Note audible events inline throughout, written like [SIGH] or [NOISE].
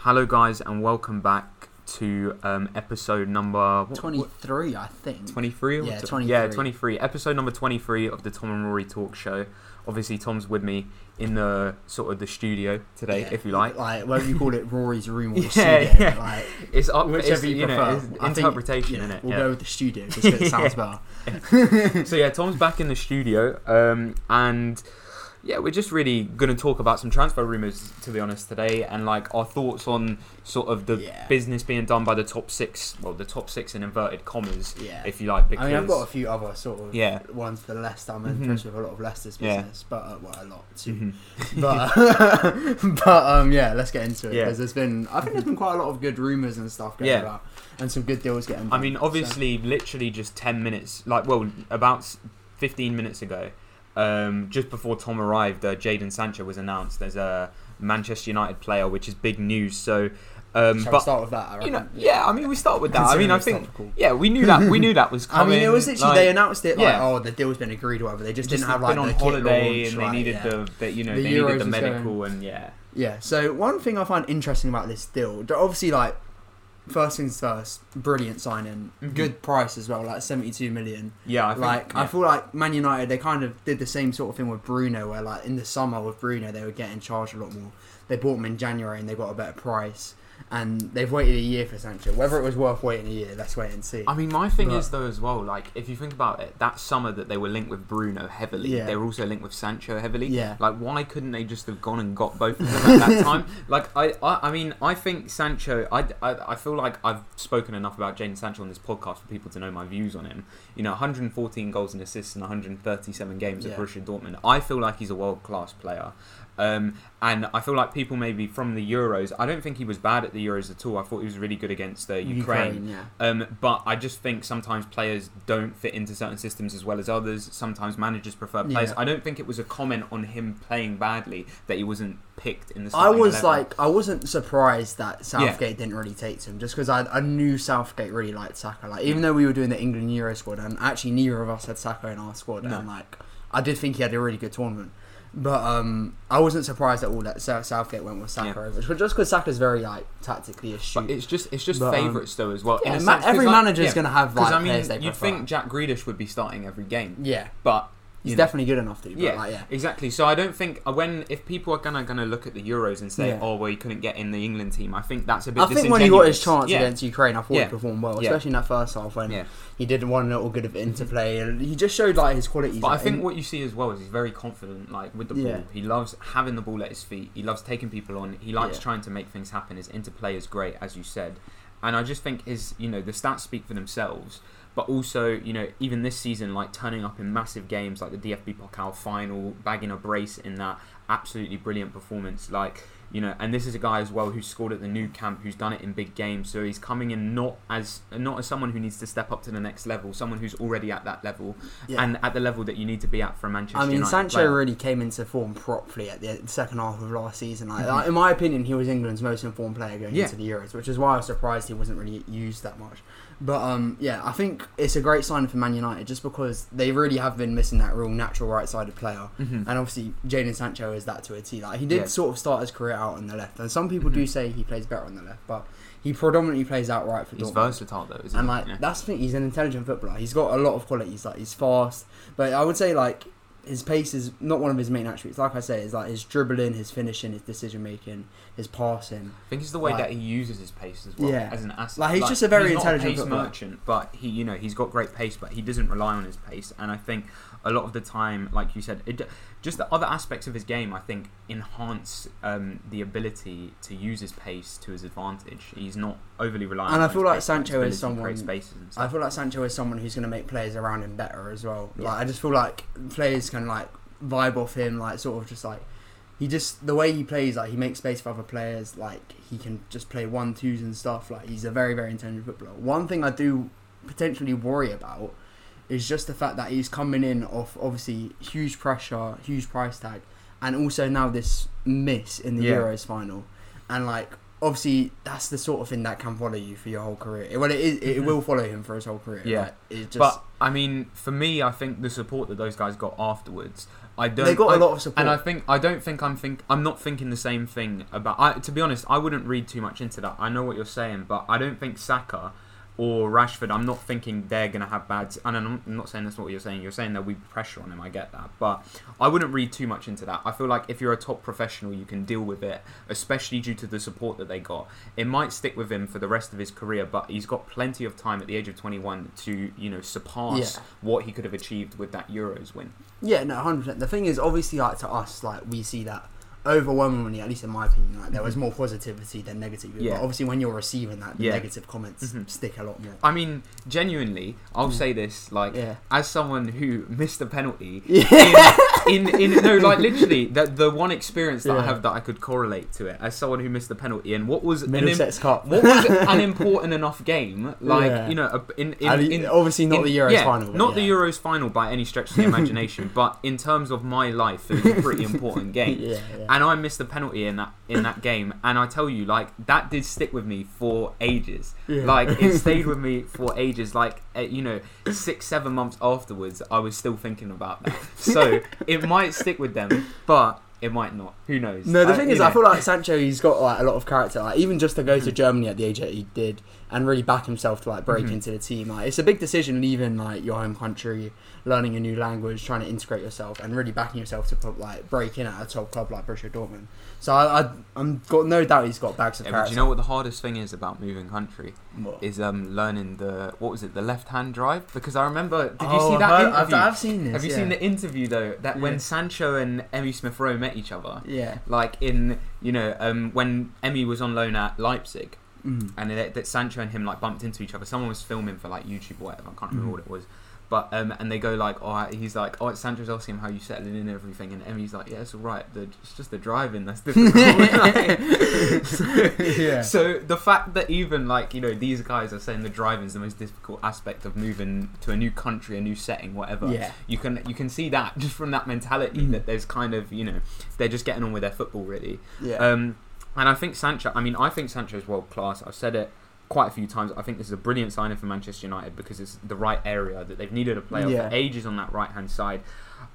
Hello, guys, and welcome back to um, episode number what- 23, I think. 23 Yeah, tw- 23. yeah 23 episode number 23 of the tom and rory talk show obviously tom's with me in the sort of the studio today Yeah, if you like Like, whether you call it Rory's room or [LAUGHS] Yeah, studio. yeah. Like, it's up whichever it's, you, you prefer. know it's I think- interpretation yeah, in it We'll go with the studio because it sounds [LAUGHS] better. so yeah tom's back in the studio um, and yeah we're just really going to talk about some transfer rumors to be honest today and like our thoughts on sort of the Yeah. business being done by the top six well the top six in inverted commas Yeah. if you like because I mean, I've got a few other sort of Yeah. ones for Leicester. I'm Mhm. interested with a lot of Leicester's Yeah. business, but uh, well, a lot too. Mhm. [LAUGHS] But [LAUGHS] but um, yeah, let's get into it Yeah. because there's been I think there's been quite a lot of good rumours and stuff going Yeah. about, and some good deals getting. I mean, so- obviously, literally just 10 minutes, like, well, about 15 minutes ago, um, just before Tom arrived, uh, Jadon Sancho was announced. as a Manchester United player, which is big news. So, um, Shall we but, start with that? I you know, yeah, I mean, we start with that. I mean, I think, topical. yeah, we knew that. We knew that was coming. [LAUGHS] I mean, it was literally like, they announced it like, yeah. oh, the deal's been agreed or whatever. They just, just didn't have like on the holiday launch, and they needed yeah. the, the, you know, The they needed the was going- medical and yeah. Yeah. So one thing I find interesting about this deal, obviously, like first things first, brilliant signing, Mhm. good price as well, like seventy-two million. Yeah, I think, like yeah. I feel like Man United, they kind of did the same sort of thing with Bruno, where like in the summer with Bruno, they were getting charged a lot more. They bought him in January and they got a better price, and they've waited a year for Sancho. Whether it was worth waiting a year, let's wait and see. I mean, my thing But- is though as well. Like, if you think about it, that summer that they were linked with Bruno heavily, Yeah. they were also linked with Sancho heavily. Yeah. Like, why couldn't they just have gone and got both of them at that [LAUGHS] time? Like, I, I, I mean, I think Sancho. I, I, I feel like I've spoken enough about Jadon Sancho on this podcast for people to know my views on him. You know, 114 goals and assists in 137 games Yeah. at Borussia Dortmund. I feel like he's a world class player. Um, and I feel like people maybe from the Euros. I don't think he was bad at the Euros at all. I thought he was really good against uh, Ukraine. yeah. Um, but I just think sometimes players don't fit into certain systems as well as others. Sometimes managers prefer players. Yeah. I don't think it was a comment on him playing badly that he wasn't picked in the. I was 11. like, I wasn't surprised that Southgate didn't really take to him, just because I, I knew Southgate really liked Saka. Like, even though we were doing the England Euro squad, and actually neither of us had Saka in our squad, No. and like, I did think he had a really good tournament. But um, I wasn't surprised at all that Southgate went with Saka Yeah. over, but just because Saka's very like tactically astute. But it's just it's just But, um, favourites though as well. yeah, in a ma- sense, every like, manager's yeah, gonna have like I mean, players they you'd prefer. think Jack Grealish would be starting every game, yeah, but he's know, definitely good enough to. But Yeah, like, yeah. exactly. So I don't think uh, when if people are gonna gonna look at the Euros and say, Yeah. "Oh, well, he couldn't get in the England team," I think that's a bit. I think when he got his chance yeah. against Ukraine, I thought he performed well, especially in that first half when he did one little good of interplay, and he just showed like his qualities. But I think in- what you see as well is he's very confident, like with the ball. He loves having the ball at his feet. He loves taking people on. He likes trying to make things happen. His interplay is great, as you said, and I just think his, you know, the stats speak for themselves. But also, you know, even this season, like turning up in massive games like the DFB Pokal final, bagging a brace in that absolutely brilliant performance, like. You know, and this is a guy as well who's scored at the Nou Camp, who's done it in big games. So he's coming in not as not as someone who needs to step up to the next level, someone who's already at that level, Yeah. and at the level that you need to be at for Manchester I mean, United Sancho player. really came into form properly at the second half of last season. Like, Mhm. like, in my opinion, he was England's most informed player going Yeah. into the Euros, which is why I was surprised he wasn't really used that much. But um, yeah, I think it's a great sign for Man United just because they really have been missing that real natural right-sided player, Mhm. and obviously Jadon Sancho is that to a T. Like he did Yeah. sort of start his career out on the left, and some people do Mhm. say he plays better on the left, but he predominantly plays out right for He's Dortmund. versatile though, isn't And he? like Yeah. that's the thing, he's an intelligent footballer. He's got a lot of qualities. Like he's fast, but I would say like his pace is not one of his main attributes. Like I say, it's like his dribbling, his finishing, his decision making, his passing. I think it's the way like- that he uses his pace as well Yeah. as an asset. Like, he's just a very intelligent pace footballer. merchant, but he, you know, he's got great pace, but he doesn't rely on his pace. And I think a lot of the time, like you said, it, just the other aspects of his game, I think, enhance um, the ability to use his pace to his advantage. He's not overly reliant. And I feel like Sancho is someone- spaces I feel like Sancho is someone who's going to make players around him better as well. Yeah. Like I just feel like players can like vibe off him, like sort of just like he just the way he plays, like he makes space for other players. Like he can just play one twos and stuff. Like he's a very very intelligent footballer. One thing I do potentially worry about is just the fact that he's coming in off obviously huge pressure, huge price tag, and also now this miss in the Yeah. Euros final, and like obviously that's the sort of thing that can follow you for your whole career. Well, it is. It Mhm. will follow him for his whole career. Yeah. like, it just But I mean, for me, I think the support that those guys got afterwards, I don't. They got I- a lot of support. and I think I don't think I'm think I'm not thinking the same thing about. I, to be honest, I wouldn't read too much into that. I know what you're saying, but I don't think Saka or Rashford. I'm not thinking they're gonna have bad. And I'm not saying that's what you're saying. You're saying there'll be pressure on him. I get that, but I wouldn't read too much into that. I feel like if you're a top professional, you can deal with it, especially due to the support that they got. It might stick with him for the rest of his career, but he's got plenty of time at the age of 21 to you know surpass Yeah. what he could have achieved with that Euros win. Yeah, no, hundred percent. The thing is, obviously, like to us, like we see that overwhelmingly, at least in my opinion, like there was more positivity than negativity. Yeah. But obviously, when you're receiving that, the Yeah. negative comments Mhm. stick a lot more. I mean, genuinely, I'll Mm. say this: like, Yeah. as someone who missed a penalty, Yeah. [LAUGHS] in, in, in no, like literally, the the one experience that I have that I could correlate to it as someone who missed the penalty, and what was an Cup. what was [LAUGHS] an important enough game, like you know, in in, in obviously not the Euros final. not the. Euros final by any stretch of the imagination, [LAUGHS] but in terms of my life, it was a pretty important game. And I missed the penalty in that in that game, and I tell you, like that did stick with me for ages. Yeah. Like it [LAUGHS] stayed with me for ages. Like uh, you know, six seven months afterwards, I was still thinking about that. So it might stick with them, but it might not. Who knows? No, the I- thing you is, I feel like Sancho, he's got like a lot of character. Like even just to go to Germany at the age that he did and really back himself to like break Mhm. into the team. Like it's a big decision leaving like your home country, learning a new language, trying to integrate yourself, and really backing yourself to put, like break in at a top club like Borussia Dortmund. So I, I I'm got no doubt he's got bags of Yeah, character. do you know what the hardest thing is about moving country What? is um learning the what was it the left hand drive because I remember did you Oh, see that I've, heard- I've, interview? I've seen this. Have you yeah. seen the interview though that Yeah. when Sancho and Emmy Smith Rowe met each other? Yeah. Like in you know um, when Emmy was on loan at Leipzig Mm. and that, Sancho and him like bumped into each other. Someone was filming for like YouTube or whatever. I can't remember Mhm. what it was. But um, and they go like, oh, he's like, oh, Sancho's asking him how you settling in and everything, and Emmy's like, yeah, it's all right. The, it's just the driving that's [LAUGHS] difficult. [LAUGHS] yeah. So the fact that even like you know these guys are saying the driving is the most difficult aspect of moving to a new country, a new setting, whatever. Yeah. You can you can see that [LAUGHS] just from that mentality Mhm. that there's kind of you know they're just getting on with their football really. Yeah. Um, and I think Sancho. I mean, I think Sancho is world class. I've said it quite a few times. I think this is a brilliant signing for Manchester United because it's the right area that they've needed a player Yeah. for ages on that right hand side.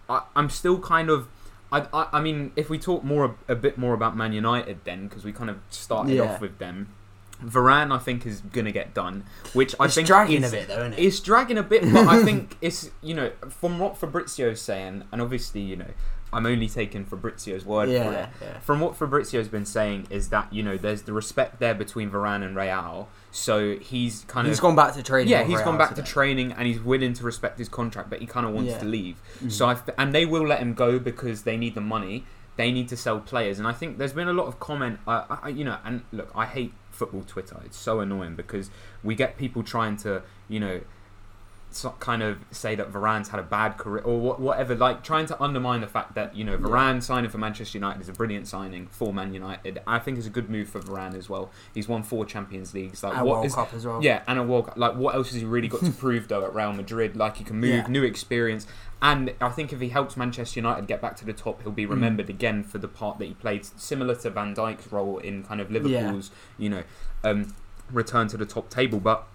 I, I'm still kind of. I, I, I mean, if we talk more a bit more about Man United then, because we kind of started Yeah. off with them. Varane, I think, is gonna get done, which I it's think dragging is, a bit though, isn't it? it's dragging a bit, but I think [LAUGHS] it's you know from what Fabrizio's saying, and obviously you know I'm only taking Fabrizio's word for it. yeah, yeah. From what Fabrizio's been saying is that you know there's the respect there between Varane and Real, so he's kind He's of gone back to training. yeah he's Real gone back today. to training and he's willing to respect his contract, but he kind of wants Yeah. to leave. Mhm. So I and they will let him go because they need the money. They need to sell players, and I think there's been a lot of comment. Uh, I, you know, and look, I hate football Twitter. It's so annoying because we get people trying to you know kind of say that Varane's had a bad career or whatever, like trying to undermine the fact that you know Varane signing for Manchester United is a brilliant signing for Man United. I think it's a good move for Varane as well. He's won four Champions Leagues. Like And what World is Cup as well. yeah, and a World Cup. Like, what else has he really got to [LAUGHS] prove though at Real Madrid? Like, he can move, Yeah. new experience, and I think if he helps Manchester United get back to the top, he'll Mm. be remembered again for the part that he played, similar to Van Dijk's role in kind of Liverpool's, you know, um, return to the top table. But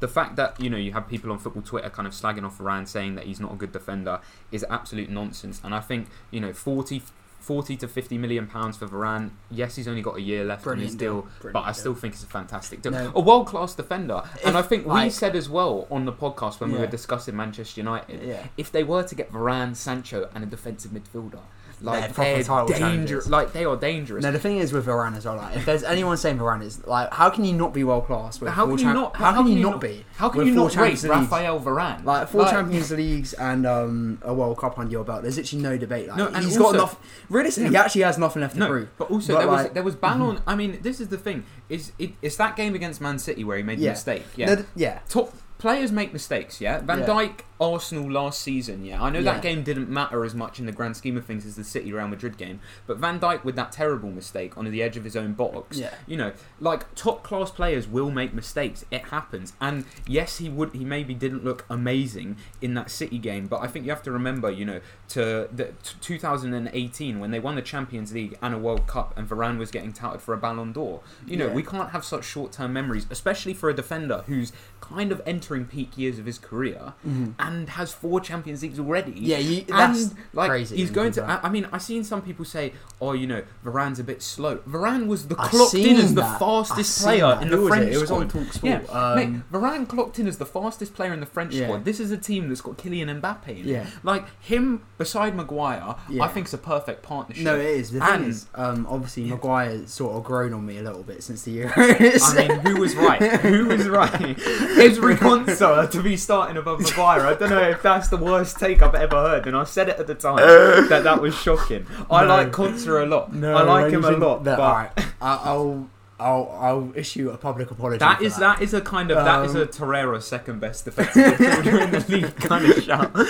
the fact that you know you have people on football Twitter kind of slagging off Varane, saying that he's not a good defender, is absolute nonsense. And I think you know 40, 40 to fifty million pounds for Varane. Yes, he's only got a year left on his deal, deal. but Brilliant I deal. still think it's a fantastic deal. No. A world class defender. and If, I think we like- said as well on the podcast when we were discussing Manchester United, Yeah. if they were to get Varane, Sancho, and a defensive midfielder, like proper they're title dangerous. Like they are dangerous. No, the thing is with Varane as well. Like, if there's anyone saying Varane is like, how can you not be world class? With How can you not- How, can, you not be? How can you not rate Raphael Varane? Like four Champions Leagues and um, a World Cup under your belt. There's literally no debate. Like, No, and he's also- got enough. Realistically, he actually has nothing left to No, prove. but also But there was like- there was Ballon. I mean, this is the thing. Is it, it's that game against Man City where he made the Yeah. mistake. Yeah. No, yeah. Top players make mistakes. Yeah. Van Yeah. Dijk, Arsenal last season. Yeah. I know Yeah. that game didn't matter as much in the grand scheme of things as the City Real Madrid game, but Van Dijk with that terrible mistake on the edge of his own box. Yeah. You know, like top class players will make mistakes. It happens. And yes, he would. He maybe didn't look amazing in that City game, but I think you have to remember, you know, to the t- 2018 when they won the Champions League and a World Cup, and Varane was getting touted for a Ballon d'Or. You know, Yeah. we can't have such short-term memories, especially for a defender who's kind of entering peak years of his career. Mhm. And has four Champions Leagues already. Yeah, you, that's and like crazy. he's going to. think I, I mean, I've seen some people say, "Oh, you know, Varane's a bit slow." Varane was the I've clocked in seen as the fastest player that. in Who the was French it? It was squad. on Talksport. Yeah, Um, mate, Varane clocked in as the fastest player in the French Yeah. squad. This is a team that's got Kylian Mbappe. In it. Yeah. like him beside Maguire, Yeah. I think it's a perfect partnership. No, it is. The thing And- is, um, obviously, Yeah. Maguire's sort of grown on me a little bit since the Euros. I mean, [LAUGHS] who was right? Who was right? [LAUGHS] Ezri Konsa to be starting above Maguire? I don't know if that's the worst take I've ever heard, and I said it at the time [LAUGHS] that that was shocking. I No. like Konsa a lot. No, I like him a lot, That, but alright, I- I'll, I'll, I'll issue a public apology. that for is that is a kind of that is Um, a Torreira second best defensive midfielder in the [LAUGHS] league kind of shout. no,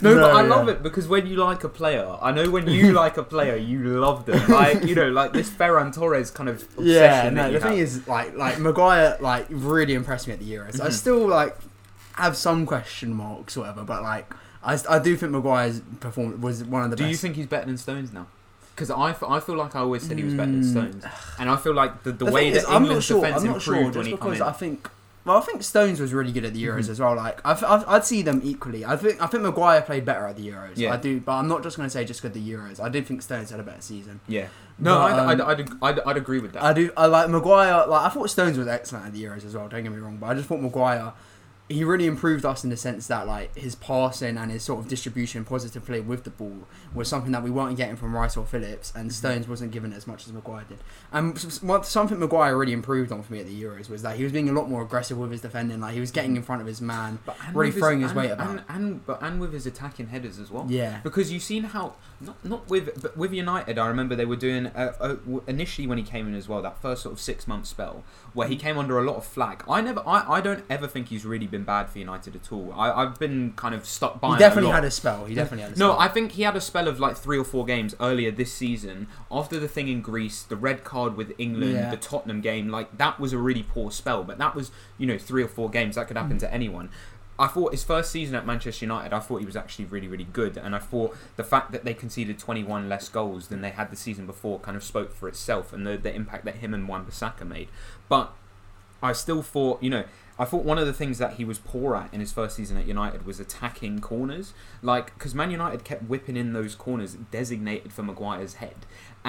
[LAUGHS] No, but I yeah. love it because when you like a player, I know when you like a player, you love them. Like you know, like this Ferran Torres kind of obsession. Yeah, that no. you The thing is, like, like Maguire, like, really impressed me at the Euros. I Mhm. still like have some question marks, or whatever, but like, I, I do think Maguire's performance was one of the Do best. you think he's better than Stones now? Because I, f- I feel like I always said he was better than Mm. Stones, and I feel like the, the, The way that is, England's sure. defense improved sure when he because. I think. Well, I think Stones was really good at the Euros Mhm. as well. Like, I've, I'd see them equally. I think I think Maguire played better at the Euros. Yeah. I do, but I'm not just going to say just because the Euros. I did think Stones had a better season. yeah, no, But, I'd, I'd, um, I'd, I'd, I'd agree with that. I do. I like Maguire. Like I thought Stones was excellent at the Euros as well. Don't get me wrong, but I just thought Maguire. He really improved us in the sense that like his passing and his sort of distribution, positive play with the ball was something that we weren't getting from Rice or Phillips, and mm-hmm. Stones wasn't given as much as Maguire did. And s- s- what- something Maguire really improved on for me at the Euros was that he was being a lot more aggressive with his defending. Like he was getting mm-hmm. in front of his man. but really throwing his and, weight about. and, and but and with his attacking headers as well. Yeah. Because you've seen how not not with but with United, I remember they were doing uh uh initially when he came in as well that first sort of six month spell where he came under a lot of flack. I never, I, I don't ever think he's really been bad for United at all. I, I've been kind of stuck by. He definitely a had a spell. He definitely had a spell. No. I think he had a spell of like three or four games earlier this season after the thing in Greece, the red card with England, Yeah. the Tottenham game. Like that was a really poor spell, but that was you know three or four games that could happen Mm. to anyone. I thought his first season at Manchester United, I thought he was actually really, really good, and I thought the fact that they conceded 21 less goals than they had the season before kind of spoke for itself, and the, the impact that him and Wan-Bissaka made. But I still thought, you know, I thought one of the things that he was poor at in his first season at United was attacking corners. Like, because Man United kept whipping in those corners designated for Maguire's head,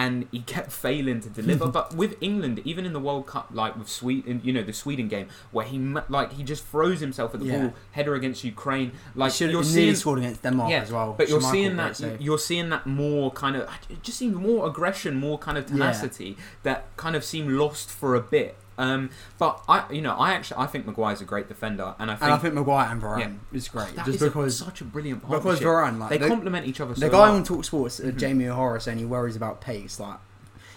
and he kept failing to deliver. [LAUGHS] but with England, even in the World Cup, like with Sweden, you know, the Sweden game, where he like he just throws himself at the Yeah. ball, header against Ukraine. Like should you're seeing, scored against Denmark Yeah, as well. but you're Schmeichel, seeing that you're seeing that more kind of it just seems more aggression, more kind of Yeah. tenacity that kind of seemed lost for a bit. Um, but I, you know, I actually I think Maguire's a great defender, and I think, and I think Maguire and Varane Yeah. is great. that just is a- such a brilliant partnership. because. Varane like they the, complement each other. the guy well. on Talksport's uh, Mhm. Jamie O'Hara saying he worries about pace. Like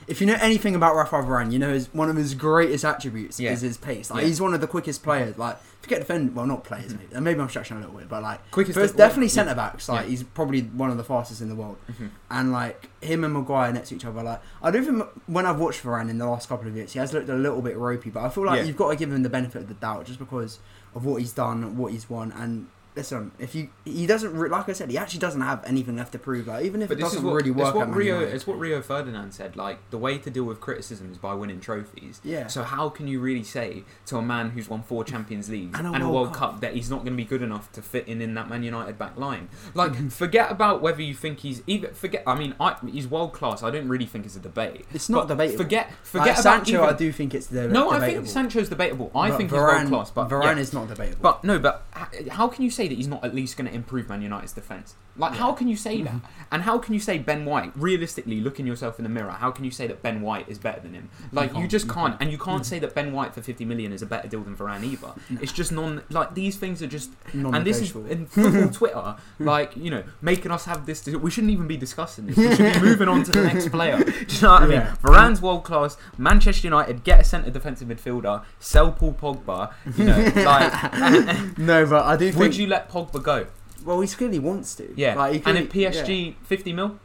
if you know anything about Raphael Varane, you know his, one of his greatest attributes Yeah. is his pace. Like Yeah. he's one of the quickest players. Like forget defend well not players maybe. Maybe I'm stretching a little bit, but like quickest. but it's definitely centre backs. Like Yeah. he's probably one of the fastest in the world. Mhm. And like him and Maguire next to each other, like I don't think when I've watched Varane in the last couple of years, he has looked a little bit ropey. But I feel like Yeah. you've got to give him the benefit of the doubt just because of what he's done, what he's won, and listen, if you he doesn't re- like I said, he actually doesn't have anything left to prove. Like even if But it this doesn't what, really it's work, what at Man Rio. It's what Rio Ferdinand said. Like the way to deal with criticism is by winning trophies. Yeah. So how can you really say to a man who's won four Champions Leagues And and a a, World World Cup. Cup. that he's not going to be good enough to fit in in that Man United back line? Like Mm-hmm. forget about whether you think he's even forget. I mean, I, he's world class. I don't really think it's a debate. It's not debatable. Forget Like, forget about Sancho, even, I do think it's the No, I debatable. think Sancho's debatable. I But think Varane, he's world class, but Varane yeah. is not debatable. But no, but how can you say that he's not at least going to improve Man United's defense? Like, Yeah. how can you say mm-hmm. that? And how can you say Ben White? Realistically, looking yourself in the mirror, how can you say that Ben White is better than him? Like, you, just can't, and you can't mm-hmm. say that Ben White for fifty million is a better deal than Varane either. It's just non. Like these things are just, and this is in football [LAUGHS] Twitter, like you know, making us have this. We shouldn't even be discussing this. We should be moving on to the next player. [LAUGHS] Do you know what I mean? Yeah. Varane's world class. Manchester United get a centre defensive midfielder. Sell Paul Pogba. You know, like. [LAUGHS] no, but I do think. Would you let Pogba go? Well, he clearly wants to. Yeah. Like, he and clearly- if PSG 50 mil,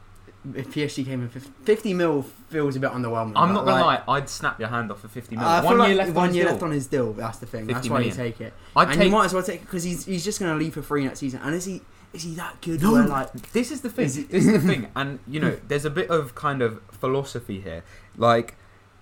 yeah. if PSG came in 50, 50 mil feels a bit underwhelming. I'm not gonna like, lie, I'd snap your hand off for 50 mil. Feel one like year left one on his year deal. left on his deal. That's the thing. That's 50 why you take it. I'd and take. you might as well take it because he's he's just going to leave for free next season. And is he is he that good? No. where, like This is the thing. Is it- This is the [LAUGHS] thing, and you know, there's a bit of kind of philosophy here. Like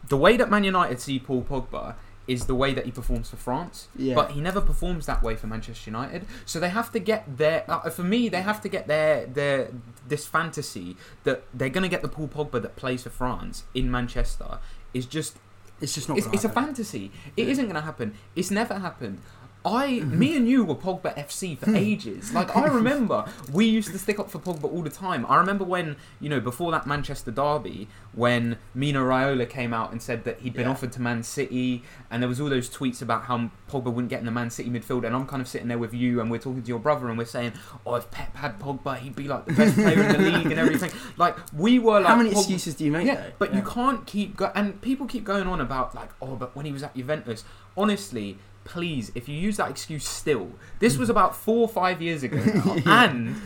the way that Man United see Paul Pogba, is the way that he performs for France. Yeah. But he never performs that way for Manchester United. So they have to get their. Uh, for me, they have to get their their this fantasy that they're going to get the Paul Pogba that plays for France in Manchester is just It's just not. it's, it's a fantasy. It Yeah. not going to happen. It's never happened. I, mm-hmm. me and you were Pogba FC for hmm. ages. Like I [LAUGHS] remember, we used to stick up for Pogba all the time. I remember when you know before that Manchester derby, when Mino Raiola came out and said that he'd been Yeah. offered to Man City, and there was all those tweets about how Pogba wouldn't get in the Man City midfield. And I'm kind of sitting there with you, and we're talking to your brother, and we're saying, "Oh, if Pep had Pogba, he'd be like the best player in the [LAUGHS] league and everything." Like we were like, How many Pogba- excuses do you make? yeah, though? but Yeah. you can't keep go- and people keep going on about like, oh, but when he was at Juventus, honestly, please, if you use that excuse still, this was mm. about four or five years ago now, [LAUGHS] and.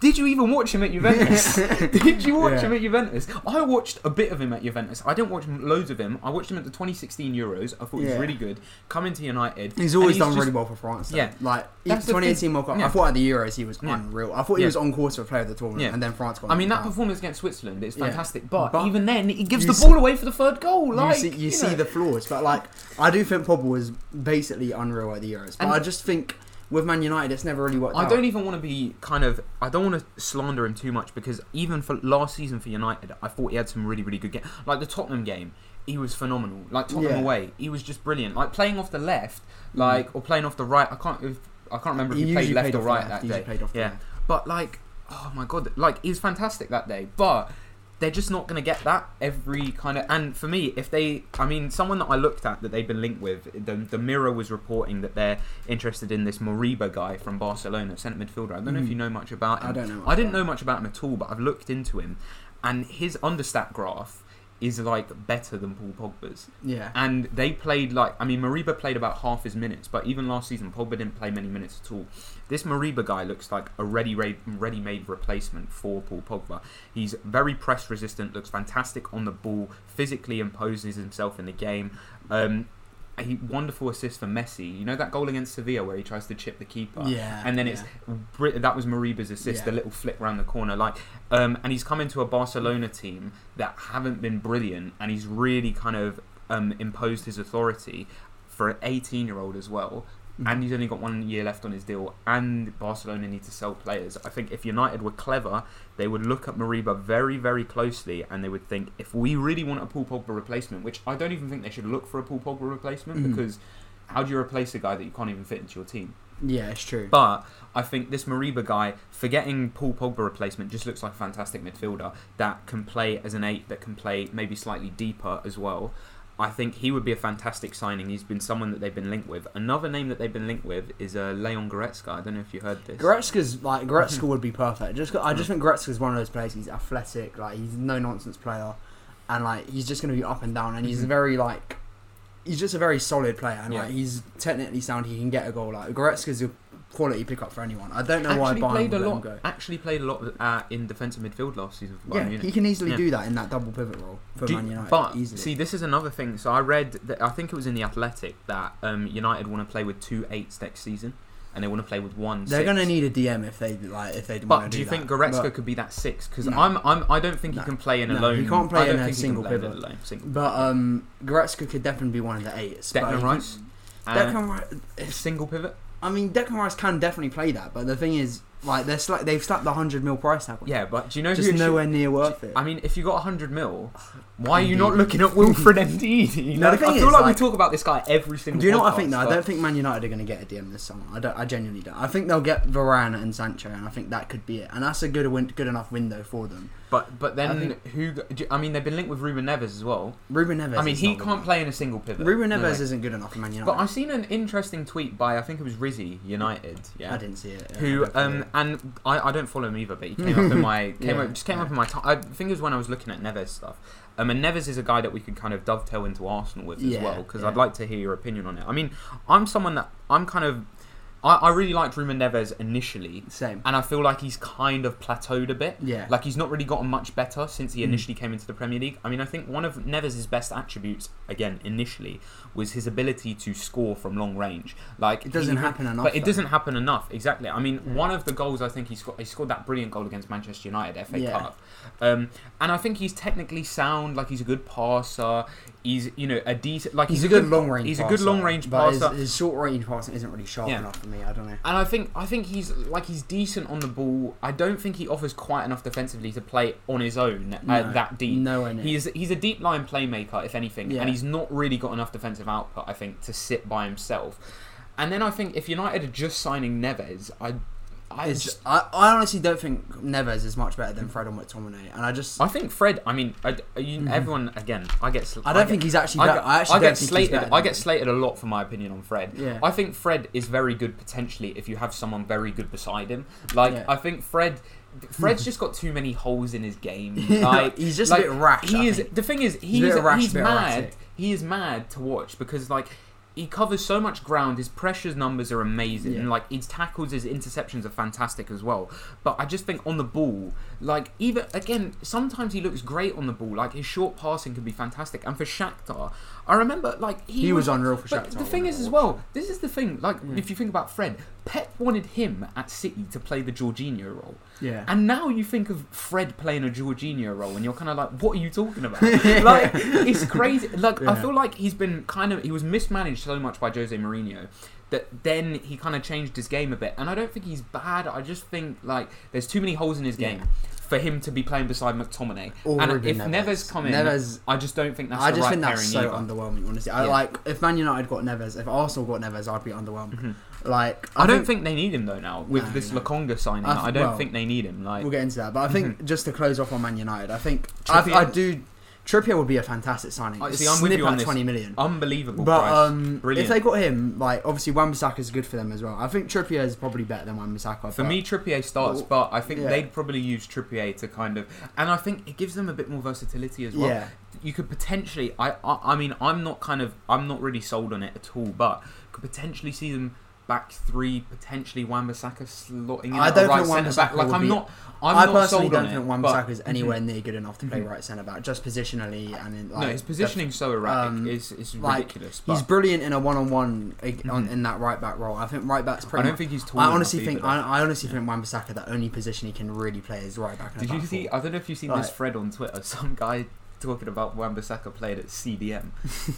Did you even watch him at Juventus? [LAUGHS] Did you watch Yeah. him at Juventus? I watched a bit of him at Juventus. I didn't watch loads of him. I watched him at the 2016 Euros. I thought he was really good. Coming to United, He's always done just- really well for France. Though. Yeah. like That's 2018 World Cup. Yeah. I thought at the Euros he was Yeah. unreal. I thought he Yeah. was on course for player of the tournament, Yeah. and then France got. I mean, that out. performance against Switzerland is Yeah. fantastic, but, But even then, he gives you the see- ball away for the third goal. Like you see, you see know. the flaws, but like I do think Pogba was basically unreal at the Euros. But And- I just think with Man United, it's never really worked I out. don't even want to be kind of. I don't want to slander him too much because even for last season for United, I thought he had some really, really good games. Like the Tottenham game, he was phenomenal. Like Tottenham Yeah. away, he was just brilliant. Like playing off the left, like mm. or playing off the right. I can't. If, I can't remember if He he played left played or right left, that he day. played off the yeah, but like, oh my god, like he was fantastic that day. But they're just not going to get that every kind of. And for me, if they, I mean, someone that I looked at that they've been linked with, the the Mirror was reporting that they're interested in this Moriba guy from Barcelona, centre midfielder. I don't know if Mm. you know much about him. I don't know. I didn't know much about him at all, but I've looked into him, and his understat graph is like better than Paul Pogba's. Yeah, And they played like I mean Moriba played about half his minutes, but even last season Pogba didn't play many minutes at all. This Moriba guy looks like a ready ready made replacement for Paul Pogba. He's very press resistant, looks fantastic on the ball, physically imposes himself in the game. Um, a wonderful assist for Messi. You know that goal against Sevilla where he tries to chip the keeper yeah, and then yeah. it's that was Moriba's assist, Yeah. the little flick round the corner, like, um, and he's come into a Barcelona team that haven't been brilliant, and he's really kind of um, imposed his authority for an 18 year old as well. Mm. And he's only got one year left on his deal, and Barcelona need to sell players. I think if United were clever, they would look at Moriba very, very closely, and they would think if we really want a Paul Pogba replacement, which I don't even think they should look for a Paul Pogba replacement, Mhm. because how do you replace a guy that you can't even fit into your team? yeah, it's true. But I think this Moriba guy, forgetting Paul Pogba replacement, just looks like a fantastic midfielder that can play as an eight, that can play maybe slightly deeper as well. I think he would be a fantastic signing. He's been someone that they've been linked with. Another name that they've been linked with is uh, Leon Goretzka. I don't know if you heard this. Goretzka's like Goretzka would be perfect. Just I just think Goretzka's one of those players. He's athletic, like he's no nonsense player, and like he's just going to be up and down. And he's Mhm. very like he's just a very solid player, and Yeah. like he's technically sound. He can get a goal. Like Goretzka's a quality pickup for anyone. I don't know why actually Bayern played a would let him lot. go. Actually played a lot uh, in defensive midfield last season for Bayern Yeah, Munich. he can easily Yeah. do that in that double pivot role for Do- Man United. But easily. see, this is another thing. So I read that I think it was in the Athletic that um, United want to play with two eights next season, and they want to play with one. they're going to need a DM if they like if they. But do do you that. think Goretzka But- could be that six? Because No. I'm, I'm, I don't think No. he can play in No, alone. he can't play in a think he can single pivot. alone, single But um, Goretzka could definitely be one of the eights. Declan Rice, uh, Declan Rice. single pivot. I mean, Declan Rice can definitely play that, but the thing is, like, they're sla- they've slapped the hundred mil price tag on. Yeah, but do you know just who? it nowhere should- near worth it. I mean, if you got hundred mil, [SIGHS] why are you not looking at Wilfred [LAUGHS] Ndidi? No, the Like, thing I feel is, like, we like- talk about this guy every single. Time. Do you know what I think? though? I don't think Man United are going to get a DM this summer. I don't. I genuinely don't. I think they'll get Varane and Sancho, and I think that could be it. And that's a good win- good enough window for them. But but then I who? do I mean, they've been linked with Ruben Neves as well. Ruben Neves. I mean, is he not good can't enough. play in a single pivot. Ruben No Neves isn't good enough for Man United. But I have seen an interesting tweet by I think it was Rizzy United. Yeah. I didn't see it. who Yeah, um and I, I don't follow him either, but he came up in [LAUGHS] my came Yeah, up, just came up in my. T- I think it was when I was looking at Neves stuff. Um, and Neves is a guy that we could kind of dovetail into Arsenal with as well because yeah. I'd like to hear your opinion on it. I mean, I'm someone that I'm kind of. I, I really liked Ruben Neves initially, Same. and I feel like he's kind of plateaued a bit. Yeah. Like he's not really gotten much better since he Mm. initially came into the Premier League. I mean, I think one of Neves' best attributes, again, initially, was his ability to score from long range. Like it doesn't he- happen enough. but it though. doesn't happen enough. Exactly. I mean, Yeah. one of the goals I think he scored, he scored that brilliant goal against Manchester United FA Yeah. Cup, um, and I think he's technically sound. Like he's a good passer. He's you know a decent like He's, a good, long range. He's passer, a good long range but his, passer. his short range passing isn't really sharp Yeah. enough for me. I don't know. And I think I think he's like he's decent on the ball. I don't think he offers quite enough defensively to play on his own uh, No. that deep. Near. He's he's a deep line playmaker, if anything, and he's not really got enough defensive output. I think to sit by himself. And then I think if United are just signing Neves, I I just, I, I honestly don't think Neves is much better than Fred or McTominay, and I just I think Fred. I mean, I, you, Mhm. everyone again. I get. I don't get- think he's actually. I better. get, I actually I get slated. I get slated a lot for my opinion on Fred. Yeah. I think Fred is very good potentially if you have someone very good beside him. Like Yeah. I think Fred, Fred's [LAUGHS] just got too many holes in his game. [LAUGHS] Like he's just like, a bit rash. I he is. The thing is, he's he's, rash, bit mad. erratic. He is mad to watch because like. He covers so much ground. His pressures numbers are amazing. Yeah. And like his tackles, his interceptions are fantastic as well. But I just think on the ball, like even again, sometimes he looks great on the ball. Like his short passing can be fantastic. And for Shakhtar, I remember like he, He was unreal for but Shakhtar the thing is, as well, this is the thing. Like, Mm. if you think about Fred, Pep wanted him at City to play the Jorginho role, Yeah. and now you think of Fred playing a Jorginho role, and you're kind of like, what are you talking about? [LAUGHS] like, it's crazy. Like, I feel like he's been kind of he was mismanaged so much by Jose Mourinho that then he kind of changed his game a bit, and I don't think he's bad. I just think like there's too many holes in his Yeah. For him to be playing beside McTominay, Or and Ruben if Neves. Neves come in, Neves, I just don't think that's I the just right think that's so either. underwhelming. Honestly, I Yeah. like if Man United got Neves, if Arsenal got Neves, I'd be underwhelmed. Mhm. Like I, don't think they need him though now with No, this no. Lokonga signing. I th- I, don't well, think they need him. Like we'll get into that. But I think Mhm. just to close off on Man United, I think I, I do. Trippier would be a fantastic signing. I- see, I'm with you on this. twenty million. unbelievable But price. um, if they got him, like obviously Wan-Bissaka is good for them as well. I think Trippier is probably better than Wan-Bissaka. For me, Trippier starts, Well, but I think yeah. they'd probably use Trippier to kind of, and I think it gives them a bit more versatility as well. yeah, You could potentially, I, I, I mean, I'm not kind of, I'm not really sold on it at all, but could potentially see them back three, potentially Wan-Bissaka slotting in I don't right think centre back. Like I'm be- not, I'm i not personally sold don't on think Wan-Bissaka is [LAUGHS] anywhere near good enough to play Mhm. right centre back, just positionally and in like no, his positioning so erratic. um, is is like, ridiculous. He's brilliant in a one-on-one on, Mhm. in that right back role. I think right back's pretty. I don't much, think he's tall I honestly think. I, I honestly think Wan-Bissaka the only position he can really play is right back. Did you see? four. I don't know if you've seen Like- this thread on Twitter. [LAUGHS] Some guy talking about Wan-Bissaka played at CDM. [LAUGHS]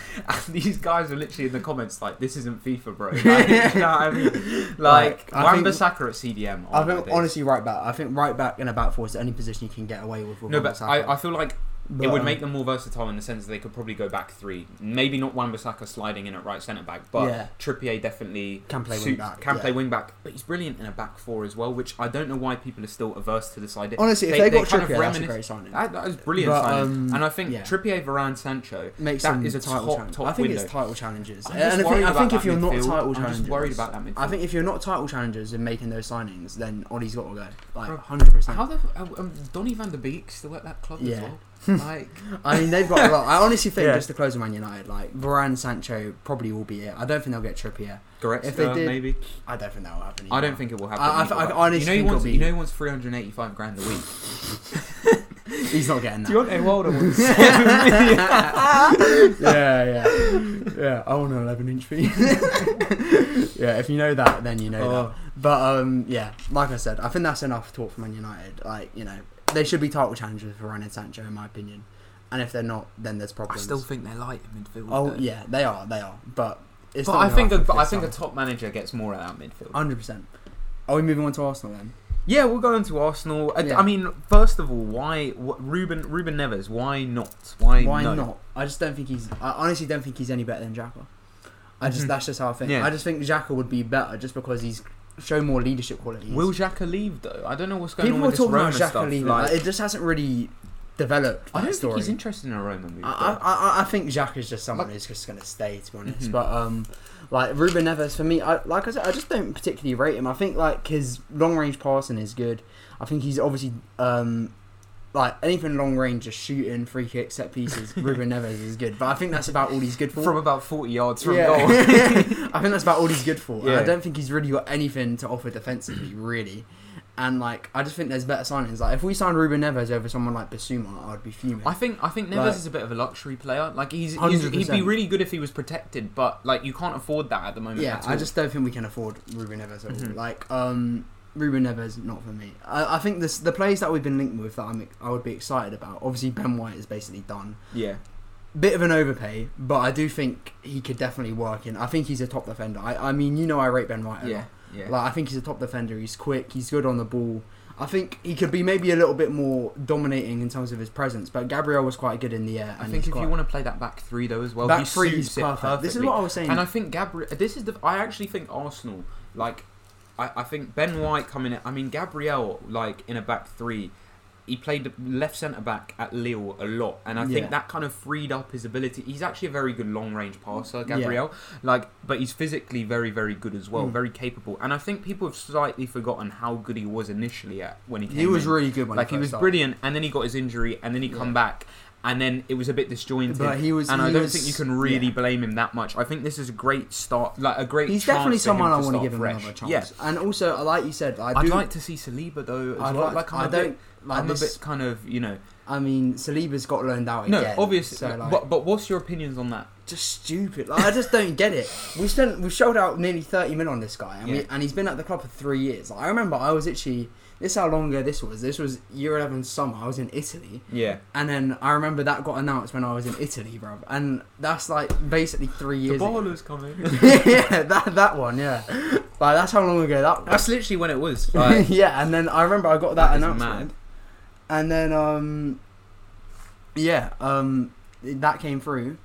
[LAUGHS] and these guys are literally in the comments like, "This isn't FIFA, bro." Like, [LAUGHS] you know I mean? Like I think- Wan-Bissaka at CDM. I think honestly right back. I think right back in a back four is the only position you can get away with. with No, but Wan-Bissaka. I, I feel like But, it would um, make them more versatile in the sense that they could probably go back three. Maybe not Wan-Bissaka sliding in at right centre back, but Yeah. Trippier definitely Can play suits- wing back, Can yeah. play wing back, but he's brilliant in a back four as well, which I don't know why people are still averse to this idea. honestly, if they- they, they got Trippier, that's a great signing. That, that is brilliant But, signing. um, and I think yeah. Trippier, Varane, Sancho. Makes that is a title top- challenge. top I think window. it's title challenges. And I think, I think if you're not midfield. title I'm challengers, just worried about that midfield. I think if you're not title challengers and making those signings, then Ole's got to go. Like hundred percent. How the um, Donny van der Beek still at that club as well? Like, I mean, they've got a lot. I honestly think Yeah. just to close on Man United, like Varane, Sancho probably will be it. I don't think they'll get Trippier. Goretzka If they did, maybe. I don't think that will happen. I don't think it will happen. I- I- I honestly you know think wants. it'll You know he wants 385 grand a week. [LAUGHS] he's not getting that. Deontay Wilder [LAUGHS] wants seven million. yeah, yeah, yeah. I want an eleven inch feet. [LAUGHS] yeah, if you know that, then you know Oh. that. But um, yeah, like I said, I think that's enough talk for Man United. Like you know, they should be title challengers for Varane and Sancho, in my opinion. And if they're not, then there's problems. I still think they're light in midfield. Oh though. yeah, they are. They are. But it's but I think a, but I think a top manager gets more out of midfield. Hundred percent. Are we moving on to Arsenal then? Yeah, we'll go into Arsenal. I, Yeah. I mean, first of all, why what, Ruben Ruben Neves? Why not? Why, Why no? not? I just don't think he's. I honestly don't think he's any better than Xhaka. I just Mhm. that's just how I think. Yeah. I just think Xhaka would be better just because he's shown more leadership qualities. Will Xhaka leave though? I don't know what's going People on were with this talking Roma about Xhaka stuff. leaving. like- Like, it just hasn't really developed. I don't story. think he's interested in a Roma move. I. I, I, think Xhaka is just someone Like- who's just going to stay, to be honest. Mhm. But um, like Ruben Neves for me, I, like I said, I just don't particularly rate him. I think like his long range passing is good. I think he's obviously um, like anything long range, just shooting, free kicks, set pieces. [LAUGHS] Ruben Neves is good, but I think that's about all he's good for. from about 40 yards from Yeah. goal. [LAUGHS] [LAUGHS] I think that's about all he's good for. And Yeah. I don't think he's really got anything to offer defensively, really. And like, I just think there's better signings. Like, if we signed Ruben Neves over someone like Bissouma, I'd be fuming. I think I think Neves Like- is a bit of a luxury player. Like he's, he's he'd be really good if he was protected, but like you can't afford that at the moment. yeah, I just don't think we can afford Ruben Neves at all. Mhm. Like, um, Ruben Neves, not for me. I, I think this the players that we've been linked with that I'm, I would be excited about. Obviously, Ben White is basically done. yeah. bit of an overpay, but I do think he could definitely work in. I think he's a top defender. I, I mean, you know, I rate Ben White. a lot. Yeah, yeah. Like I think he's a top defender. He's quick. He's good on the ball. I think he could be maybe a little bit more dominating in terms of his presence. But Gabriel was quite good in the air. I think if you want to play that back three though as well, back he three, it perfect. This is what I was saying. And I think Gabriel. This is the. I actually think Arsenal like. I, I think Ben White coming in. I mean Gabriel like in a back three. He played left centre back at Lille a lot, and I Yeah. think that kind of freed up his ability. He's actually a very good long range passer, Gabriel. Like, but he's physically very, very good as well, Mm. very capable. And I think people have slightly forgotten how good he was initially at when he came he was in. really good when like he first was started. brilliant, and then he got his injury, and then he come back, and then it was a bit disjointed. But he was. and he I don't was- think you can really yeah. blame him that much. I think this is a great start, like a great. He's definitely someone I want to give him fresh. another chance. Yeah, And also, like you said, I I'd like to see Saliba though. As I'd well. like, like, I'm I a bit- don't like I'm this. a bit kind of you know. I mean, Saliba's got loaned out No, again. obviously, So, like, but but what's your opinions on that? just stupid. Like, I just don't get it. We spent we shelled out nearly thirty mil on this guy, and, Yeah. we, and he's been at the club for three years. Like, I remember I was actually this is how long ago this was. This was year eleven summer. I was in Italy, Yeah, and then I remember that got announced when I was in Italy, bro. And that's like basically three the years. ago. baller's coming. [LAUGHS] yeah, that that one, yeah. Like that's how long ago that was. That's literally when it was. Like, [LAUGHS] yeah, and then I remember I got that, That is announcement, mad. and then um, yeah, um, that came through,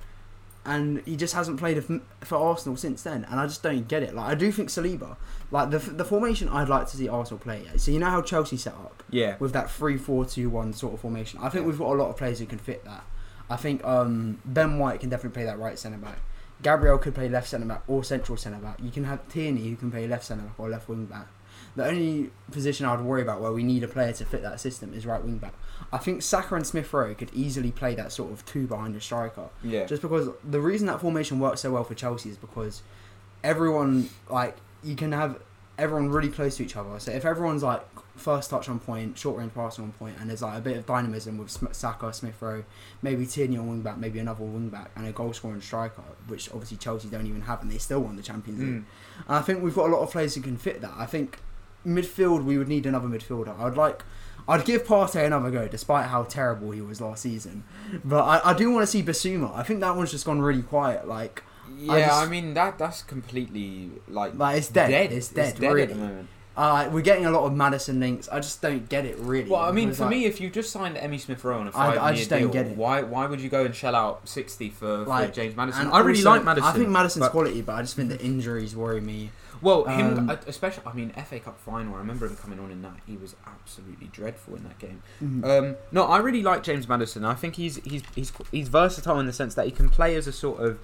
and he just hasn't played for Arsenal since then, and I just don't get it. Like I do think Saliba, like the the formation I'd like to see Arsenal play. So you know how Chelsea set up yeah, with that three-four-two-one sort of formation. I think Yeah. we've got a lot of players who can fit that. I think um, Ben White can definitely play that right centre back. Gabriel could play left centre back or central centre back. You can have Tierney who can play left centre back or left wing back. The only position I'd worry about where we need a player to fit that system is right wing back. I think Saka and Smith Rowe could easily play that sort of two behind a striker. yeah. Just because the reason that formation works so well for Chelsea is because everyone like you can have everyone really close to each other. So if everyone's like first touch on point, short range passing on point, and there's like a bit of dynamism with Sm- Saka, Smith Rowe, maybe Tierney on wing back, maybe another wing back, and a goal scoring striker, which obviously Chelsea don't even have, and they still won the Champions League. Mm. And I think we've got a lot of players who can fit that. I think midfield we would need another midfielder. I'd like. I'd give Partey another go, despite how terrible he was last season. But I, I do want to see Bissouma. I think that one's just gone really quiet. Like, Yeah, I I, mean that that's completely like like it's dead. It's dead. at the really. moment. Uh, we're getting a lot of Maddison links. I just don't get it really. Well, I mean, for like- me, if you just signed Emmy Smith Rowe on a five-year I just don't deal, get it. why why would you go and shell out sixty for, Like, for James Maddison? I really also, like Maddison. I think Maddison's but- quality, but I just think the injuries worry me. Well, him Um, especially. I mean, FA Cup final. I remember him coming on in that. He was absolutely dreadful in that game. Mhm. Um, no, I really like James Maddison. I think he's he's he's he's versatile in the sense that he can play as a sort of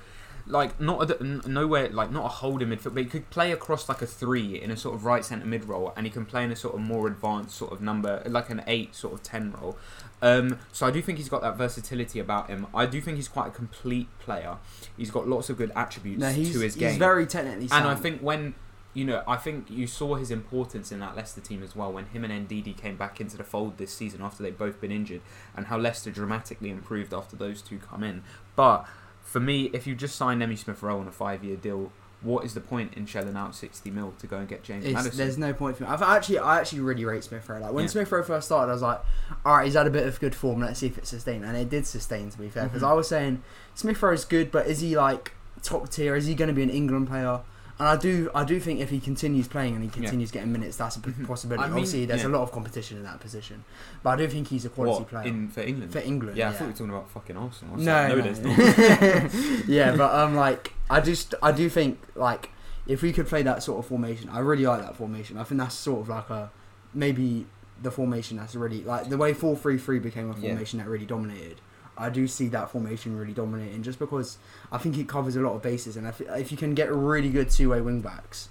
like not a, n- nowhere like not a holding midfield, but he could play across like a three in a sort of right centre mid role, and he can play in a sort of more advanced sort of number, like an eight sort of ten role. Um, so I do think he's got that versatility about him. I do think he's quite a complete player. He's got lots of good attributes no, to his game. he's very technically sound. And I think when you know, I think you saw his importance in that Leicester team as well when him and Ndidi came back into the fold this season after they've both been injured, and how Leicester dramatically improved after those two come in. But for me, if you just sign Emmy Smith Rowe on a five-year deal, what is the point in shelling out sixty mil to go and get James It's, Maddison? there's no point for me. I've actually, I actually really rate Smith Rowe. Like when Yeah. Smith Rowe first started, I was like, all right, he's had a bit of good form. Let's see if it sustains, and it did sustain. To be fair, because Mhm. I was saying Smith Rowe is good, but is he like top tier? Is he going to be an England player? And I do, I do think if he continues playing and he continues getting minutes, that's a Mhm. possibility. I mean, Obviously, there's yeah. a lot of competition in that position, but I do think he's a quality what, player in for England? for England. yeah, Yeah, I thought we were talking about fucking Arsenal. No, no, there's [LAUGHS] not. yeah, but um, like I just I do think like if we could play that sort of formation, I really like that formation. I think that's sort of like a maybe the formation that's really like the way four three three became a Yeah. formation that really dominated. I do see that formation really dominating just because I think it covers a lot of bases, and if, if you can get really good two way wing backs,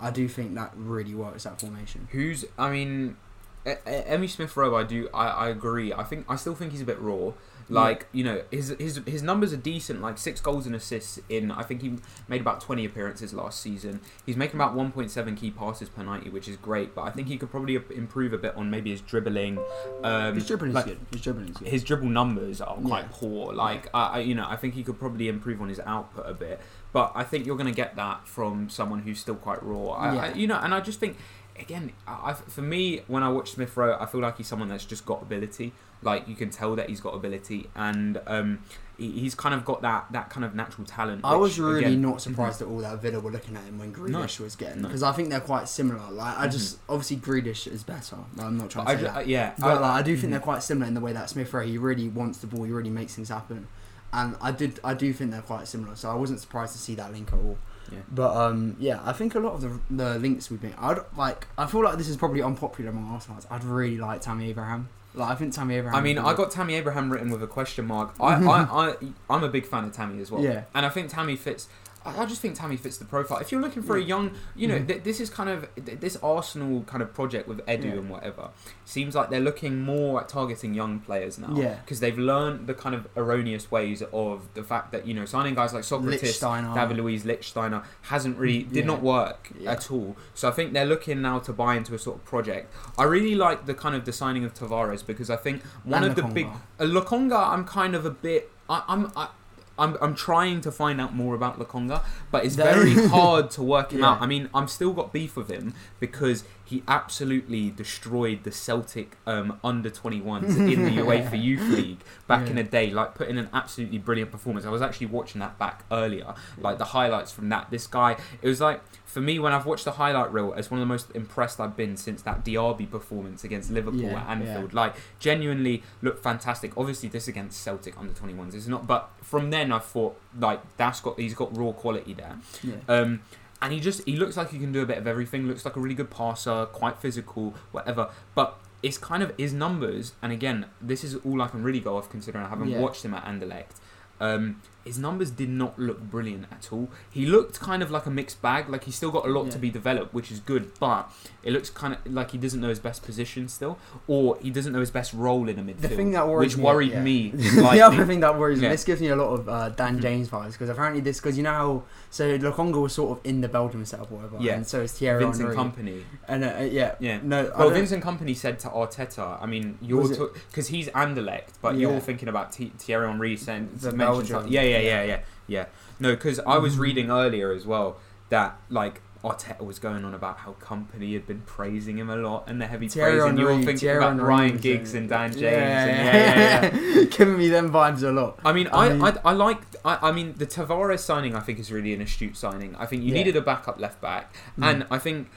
I do think that really works that formation. Who's? I mean, Emmy Smith Rowe. I do. I, I agree. I think. I still think he's a bit raw. Like you know, his his his numbers are decent. Like six goals and assists in. I think he made about twenty appearances last season. He's making about one point seven key passes per ninety, which is great. But I think he could probably improve a bit on maybe his dribbling. Um, His dribbling like, is good. His dribbling is good. his dribble numbers are quite Yeah. poor. Like, I, I, you know, I think he could probably improve on his output a bit. But I think you're going to get that from someone who's still quite raw. I, I, Yeah. you know, and I just think, again, I, I- for me, when I watch Smith Rowe, I feel like he's someone that's just got ability. Like you can tell that he's got ability, and um, he, he's kind of got that that kind of natural talent. I which, was really again- not surprised at all that Villa were looking at him when Grealish was getting No. because I think they're quite similar. Like I just obviously Grealish is better. Like, I'm not trying to say ju- that. uh, yeah, But like, I do think mhm. they're quite similar in the way that Smith Rowe he really wants the ball, he really makes things happen, and I did I do think they're quite similar. So I wasn't surprised to see that link at all. Yeah. But um, yeah, I think a lot of the the links we've been, I'd like I feel like this is probably unpopular among Arsenal fans. I'd really like Tammy Abraham. Like I think Tammy Abraham. I mean, I got Tammy Abraham written with a question mark. I, [LAUGHS] I, I, I'm a big fan of Tammy as well. Yeah. And I think Tammy fits. I just think Tammy fits the profile. If you're looking for a young, you know, Mhm. th- this is kind of th- this Arsenal kind of project with Edu Yeah. and whatever. Seems like they're looking more at targeting young players now. Yeah. Because they've learned the kind of erroneous ways of the fact that you know signing guys like Sokratis. David Luiz Lichtsteiner hasn't really did Yeah. not work Yeah. at all. So I think they're looking now to buy into a sort of project. I really like the kind of the signing of Tavares because I think one And of the big uh, Lokonga, I'm kind of a bit. I, I'm. I, I'm, I'm trying to find out more about Lokonga, but it's very hard to work him Yeah. out. I mean, I'm still got beef with him because he absolutely destroyed the Celtic um, under 21s [LAUGHS] in the UEFA Youth League back Yeah. in the day, like put in an absolutely brilliant performance. I was actually watching that back earlier, like the highlights from that. This guy, it was like for me when I've watched the highlight reel, it's one of the most impressed I've been since that Diaby performance against Liverpool Yeah, at Anfield. Like genuinely looked fantastic. Obviously, this against Celtic under 21s is not, but from then I thought like that's got he's got raw quality there. Yeah. Um, and he just he looks like he can do a bit of everything. Looks like a really good passer, quite physical, whatever. But it's kind of his numbers. And again, this is all I can really go off considering I haven't Yeah. watched him at Anderlecht. Um, his numbers did not look brilliant at all. He looked kind of like a mixed bag. Like he's still got a lot to be developed, which is good. But it looks kind of like he doesn't know his best position still, or he doesn't know his best role in a midfield. The thing that worries which me, worried yeah. me. [LAUGHS] the other thing that worries me, Yeah. this gives me a lot of uh, Dan Mhm. James vibes because apparently this, because you know how so Lokonga was sort of in the Belgium setup or whatever, Yeah. and so is Thierry Vincent Henry. Kompany. and uh, yeah, Yeah. no, Well, Vincent Kompany said to Arteta, I mean, you're because he's Anderlecht, but Yeah. you're thinking about T- Thierry Henry saying The Belgium, something- Yeah, yeah, yeah, yeah. yeah, yeah. No, because I was reading earlier as well that like Arteta was going on about how Kompany had been praising him a lot and the heavy Thierry praise, and you're Henry- thinking Thierry about Henry Ryan Giggs in- and Dan James. Yeah, and yeah, yeah, yeah. [LAUGHS] giving me them vibes a lot. I mean, I I, mean- I, I like. I, I mean, the Tavares signing I think is really an astute signing. I think you needed a backup left back, Mm. and I think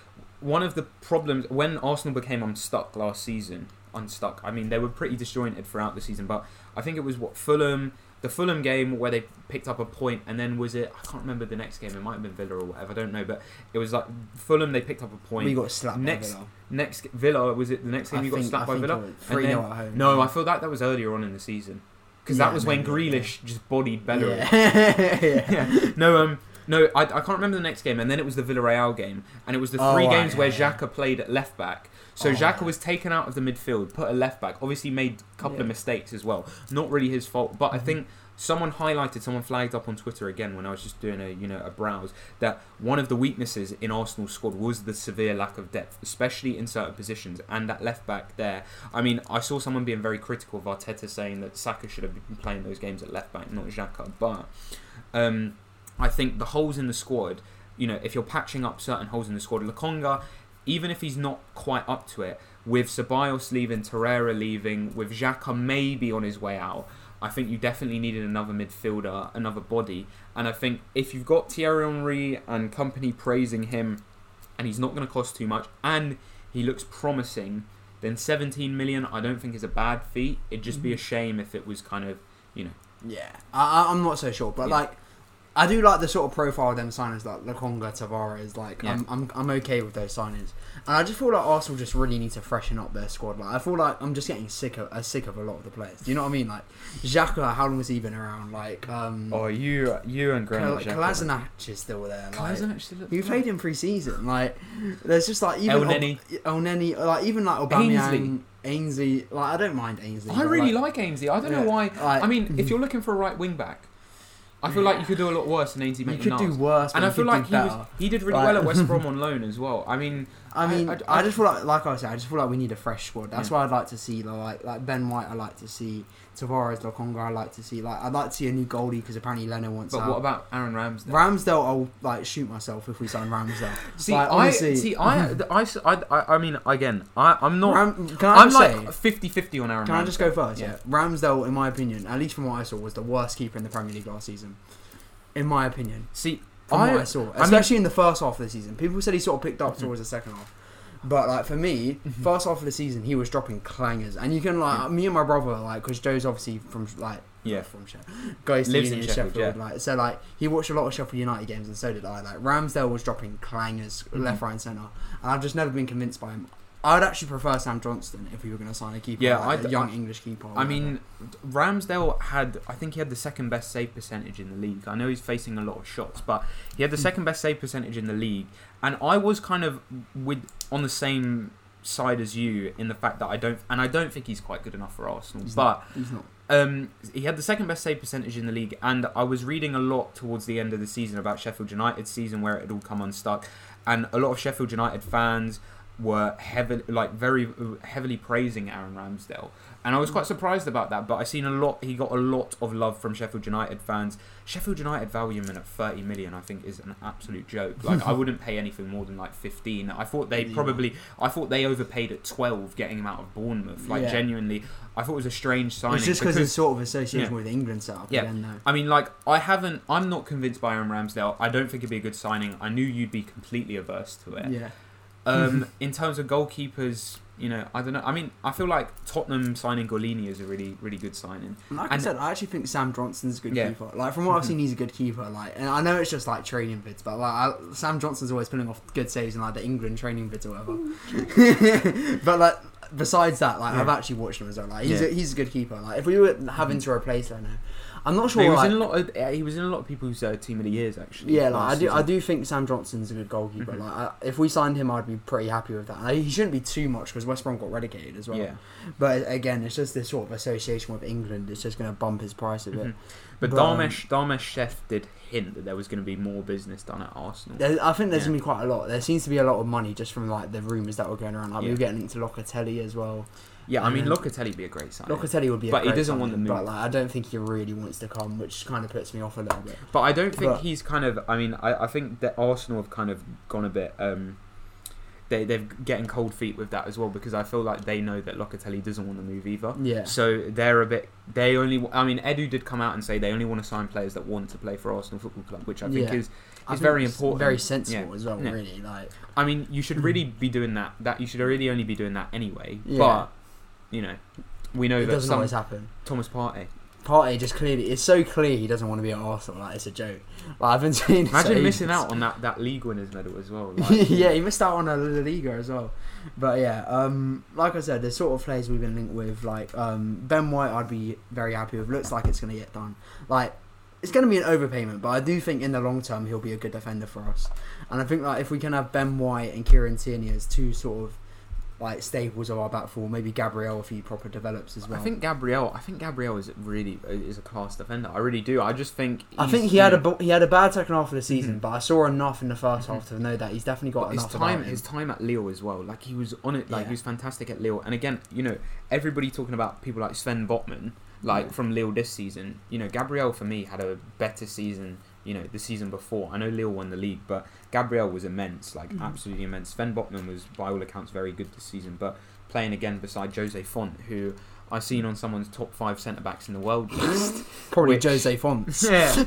one of the problems when Arsenal became unstuck last season, unstuck. I mean, they were pretty disjointed throughout the season, but I think it was what Fulham, the Fulham game where they picked up a point, and then was it? I can't remember the next game. It might have been Villa or whatever. I don't know, but it was like Fulham. They picked up a point. we got slapped Next- by Villa. next Villa was it the next game I you got slapped I by Villa? 3-0 at home. No, I feel that that was earlier on in the season because Yeah, that was when Grealish just bodied Bellerin. Yeah. [LAUGHS] yeah. [LAUGHS] yeah. No, um, no, I, I can't remember the next game, and then it was the Villarreal game, and it was the Oh, three right, games where yeah, yeah. Xhaka played at left back. So Oh, Xhaka was taken out of the midfield, put a left back. Obviously, made a couple of mistakes as well. Not really his fault, but I Mhm. think someone highlighted, someone flagged up on Twitter again when I was just doing a you know a browse that one of the weaknesses in Arsenal's squad was the severe lack of depth, especially in certain positions, and that left back there. I mean, I saw someone being very critical of Arteta saying that Saka should have been playing those games at left back, not Xhaka, but. Um, I think the holes in the squad, you know, if you're patching up certain holes in the squad, Lokonga, even if he's not quite up to it, with Ceballos leaving, Torreira leaving, with Xhaka maybe on his way out, I think you definitely needed another midfielder, another body. And I think if you've got Thierry Henry and Kompany praising him, and he's not going to cost too much, and he looks promising, then 17 million I don't think is a bad feat. It'd just be mm-hmm. a shame if it was kind of, you know, Yeah, I, I- I'm not so sure, but Yeah. like, I do like the sort of profile of them signings, like Lokonga, Tavares. Like, Yeah. I'm, I'm, I'm okay with those signings, and I just feel like Arsenal just really need to freshen up their squad. Like, I feel like I'm just getting sick of, uh, sick of a lot of the players. Do you know what I mean? Like, Xhaka, how long has he been around? Like, um, oh, you, you and Granit Xhaka. Kolasinac is still there. Like, Kolasinac still at he the played in pre-season. Like, there's just like even Elneny. El Neni, like even like Aubameyang, Ainsley. Like, I don't mind Ainsley. I really like, like Ainsley. I don't Yeah, know why. like- I mean, if you're looking for a right wing back, I feel like you could do a lot worse than Ainsley you could do worse, And I feel like he was, he did really well at West [LAUGHS] Brom on loan as well. I mean, I mean, I- I, I- just feel like, like I said, I just feel like we need a fresh squad. That's Yeah. why I'd like to see like like Ben White. I like to see Tavares, Lokonga, I'd like to see. Like, I'd like to see a new goalie because apparently Leno wants But out. what about Aaron Ramsdale? Ramsdale, I'll like shoot myself if we sign Ramsdale. see, [LAUGHS] like, I see. I, [LAUGHS] I, I, I mean, again, I, I'm not. Ram, can I say? like 50-50 on Aaron. Can I just go first? Yeah. Yeah. Ramsdale, in my opinion, at least from what I saw, was the worst keeper in the Premier League last season. In my opinion, See, from I, what I saw, mean- especially in the first half of the season, people said he sort of picked up towards the second half. But like for me, Mhm. first half of the season, he was dropping clangers, and you can like Yeah. me and my brother like because Joe's obviously from like Yeah. from Sheffield, goes to Lives in Sheffield, Sheffield, like so like he watched a lot of Sheffield United games, and so did I. Like Ramsdale was dropping clangers Mhm. left, right, and centre, and I've just never been convinced by him. I'd actually prefer Sam Johnstone if we were going to sign a keeper, Yeah, like, a young I- English keeper. I mean, Ramsdale had, I think he had the second best save percentage in the league. I know he's facing a lot of shots, but he had the Hmm. second best save percentage in the league. And I was kind of with on the same side as you in the fact that I don't, and I don't think he's quite good enough for Arsenal. He's but he's not. um, he had the second best save percentage in the league, and I was reading a lot towards the end of the season about Sheffield United's season where it had all come unstuck, and a lot of Sheffield United fans were heavily, like very uh, heavily praising Aaron Ramsdale, and I was quite surprised about that. But I seen a lot. He got a lot of love from Sheffield United fans. Sheffield United value him at thirty million. I think is an absolute joke. Like I [LAUGHS] wouldn't pay anything more than like fifteen. I thought they Yeah. probably. I thought they overpaid at twelve, getting him out of Bournemouth. Like Yeah. genuinely, I thought it was a strange signing. It's just because it's sort of association Yeah. with England set up Yeah. again, though. I mean, like, I haven't. I'm not convinced by Aaron Ramsdale. I don't think it'd be a good signing. I knew you'd be completely averse to it. Yeah. Um, in terms of goalkeepers, you know, I don't know. I mean, I feel like Tottenham signing Gollini is a really, really good signing. Like And- I said, I actually think Sam Johnstone's a good Yeah. keeper. Like from what I've Mhm. seen, he's a good keeper. Like, and I know it's just like training vids, but like I, Sam Johnstone's always pulling off good saves in like the England training vids or whatever. [LAUGHS] but like besides that, like Yeah. I've actually watched him as well. Like he's Yeah. a, he's a good keeper. Like if we were having to replace Leno, I'm not sure. he was like, in a lot. Of, uh, he was in a lot of people's uh, team of the years actually. Yeah, like I do. I do think Sam Johnstone's a good goalkeeper. Mhm. Like I, if we signed him, I'd be pretty happy with that. Like, he shouldn't be too much because West Brom got relegated as well. Yeah, But again, it's just this sort of association with England. It's just going to bump his price a bit. Mhm. but, But, um, Dharmesh Dharmesh Sheth did hint that there was going to be more business done at Arsenal. There, I think there's Yeah. gonna be quite a lot. There seems to be a lot of money just from like the rumours that were going around. Like we were getting into Locatelli as well. Yeah, I mean, Um, Locatelli would be a great signing. Locatelli would be, a great sign. But he great doesn't want signing, the move. But like, I don't think he really wants to come, which kind of puts me off a little bit. But I don't think But- he's kind of. I mean, I, I think that Arsenal have kind of gone a bit. Um, they they're getting cold feet with that as well because I feel like they know that Locatelli doesn't want to move either. Yeah, So they're a bit. They only. I mean, Edu did come out and say they only want to sign players that want to play for Arsenal Football Club, which I think Yeah. is. I it's think very important. very sensible Yeah. as well. Yeah. Really, like I mean, you should [CLEARS THROAT] really be doing that. That you should really only be doing that anyway. Yeah. But you know, we know it that doesn't some always happen. Thomas Partey. Partey just clearly, it's so clear he doesn't want to be at Arsenal. Like it's a joke. Like I've been saying. this Imagine for missing out on that that league winners medal as well. [LAUGHS] Like, yeah, he missed out on a La Liga as well. But yeah, um, like I said, the sort of players we've been linked with, like um, Ben White, I'd be very happy with. Looks like it's going to get done. Like it's going to be an overpayment, but I do think in the long term he'll be a good defender for us. And I think like if we can have Ben White and Kieran Tierney as two sort of like staples of our back four, maybe Gabriel if he proper develops as well. I think Gabriel. I think Gabriel is really is a class defender. I really do. I just think. I think he had a know, bu- he had a bad second half of the season, Mhm. but I saw enough in the 1st Mhm. half to know that he's definitely got but his time. about him. His time at Lille as well. Like he was on it. Like Yeah. he was fantastic at Lille. And again, you know, everybody talking about people like Sven Botman, like Yeah. from Lille this season. You know, Gabriel for me had a better season. You know, the season before. I know Lille won the league, but Gabriel was immense. Like Mhm. absolutely immense. Sven Botman was by all accounts very good this season, but playing again beside Jose Font, who I've seen on someone's top five centre backs in the world [LAUGHS] list. Probably which- Jose Font. [LAUGHS] yeah,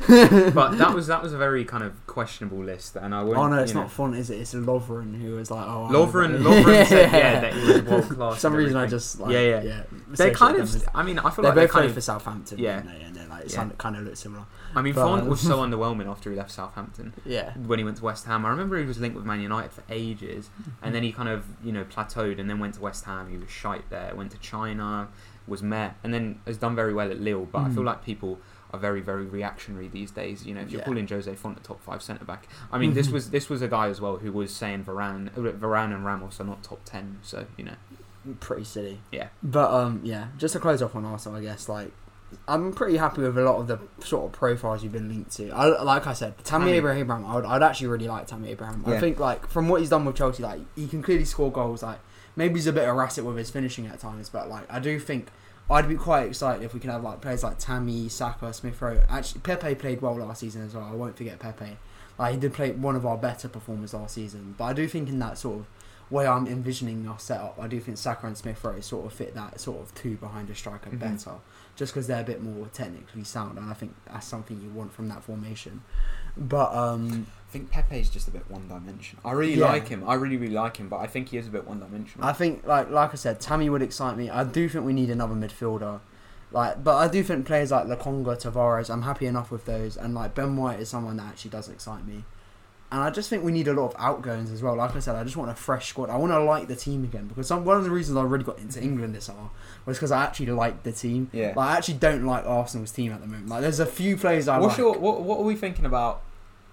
but that was that was a very kind of questionable list, and I. Oh no, it's you know, not Font, is it? It's Lovren who was like, oh. Lovren, Lovren said yeah [LAUGHS] that he was world class. For some reason, I just like Yeah, yeah. yeah. they associate kind of. as- I mean, I feel They like they both kind of. for Southampton. Yeah. don't they? and they're like Yeah. kind of look similar. I mean, but- Font was so [LAUGHS] underwhelming after he left Southampton Yeah. when he went to West Ham. I remember he was linked with Man United for ages, and then he kind of you know plateaued, and then went to West Ham. He was shite there. Went to China, was met, and then has done very well at Lille. But I Mm. feel like people are very very reactionary these days. You know, if you're Yeah. calling Jose Font a top five centre back, I mean, this was this was a guy as well who was saying Varane, uh, Varane and Ramos are not top ten. So you know, Pretty silly. Yeah. But um, yeah. Just to close off on Arsenal, I guess like. I'm pretty happy with a lot of the sort of profiles you've been linked to. I, like I said, Tammy Tammy. Abraham. I would, I'd actually really like Tammy Abraham. I think like from what he's done with Chelsea, like he can clearly score goals. Like maybe he's a bit erratic with his finishing at times, but like I do think I'd be quite excited if we could have like players like Tammy, Saka, Smith Rowe. Actually, Pepe played well last season as well. I won't forget Pepe. Like he did play one of our better performers last season. But I do think in that sort of way I'm envisioning our setup, I do think Saka and Smith Rowe sort of fit that sort of two behind a striker Mhm. better, just because they're a bit more technically sound, and I think that's something you want from that formation. But um, I think Pepe's just a bit one dimensional. I really Yeah. like him. I really really like him, but I think he is a bit one dimensional. I think like like I said, Tammy would excite me. I do think we need another midfielder. Like, but I do think players like Lokonga, Tavares, I'm happy enough with those, and like Ben White is someone that actually does excite me. And I just think we need a lot of outgoings as well. Like I said, I just want a fresh squad. I want to like the team again because some, one of the reasons I really got into England this summer was because I actually like the team. yeah. Like I actually don't like Arsenal's team at the moment. Like there's a few players I What's like. your what? What are we thinking about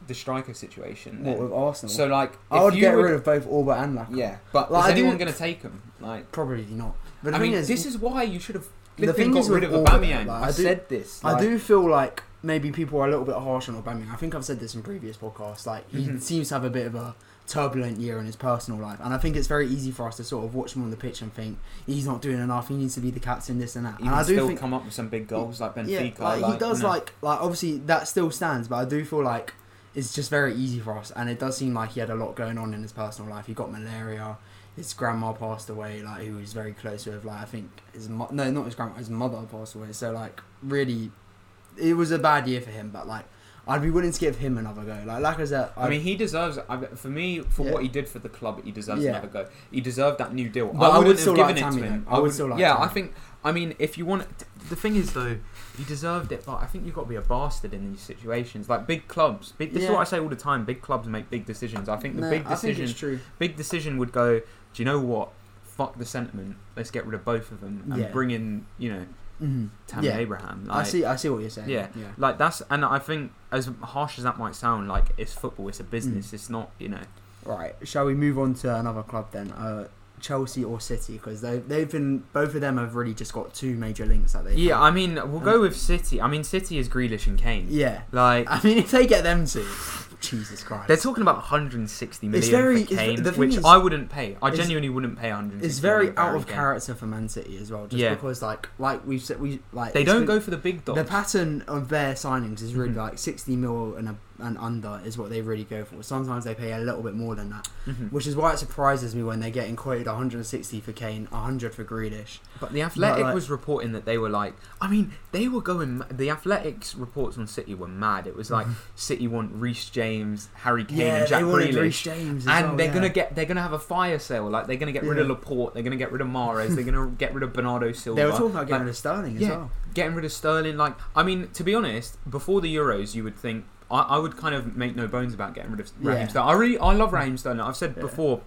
the striker situation? what then? with Arsenal? So like, I would you get would- rid of both Auba and Laca. Yeah, but Like, is I anyone going to take him? Like, probably not. But I mean, is, this is why you should have. The thing got is rid of Auba, Aubameyang. like, I, I do- said this. I do feel like maybe people are a little bit harsh on Aubameyang. I think I've said this in previous podcasts. Like he Mhm. seems to have a bit of a turbulent year in his personal life, and I think it's very easy for us to sort of watch him on the pitch and think he's not doing enough. He needs to be the captain, this and that. He and I do still think, come up with some big goals like yeah, Benfica. like, he does you know. like like obviously that still stands, but I do feel like it's just very easy for us, and it does seem like he had a lot going on in his personal life. He got malaria. His grandma passed away, like who he was very close with. Like I think his mo- no, not his grandma, his mother passed away. So like really, it was a bad year for him. But like I'd be willing to give him another go. Like like I said, I mean, he deserves. I, for me, for Yeah. what he did for the club, he deserves Yeah. another go. He deserved that new deal. But I I would wouldn't still have like given it Tammy, to him. though. I would would- still like Yeah, Tammy. I think. I mean, if you want, the thing is though, he deserved it. But I think you've got to be a bastard in these situations. Like big clubs. Big, this is what I say all the time. Big clubs make big decisions. I think the No, big I decision, big decision would go. Do you know what? Fuck the sentiment. Let's get rid of both of them and Yeah. bring in, you know, hmm Tammy Yeah. Abraham. I see. I see what you're saying. Yeah. yeah. Like that's, and I think as harsh as that might sound, like it's football. It's a Mm. business. It's not, you know. Right. Shall we move on to another club then? Uh, Chelsea or City? Because they they've been both of them have really just got two major links that they. Yeah, I mean, we'll go with City. I mean, City is Grealish and Kane. Yeah. Like [LAUGHS] I mean, if they get them two, [LAUGHS] Jesus Christ. they're talking about 160 million very- for Kane, thing which is- I wouldn't pay. I genuinely wouldn't pay 160. it's very out of Kane. character for Man City as well, just Yeah. because like like we've said we like They don't been- go for the big dogs. The pattern of their signings is really Mhm. like 60 mil and a, and under is what they really go for. Sometimes they pay a little bit more than that, Mhm. which is why it surprises me when they're getting quoted 160 for Kane, 100 for Grealish. But the Athletic like- was reporting that they were like, I mean, they were going. The Athletics reports on City were mad. It was like City want Reece James, Harry Kane, and Jack they Grealish. James, and well, they're yeah. gonna get they're gonna have a fire sale like they're gonna get rid of Laporte they're gonna get rid of Mahrez they're [LAUGHS] gonna get rid of Bernardo Silva They were talking about getting Like, rid of Sterling as yeah. well. getting rid of Sterling like I mean to be honest before the Euros you would think I, I would kind of make no bones about getting rid of Raheem Yeah. Sterling I really I love Raheem Sterling I've said Yeah. before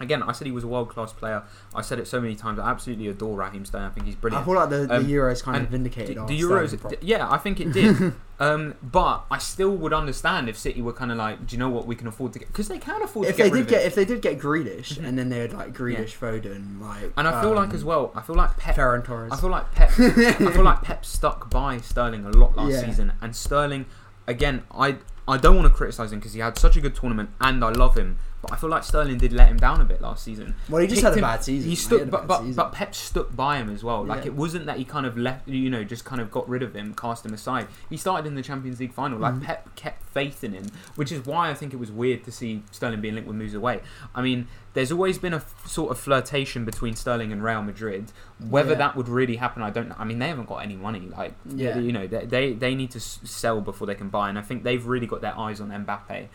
again I said he was a world class player I said it so many times I absolutely adore Raheem Sterling I think he's brilliant. I feel like the, the Um, Euros kind of vindicated the, the Euros, d- yeah, I think it did. [LAUGHS] um, but I still would understand if City were kind of like, do you know what we can afford to get? Because they can afford if to get they did get him. if they did get Grealish Mhm. and then they had like Grealish, Foden, like And I feel like um, as well, I feel like Pep. Ferran Torres. I feel like Pep. I feel like [LAUGHS] Pep stuck by Sterling a lot last Yeah. season, and Sterling, again, I I don't want to criticize him because he had such a good tournament, and I love him. But I feel like Sterling did let him down a bit last season. well, he just picked had a bad season. He stuck, a but but, season. but Pep stuck by him as well. Like Yeah. it wasn't that he kind of left, you know, just kind of got rid of him, cast him aside. He started in the Champions League final. Like Mhm. Pep kept faith in him, which is why I think it was weird to see Sterling being linked with moves away. I mean, there's always been a f- sort of flirtation between Sterling and Real Madrid. Whether Yeah. that would really happen, I don't know. I mean, they haven't got any money. Like, Yeah. you know, they they, they need to s- sell before they can buy, and I think they've really got their eyes on Mbappe.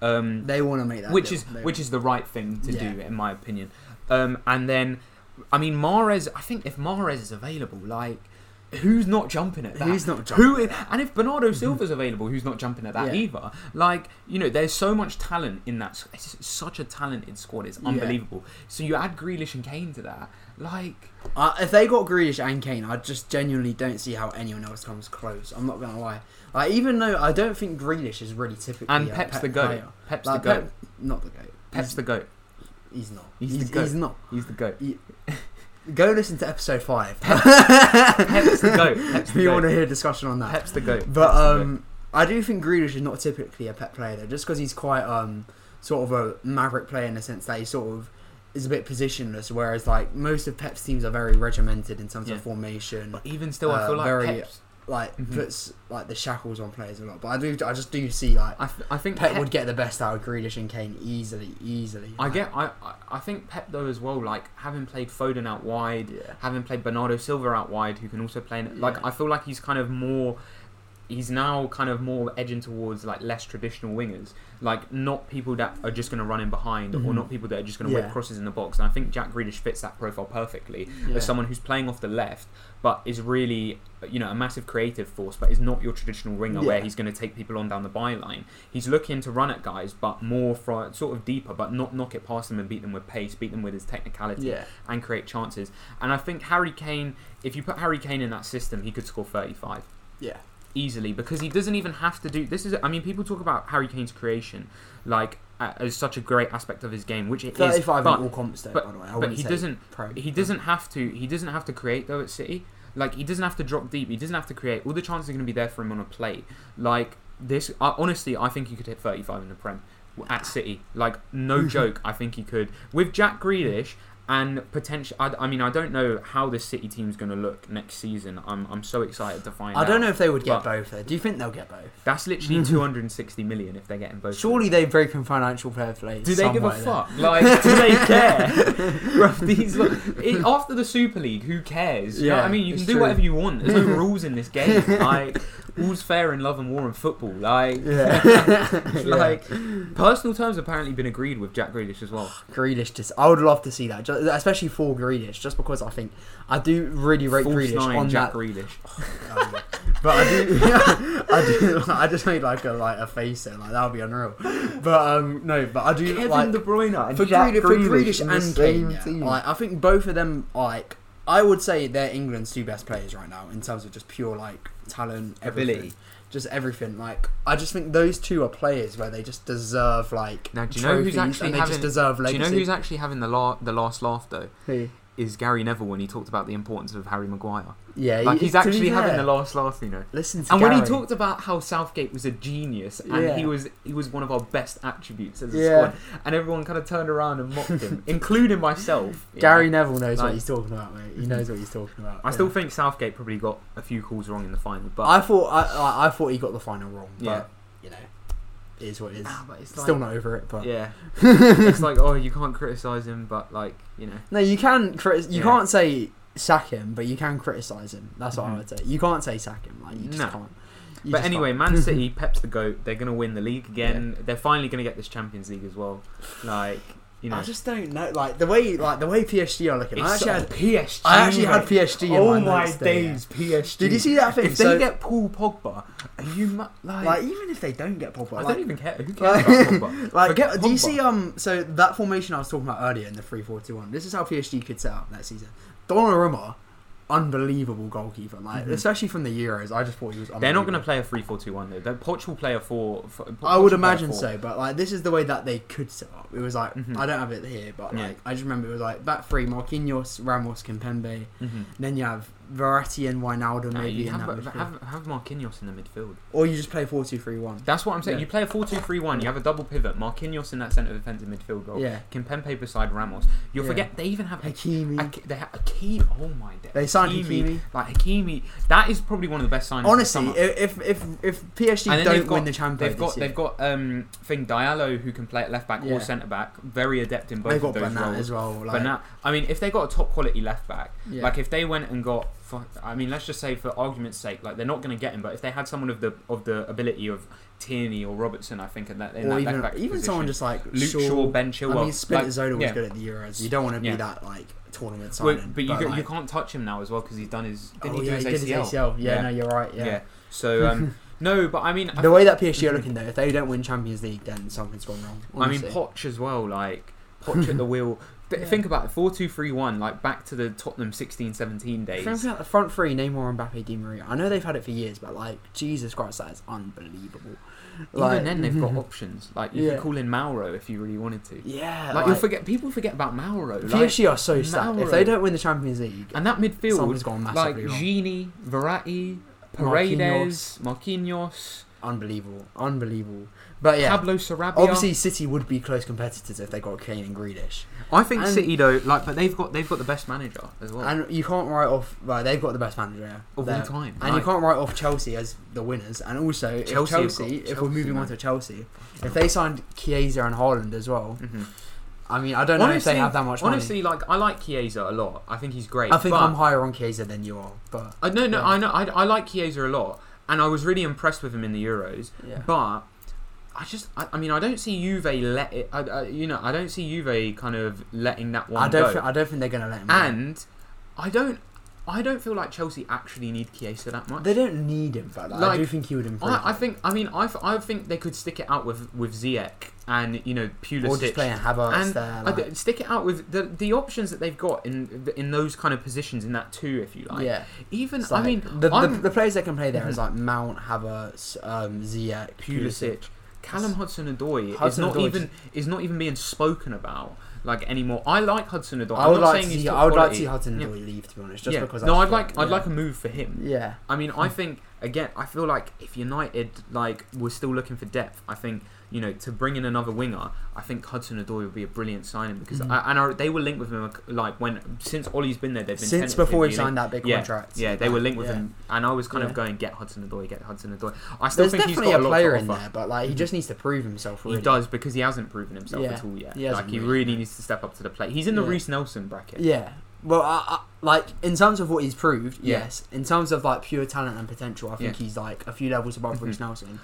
Um, they want to make that, which deal. is They which is the right thing to Yeah. do in my opinion. Um, and then, I mean, Mahrez. I think if Mahrez is available, like, who's not jumping at that? Who's not jumping Who? at that? And if Bernardo Silva's available, who's not jumping at that Yeah. either? Like, you know, there's so much talent in that. It's such a talented squad. It's Yeah. unbelievable. So you add Grealish and Kane to that, like. Uh, if they got Grealish and Kane, I just genuinely don't see how anyone else comes close. I'm not gonna lie. Like even though I don't think Grealish is really typically And Pep's Pep the goat. player. Pep's Like, the goat. Pep, not the goat. Pep's he's, the goat. he's not. He's He's, the goat. he's not. He's the goat. Go listen to episode five. [LAUGHS] Pep's the goat. Pep's if the you want to hear a discussion on that. Pep's the goat. But Pep's goat. um, I do think Grealish is not typically a Pep player though, just because he's quite um sort of a maverick player in the sense that he sort of is a bit positionless, whereas like most of Pep's teams are very regimented in terms Yeah. of formation. But even still, I Uh, feel like very- Pep's, Like Mhm. puts like the shackles on players a lot. But I do, I just do see like I I think Pep Pep- would get the best out of Grealish and Kane easily, easily. I Like, get. I, I I think Pep though as well. Like having played Foden out wide, Yeah. having played Bernardo Silva out wide, who can also play. In, like Yeah. I feel like he's kind of more. He's now kind of more edging towards like less traditional wingers, like not people that are just going to run in behind, or Mhm. not people that are just going to Yeah. whip crosses in the box. And I think Jack Grealish fits that profile perfectly Yeah. as someone who's playing off the left, but is really you know a massive creative force, but is not your traditional winger where he's going to take people on down the byline. He's looking to run at guys, but more from sort of deeper, but not knock it past them and beat them with pace, beat them with his technicality Yeah. and create chances. And I think Harry Kane, if you put Harry Kane in that system, he could score 35 Yeah. Easily because he doesn't even have to do this is I mean people talk about Harry Kane's creation like uh, as such a great aspect of his game which it is, Thirty-five but all comps, though. but- by the way, I but he doesn't- Pro. he doesn't have to he doesn't have to create though at City like he doesn't have to drop deep he doesn't have to create all the chances are going to be there for him on a plate. like this uh, honestly I think he could hit 35 in the Prem at City like no [LAUGHS] joke I think he could with Jack Grealish and potential I, I mean I don't know how this City team's going to look next season I'm, I'm so excited to find I out don't know if they would get both. Though. Do you think they'll get both? that's literally [LAUGHS] 260 million if they're getting both. Surely they've broken financial fair play. Do they give a fuck? Like, do they [LAUGHS] care? These look, it, after the Super League, who cares? you know I mean? You can do true. whatever you want. There's no [LAUGHS] rules in this game. Like, all's fair in love and war and football. Like. [LAUGHS] [LAUGHS] Yeah. like personal terms apparently been agreed with Jack Grealish as well. [SIGHS] Grealish just I would love to see that, ju- especially for Grealish, just because I think I do really rate False Grealish on Jack that. Grealish. Um, [LAUGHS] but I do, I do, I just made like a like a face there, like that would be unreal. But um, no, but I do Kevin like De Bruyne and for Jack Grealish, for Grealish in the and Kane. yeah, team. Like I think both of them, like I would say they're England's two best players right now in terms of just pure like talent, everything. Ability. just everything. Like I just think those two are players where they just deserve like Now, do you know who's trophies actually and they having- just deserve Do legacy. you know who's actually having the la- the last laugh though? Who? Is Gary Neville when he talked about the importance of Harry Maguire. Yeah, Like he's actually having the last laugh, you know. Listen to And when he talked about how Southgate was a genius and Yeah. he was he was one of our best attributes as a Yeah. squad, and everyone kind of turned around and mocked him, [LAUGHS] including myself. Gary know. Neville knows Like- what he's talking about, mate. He knows what he's talking about. I yeah. still think Southgate probably got a few calls wrong in the final, but I thought I, I, I thought he got the final wrong, but Yeah. you know, is what it is. Ah, but it's Still not over it, but Yeah, [LAUGHS] it's like oh, you can't criticize him, but like you know, no, you can criti- You Yeah. can't say sack him, but you can criticize him. That's what I Mhm. would say. You can't say sack him, like you just No. can't. You but just anyway, can't. Man City, [LAUGHS] Pep's the goat. They're gonna win the league again. They're finally gonna get this Champions League as well. Like you know, I just don't know, like the way, like the way PSG are looking. I actually had, PSG. I actually had. PSG. In Oh my, my notes there, days, PSG. Did you see that thing? If they get Paul Pogba, you mu- like, like even if they don't get Pogba, I like, don't even care. Who cares like- about Pogba? [LAUGHS] Like, Forget do you see um? So that formation I was talking about earlier in the three four two one. This is how PSG could set up that season. Donnarumma, unbelievable goalkeeper. Like Mhm. especially from the Euros, I just thought he was. They're not going to play a 3-4-2-1 though. They're Portugal play a four. four I would Portugal play a imagine so, but like this is the way that they could set up. It was like Mhm. I don't have it here, but Yeah. like I just remember it was like back three: Marquinhos, Ramos, Kimpembe. Mhm. Then you have Verratti and Wijnaldum Nah, maybe you in have, that midfield. have, have Marquinhos in the midfield. or you just play four two three one. That's what I'm saying. Yeah. You play a 4-2-3-1. You have a double pivot. Marquinhos in that centre defensive midfield role. Yeah, Kimpembe beside Ramos. You'll Yeah. forget they even have Hakimi. Hak- they have Hakimi. Oh my god. They signed Hakimi. Like Hakimi. That is probably one of the best signings. Honestly, if if if PSG don't got- win the Champions, They've got they've got um thing Diallo who can play at left back Yeah. or centre back, very adept in both they've of got those Bernat roles. as well. Like, But now, I mean, if they got a top quality left back, like if they went and got, for, I mean, let's just say for argument's sake, like they're not going to get him, but if they had someone of the of the ability of Tierney or Robertson, I think, in that in that even back even position, someone just like Luke Shaw, Ben Chilwell. I mean, Spinazzola was yeah. good at the Euros. You don't want to be Yeah. that like tournament Well, signing. but you go- like, you can't touch him now as well because he's done his didn't oh he yeah, do he his did ACL? his ACL. Yeah, Yeah. no, you're right. Yeah. Yeah. So um, [LAUGHS] no, but I mean, I The way that PSG are looking though, if they don't win Champions League, then something's gone wrong. I mean. Poch as well, like Poch at the wheel. Yeah. Think about it, 4 2 3 1, like back to the Tottenham 16 17 days. Front, front- front three, Neymar, Mbappe, Di Maria. I know they've had it for years, but like Jesus Christ, that is unbelievable. Even then, they've got [LAUGHS] options. Like, you Yeah. could call in Mauro if you really wanted to. yeah, Like, you'll forget, people forget about Mauro. Like, PSG are so stacked. If they don't win the Champions League, and that midfield, something's gone like massively wrong. Gini, Verratti, Marquinhos. Paredes, Marquinhos, unbelievable, unbelievable. But yeah, Pablo Sarabia. obviously City would be close competitors if they got Kane and Grealish. I think and- City though, like, but they've got they've got the best manager as well And you can't write off. Well, they've got the best manager yeah, of there. all time. And you can't write off Chelsea as the winners. And also, Chelsea if have Chelsea, got- if we're Chelsea, moving on man. to Chelsea, if they signed Chiesa and Haaland as well, hmm I mean, I don't know if they have that much money. Honestly, like I like Chiesa a lot. I think he's great. I think but I'm higher on Chiesa than you are, but I no no Yeah. I know I, I like Chiesa a lot, and I was really impressed with him in the Euros. yeah. But I just I, I mean I don't see Juve let it. I, I, you know I don't see Juve kind of letting that one I don't go. I don't think they're gonna let him. go. and I don't I don't feel like Chelsea actually need Chiesa that much. they don't need him, but like, I do think he would improve. I, I think I mean I, f- I think they could stick it out with with Ziyech and you know Pulisic. or just playing Havertz and there. Like, stick it out with the the options that they've got in in those kind of positions in that two, if you like. yeah, Even It's I mean, the, the, the players that can play there is [LAUGHS] like Mount, Havertz, um, Ziyech, Pulisic, Callum Hudson-Odoi is Hudson-Odoi not even is not even being spoken about like anymore. I like Hudson-Odoi. I I'm would like to see. I would like to see Hudson. Odoi leave. To be honest, just yeah. because. no, I I'd feel- like I'd like a move for him. Yeah, I mean, I think again, I feel like if United like we're still looking for depth, I think you know to bring in another winger, I think Hudson Odoi would be a brilliant signing because Mhm. I, and I, they were linked with him like when since Ole's been there, they've been since before he signed that big yeah, contract. Yeah, they were linked with Yeah. him, and I was kind Yeah. of going get Hudson Odoi, get Hudson Odoi. I still There's think he's definitely got a a lot player in there, but like he Mhm. just needs to prove himself. Really. He does because he hasn't proven himself at all yet. he like he really. really needs to step up to the plate. He's in the Yeah. Reiss Nelson bracket. Yeah. Well, I, I, like in terms of what he's proved, Yeah. yes. In terms of like pure talent and potential, I think Yeah. he's like a few levels above Mhm. Reiss Nelson.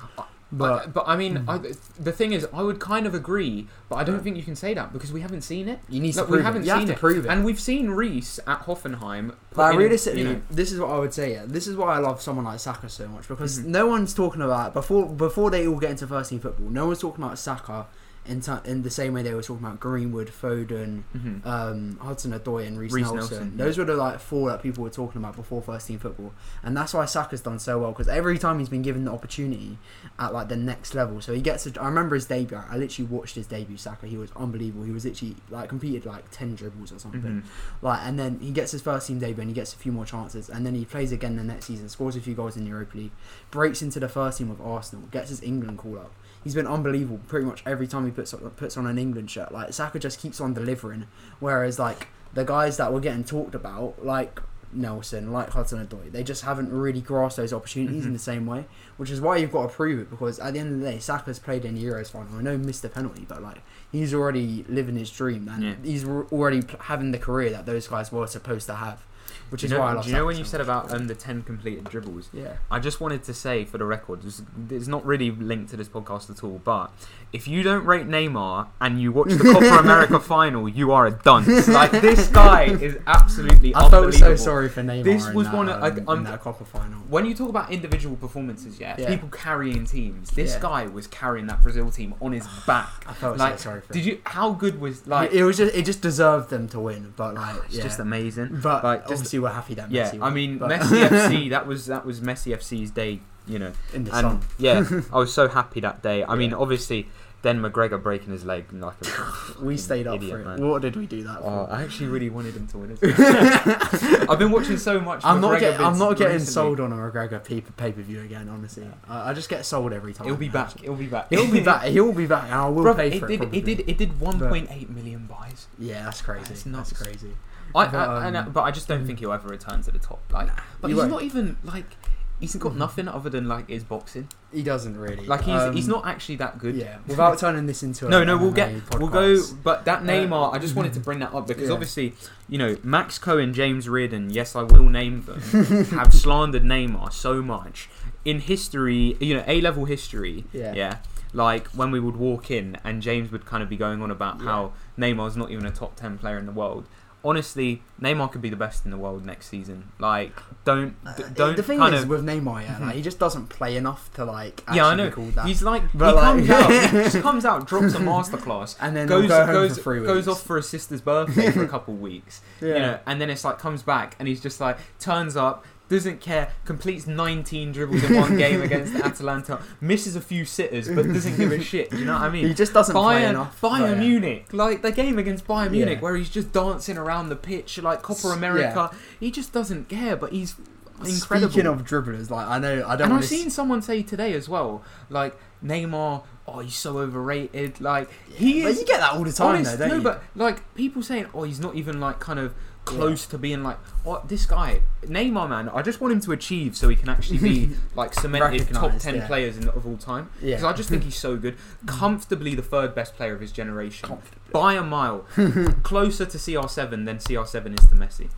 But But but I mean, Mhm. I, the thing is, I would kind of agree, but I don't think you can say that because we haven't seen it. you need to we prove haven't it. You have seen to it. prove it. And we've seen Reiss at Hoffenheim. put But in, realistically, you know, this is what I would say. Yeah, this is why I love someone like Saka so much because Mhm. no one's talking about before before they all get into first team football. No one's talking about Saka in t- in the same way they were talking about Greenwood, Foden, mhm. um, Hudson Odoi, and Reiss Reiss Nelson. Nelson, Those were the like four that people were talking about before first team football, and that's why Saka's done so well because every time he's been given the opportunity at like the next level, so he gets. A, I remember his debut. I literally watched his debut. Saka, he was unbelievable. He was literally like completed like ten dribbles or something. Mhm. Like, and then he gets his first team debut and he gets a few more chances, and then he plays again the next season, scores a few goals in the Europa League, breaks into the first team with Arsenal, gets his England call up. He's been unbelievable pretty much every time he puts on, puts on an England shirt. Like Saka just keeps on delivering, whereas like the guys that were getting talked about, like Nelson, like Hudson Odoi, they just haven't really grasped those opportunities Mhm. in the same way. Which is why you've got to prove it because at the end of the day, Saka's played in the Euros final. I know he missed the penalty, but like he's already living his dream and Yeah. he's al- already having the career that those guys were supposed to have. Which Do is know, why I love do you know when you said about um, the 10 completed dribbles? yeah. I just wanted to say for the record, it's, it's not really linked to this podcast at all, but if you don't rate Neymar and you watch the Copa America [LAUGHS] final, you are a dunce. Like, this guy is absolutely I felt so sorry for Neymar. This in was that, one of- I- um, I'm- in that Copa final. When you talk about individual performances, yeah, Yeah. people carrying teams, this Yeah. guy was carrying that Brazil team on his [SIGHS] back. I felt like, so sorry for Did him. you? How good was like? it, it was just it just deserved them to win, but [SIGHS] like it's yeah. just amazing. But like, just- obviously we're happy that Yeah, Messi I mean, but- Messi [LAUGHS] FC. That was that was Messi FC's day. You know, in the and sun. yeah, [LAUGHS] I was so happy that day. I mean, obviously, then McGregor breaking his leg like a [LAUGHS] We stayed up idiot, for it. man. What did we do that Oh, for? I actually really wanted him to win it. [LAUGHS] I've been watching so much. I'm not McGregor getting I'm not getting recently. sold on a McGregor pay per view again. Honestly, I, I just get sold every time. He'll be back. He'll be back. He'll be back. He'll be back, and I will pay it for did. it. It did. It did 1.8 million buys. Yeah, that's crazy. That's That's, crazy. I, But, I, I know, um, but I just don't think he'll ever return to the top. Like, but he's won't. not even like. He's got nothing other than like his boxing. He doesn't really. Like he's he's Um, not actually that good. Yeah, without [LAUGHS] turning this into a No, no, we'll get, we'll go. But that Uh, Neymar, I just wanted to bring that up because Yeah. obviously, you know, Max Cohen, James Reardon, yes, I will name them, [LAUGHS] have slandered Neymar so much in history. You know, A level history. Yeah. Yeah. Like when we would walk in and James would kind of be going on about how Neymar's not even a top ten player in the world. Honestly, Neymar could be the best in the world next season. Like, don't d- Uh, don't the thing kind is of. with Neymar, yeah, Mhm. like, he just doesn't play enough to like. Actually Yeah, I know. Be called that. He's like But he like- comes out, he [LAUGHS] just comes out, drops a masterclass, [LAUGHS] and then goes go goes goes off for his sister's birthday for a couple weeks, [LAUGHS] Yeah. you know, and then it's like comes back and he's just like turns up, doesn't care, completes 19 dribbles in one game [LAUGHS] against Atalanta, misses a few sitters but doesn't give a shit. Do you know what I mean? he just doesn't play Bayern, enough. Bayern yeah. Munich, like the game against Bayern Munich, Yeah. where he's just dancing around the pitch like Copa America. He just doesn't care, but he's incredible. Speaking of dribblers, like I know I don't. and I've seen someone say today as well, like Neymar. Oh, he's so overrated. Like he But is. you get that all the time, honest, though, don't no, you? but like people saying, oh, he's not even like kind of close to being like, what this guy Neymar, man. I just want him to achieve so he can actually be [LAUGHS] like cemented top ten yeah. players in, of all time. Yeah. Because I just think he's so good, [LAUGHS] comfortably the third best player of his generation by a mile, [LAUGHS] closer to CR7 than CR7 is to Messi.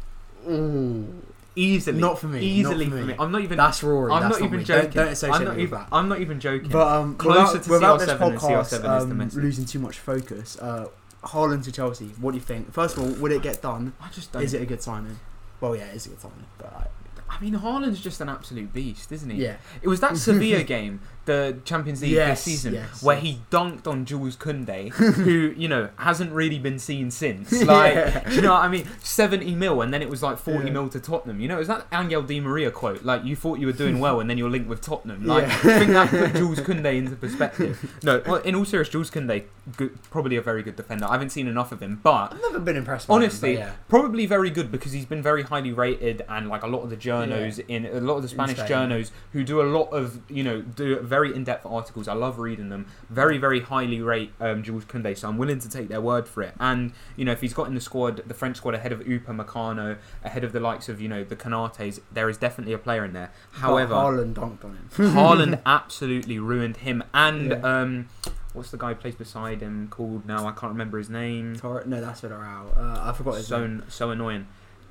Ooh, Easily, Not for me, Easily for for me. me. I'm not even. that's Rory. I'm that's not even me. joking. Don't, don't I'm not even. I'm not even joking. But um, Closer without, to without CR7 than CR7 is to um, Messi. losing too much focus, uh, Haaland to Chelsea. What do you think? First of all, would it get done? I just don't. Is it a good signing? Well, yeah, it's a good signing, but I, I mean, Haaland's just an absolute beast, isn't he? yeah, It was that [LAUGHS] Sevilla game, the Champions League Yes, this season, yes, where yes. he dunked on Jules Koundé, [LAUGHS] who you know hasn't really been seen since. Like, Yeah. you know what I mean? Seventy mil, and then it was like forty Yeah. mil to Tottenham. You know, is that Angel Di Maria quote? Like, you thought you were doing well, and then you're linked with Tottenham. Like, Yeah. I think that put [LAUGHS] Jules Koundé into perspective. No, well, in all seriousness, Jules Koundé, good, probably a very good defender. I haven't seen enough of him, but I've never been impressed. By honestly, him, yeah. probably very good because he's been very highly rated, and like a lot of the journos in a lot of the Spanish journos who do a lot of you know do very in depth articles. I love reading them. Very very highly rate um, Jules Koundé, so I'm willing to take their word for it. And you know if he's got in the squad, the French squad ahead of Upamecano, ahead of the likes of you know the Konatés, there is definitely a player in there. However, but Haaland dunked on him. [LAUGHS] Haaland [LAUGHS] absolutely ruined him, and Yeah. um, what's the guy who plays beside him called now? I can't remember his name. Tor- no, that's Villarreal. Uh, I forgot his so name. so annoying.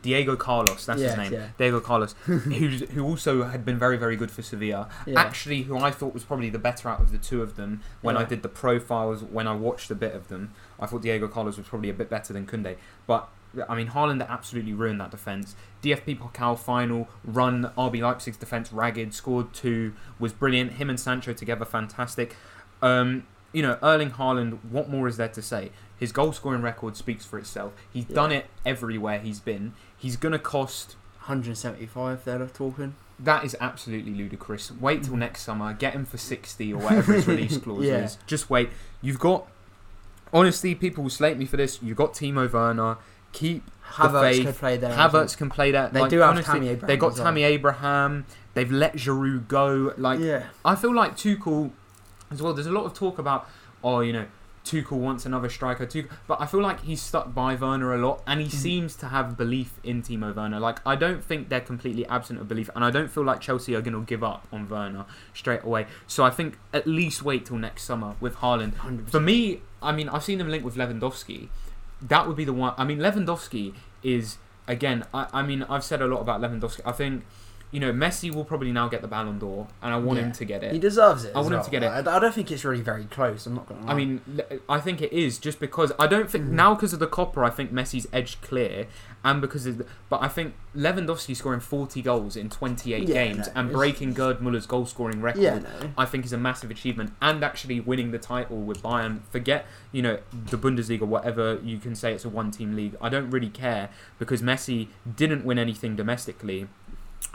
Diego Carlos, that's Yes, his name. yeah. Diego Carlos, [LAUGHS] who's, who also had been very, very good for Sevilla. Yeah. Actually, who I thought was probably the better out of the two of them when I did the profiles, when I watched a bit of them. I thought Diego Carlos was probably a bit better than Koundé. But, I mean, Haaland absolutely ruined that defence. DFB Pokal final, run RB Leipzig's defence ragged, scored two, was brilliant. Him and Sancho together, fantastic. Um, you know, Erling Haaland, what more is there to say? His goal scoring record speaks for itself. He's Yeah. done it everywhere he's been. He's going to cost 175. They're talking. that is absolutely ludicrous. Wait till mm. next summer, get him for 60 or whatever his release [LAUGHS] clause Yeah. is. Just wait. You've got, honestly, people will slate me for this. You've got Timo Werner. Keep Havertz could play there. Havertz can play that. They like, do have honestly, Tammy Abraham They got as well. Tammy Abraham. They've let Giroud go. Like yeah. I feel like Tuchel as well. There's a lot of talk about, oh, you know, Tuchel wants another striker. Tuchel, but I feel like he's stuck by Werner a lot, and he Mhm. seems to have belief in Timo Werner. Like I don't think they're completely absent of belief, and I don't feel like Chelsea are going to give up on Werner straight away. So I think at least wait till next summer with Haaland. 100%. For me, I mean, I've seen them linked with Lewandowski. That would be the one. I mean, Lewandowski is again. I, I mean, I've said a lot about Lewandowski. I think, you know, Messi will probably now get the Ballon d'Or, and I want Yeah. him to get it. He deserves it. I want him to get it. I, I don't think it's really very close. I'm not gonna. Lie. I mean, I think it is just because I don't think Mhm. now because of the Copa. I think Messi's edged clear, and because of the, but I think Lewandowski scoring 40 goals in 28 Yeah, games no, and breaking Gerd Muller's goal scoring record. yeah, no. I think is a massive achievement, and actually winning the title with Bayern. Forget you know the Bundesliga, whatever you can say. It's a one-team league. I don't really care because Messi didn't win anything domestically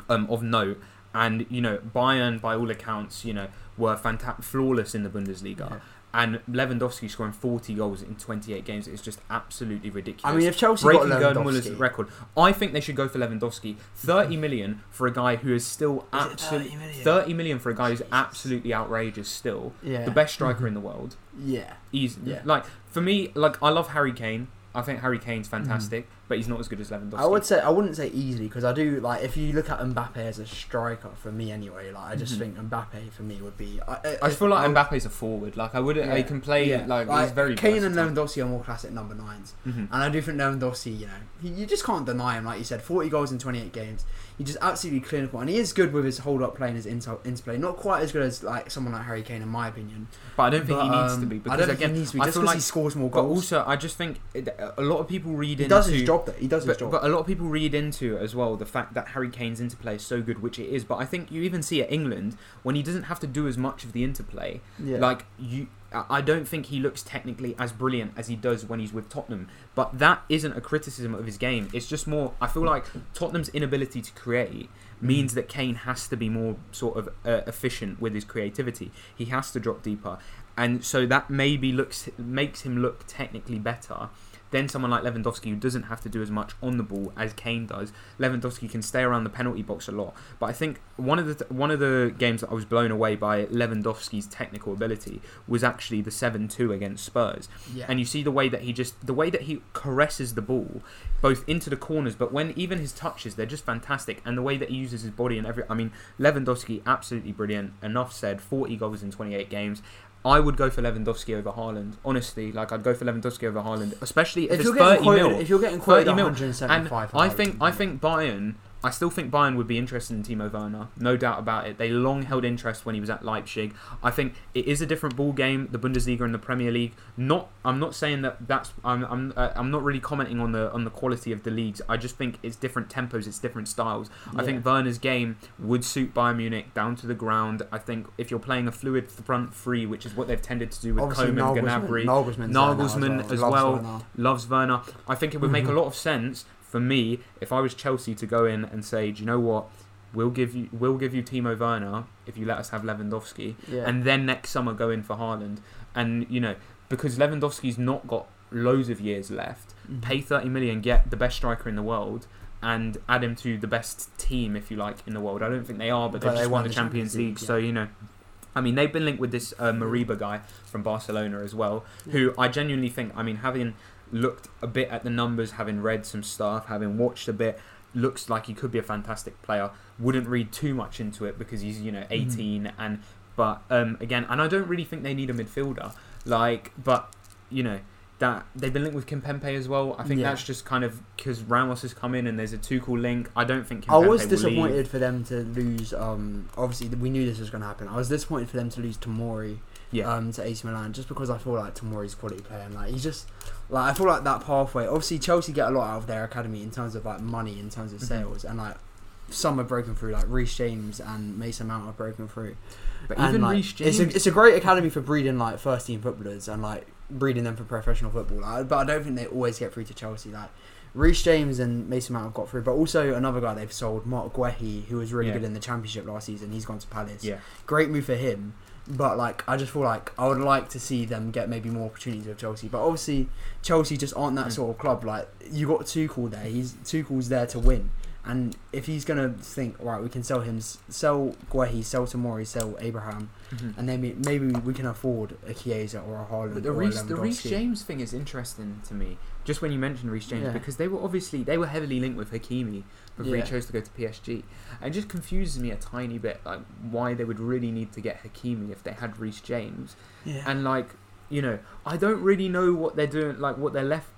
um, of note, and you know Bayern, by all accounts, you know were fantastic, flawless in the Bundesliga. Yeah. And Lewandowski scoring 40 goals in 28 games is just absolutely ridiculous. I mean, if Chelsea breaking got Gerd Lewandowski, record. I think they should go for Lewandowski. 30 million for a guy who is still absolutely 30 million? 30 million for a guy who's Jesus. absolutely outrageous still. yeah, The best striker in the world. Yeah, He's Yeah. like for me, like I love Harry Kane. I think Harry Kane's fantastic, but he's not as good as Lewandowski. Mm-hmm. I would say I wouldn't say easily because I do like if you look at Mbappe as a striker for me anyway. Like I just Mhm. think Mbappe for me would be. I, I, I just feel like I would- Mbappe's a forward. Like I wouldn't. Yeah. He can play yeah, like, he's very. Kane and. Lewandowski are more classic number nines, Mhm. and I do think Lewandowski, you know, he, you just can't deny him. Like you said, forty goals in twenty eight games. He's just absolutely clinical, and he is good with his hold up play and his inter- interplay. Not quite as good as like someone like Harry Kane, in my opinion. But I don't think But, he needs um, to be I because don't think he needs to be I just feel because like. he scores more goals. But also, I just think it, a lot of people read he into. does his job. Though. He does his job. but a lot of people read into as well the fact that Harry Kane's interplay is so good, which it is. But I think you even see at England when he doesn't have to do as much of the interplay. yeah. Like you, I don't think he looks technically as brilliant as he does when he's with Tottenham. But that isn't a criticism of his game. It's just more. I feel like Tottenham's inability to create means that Kane has to be more sort of uh, efficient with his creativity. He has to drop deeper, and so that maybe looks makes him look technically better then someone like Lewandowski who doesn't have to do as much on the ball as Kane does. Lewandowski can stay around the penalty box a lot. But I think one of the one of the games that I was blown away by Lewandowski's technical ability was actually the 7-2 against Spurs. Yeah. And you see the way that he just the way that he caresses the ball both into the corners, but when even his touches, they're just fantastic. And the way that he uses his body and every, I mean, Lewandowski absolutely brilliant. Enough said. Forty goals in twenty eight games. I would go for Lewandowski over Haaland. Honestly, like I'd go for Lewandowski over Haaland, especially if, if it's you're getting thirty quoted, mil. if you're getting quoted 30 mil. 175, And I think I think Bayern. I still think Bayern would be interested in Timo Werner, no doubt about it. They long held interest when he was at Leipzig. I think it is a different ball game, the Bundesliga and the Premier League. Not, I'm not saying that that's. I'm, I'm, uh, I'm not really commenting on the on the quality of the leagues. I just think it's different tempos, it's different styles. I think Werner's game would suit Bayern Munich down to the ground. I think if you're playing a fluid front three, which is what they've tended to do with obviously Coman, Nagelsmann, Gnabry, Nagelsmann as well. Loves Werner. loves Werner. I think it would make Mhm. a lot of sense for me if I was Chelsea to go in and say, do you know what? We'll give you we'll give you Timo Werner if you let us have Lewandowski, Yeah. and then next summer go in for Haaland. And you know because Lewandowski's not got loads of years left, Mhm. pay 30 million, get the best striker in the world, and add him to the best team, if you like, in the world. I don't think they are, but, But they've they just won the Champions, Champions League, League, so you know. I mean, they've been linked with this uh, Moriba guy from Barcelona as well, who I genuinely think, I mean, having looked a bit at the numbers, having read some stuff, having watched a bit, looks like he could be a fantastic player. Wouldn't read too much into it because he's, you know, 18 and but um, again, and I don't really think they need a midfielder. Like, but you know that they've been linked with Kimpembe as well. I think Yeah. that's just kind of because Ramos has come in and there's a Tuchel link. I don't think I Kimpembe was will disappointed for them to lose. Um, obviously, we knew this was going to happen. I was disappointed for them to lose Tomori Yeah, um, to AC Milan just because I feel like Tomori's quality player and like he's just like I feel like that pathway. Obviously, Chelsea get a lot out of their academy in terms of like money, in terms of Mhm. sales, and like some have broken through. Like Reece James and Mason Mount have broken through. but And, even like, Reece James. It's a, it's a great academy for breeding like first team footballers and like breeding them for professional football. Like, but I don't think they always get through to Chelsea. Like Reece James and Mason Mount have got through, but also another guy they've sold, Marc Guéhi, who was really Yeah. good in the Championship last season. He's gone to Palace. yeah, Great move for him. But like, I just feel like I would like to see them get maybe more opportunities with Chelsea. But obviously, Chelsea just aren't that Mm. sort of club. Like you got Tuchel there. He's Tuchel's there to win. And if he's gonna think, right, we can sell him, sell Guehi, sell Tomori, sell Abraham, Mhm. and then maybe we can afford a Chiesa or a Haaland But the Reece, the Reece James thing is interesting to me. Just when you mentioned Reece James, Yeah. because they were obviously they were heavily linked with Hakimi before Yeah. he chose to go to PSG. It just confuses me a tiny bit, like why they would really need to get Hakimi if they had Reece James. Yeah. And like, you know, I don't really know what they're doing, like what their left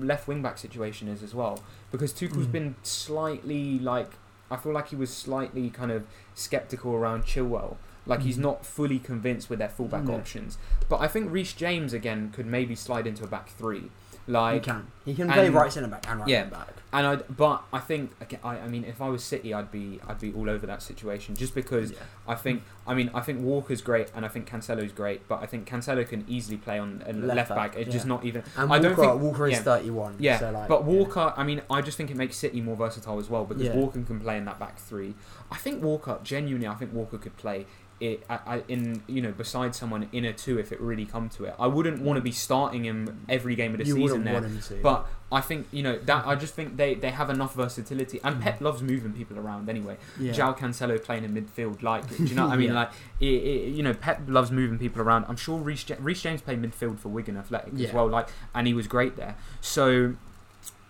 left wing back situation is as well, because Tuchel's Mm. been slightly like I feel like he was slightly kind of skeptical around Chilwell. Like he's Mhm. not fully convinced with their fullback No. options. But I think Reece James again could maybe slide into a back three. He can. He can play and- right centre back and right Yeah. back. and I but I think again, I, I mean if I was City I'd be I'd be all over that situation just because Yeah. I think I mean I think Walker's great and I think Cancelo's great but I think Cancelo can easily play on left, Left back. It's just not even And I Walker, don't think- Walker is yeah. 31. yeah, so like, but yeah. Walker, I mean, I just think it makes City more versatile as well because Yeah. Walker can play in that back three. I think Walker, genuinely, I think Walker could play it I, I, in you know beside someone in a two if it really come to it. I wouldn't want to be starting him every game of the you season there, want him to. but I think you know that I just think they, they have enough versatility and. Pep loves moving people around anyway. yeah. João Cancelo playing in midfield, like do you know what I [LAUGHS] mean? Yeah. Like it, it, you know, Pep loves moving people around. I'm sure Reece, Ja- Reece James played midfield for Wigan Athletic as well, like and he was great there. So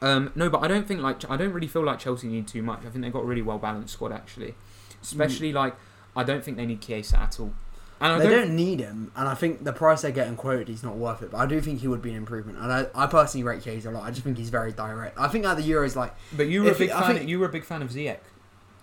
um, no, but I don't think like I don't really feel like Chelsea need too much. I think they've got a really well balanced squad actually, especially like I don't think they need Chiesa at all. And I they don't, don't need him, and I think the price they're getting quoted is not worth it. But I do think he would be an improvement, and I, I personally rate Chiesa a lot. I just think he's very direct. I think at the Euros, like but you were a big he- fan. think- you were a big fan of Ziyech.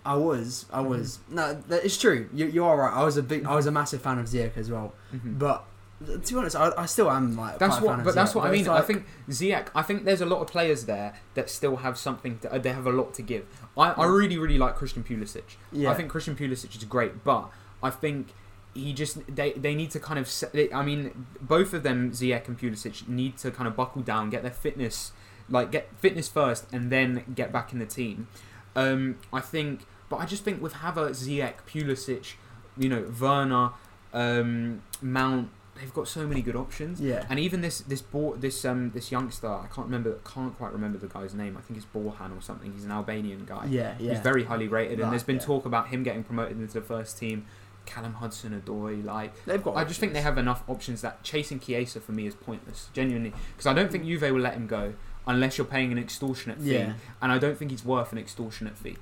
I was, I Mm-hmm. was. No, that, it's true. You, you are right. I was a big, I was a massive fan of Ziyech as well. Mhm. But to be honest, I, I still am like. That's what, but that's what I it's mean. I think Ziyech. I think there's a lot of players there that still have something. To, uh, they have a lot to give. I, I really, really like Christian Pulisic. yeah, I think Christian Pulisic is great, but I think he just they they need to kind of. I mean, both of them, Ziyech and Pulisic, need to kind of buckle down, get their fitness, like get fitness first, and then get back in the team. Um, I think, but I just think with Havertz, Ziyech, Pulisic, you know, Werner, um, Mount, they've got so many good options. Yeah. And even this this Bor- this um this youngster, I can't remember, can't quite remember the guy's name. I think it's Borhan or something. He's an Albanian guy. Yeah, yeah. He's very highly rated, and there's been yeah. talk about him getting promoted into the first team. Callum Hudson Odoi, like They've got. I just think they have enough options that chasing Chiesa for me is pointless, genuinely, because I don't think Juve will let him go unless you're paying an extortionate fee, Yeah. and I don't think he's worth an extortionate fee.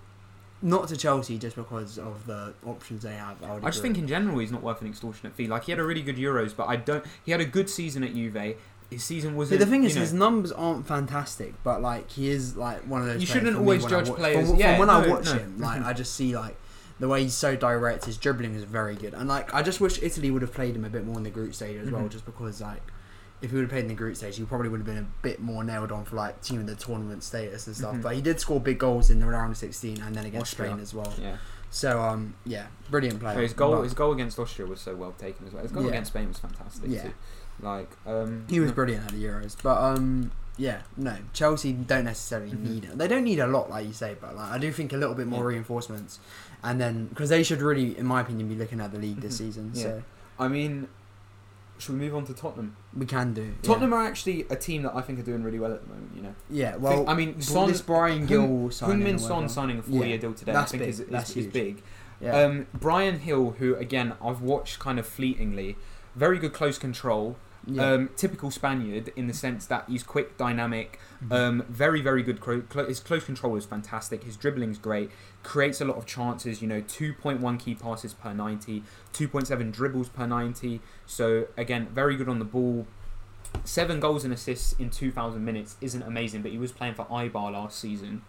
Not to Chelsea just because of the options they have. I, I just think in general he's not worth an extortionate fee. Like he had a really good Euros, but I don't. He had a good season at Juve. His season was. See, the thing is, his numbers aren't fantastic, but like he is like one of those. You shouldn't always judge watch- players- From, yeah, from when I watch no. him, like I just see like the way he's so direct. His dribbling is very good, and like I just wish Italy would have played him a bit more in the group stage as well, Mhm. just because like. If he would have played in the group stage, he probably would have been a bit more nailed on for like team of the tournament status and stuff. Mhm. But he did score big goals in the round of 16 and then against Austria. Spain as well. Yeah, So um, yeah, brilliant player. So his goal, But his goal against Austria was so well taken as well. His goal Yeah. against Spain was fantastic Yeah. too. Like, um, he was brilliant at the Euros. But um, yeah, no, Chelsea don't necessarily Mhm. need it. They don't need a lot, like you say, but like I do think a little bit more reinforcements, and then because they should really, in my opinion, be looking at the league this Mhm. season. Yeah. So I mean, should we move on to Tottenham? we can do. yeah. Tottenham are actually a team that I think are doing really well at the moment. You know, Yeah, well, I mean, Son, this Bryan Gil signing. Son signing a four-year Yeah, deal today, that's I think big, is, is, that's is big. Yeah. Um, Bryan Gil, who again I've watched kind of fleetingly, very good close control. Yeah. Um, typical Spaniard in the sense that he's quick, dynamic, Mhm. um, very, very good. Clo- his close control is fantastic. His dribbling's great. Creates a lot of chances. You know, 2.1 key passes per 90, 2.7 dribbles per 90. So again, very good on the ball. Seven goals and assists in 2,000 minutes isn't amazing, but he was playing for Eibar last season.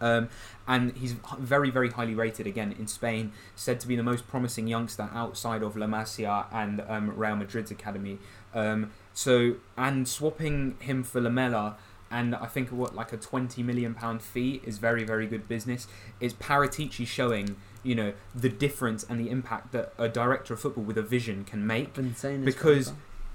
Um, and he's very, very highly rated again in Spain. Said to be the most promising youngster outside of La Masia and um, Real Madrid's academy. Um, so and swapping him for Lamela and I think what like a twenty million pound fee is very, very good business. Is Paratici showing you know the difference and the impact that a director of football with a vision can make? Because-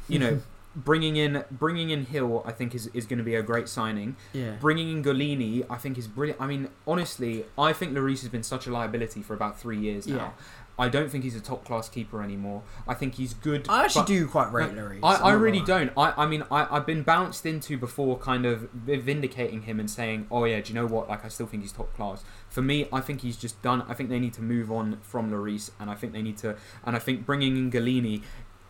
You know. [LAUGHS] Bringing in bringing in Gil, I think is, is going to be a great signing. yeah, Bringing in Gollini, I think is brilliant. I mean, honestly, I think Lloris has been such a liability for about three years now. Yeah. I don't think he's a top class keeper anymore. I think he's good. I actually do quite rate Lloris. I, I really don't. I, I mean, I, I've been bounced into before kind of vindicating him and saying, oh, yeah, do you know what? Like, I still think he's top class. For me, I think he's just done. I think they need to move on from Lloris, and I think they need to. And I think bringing in Gollini.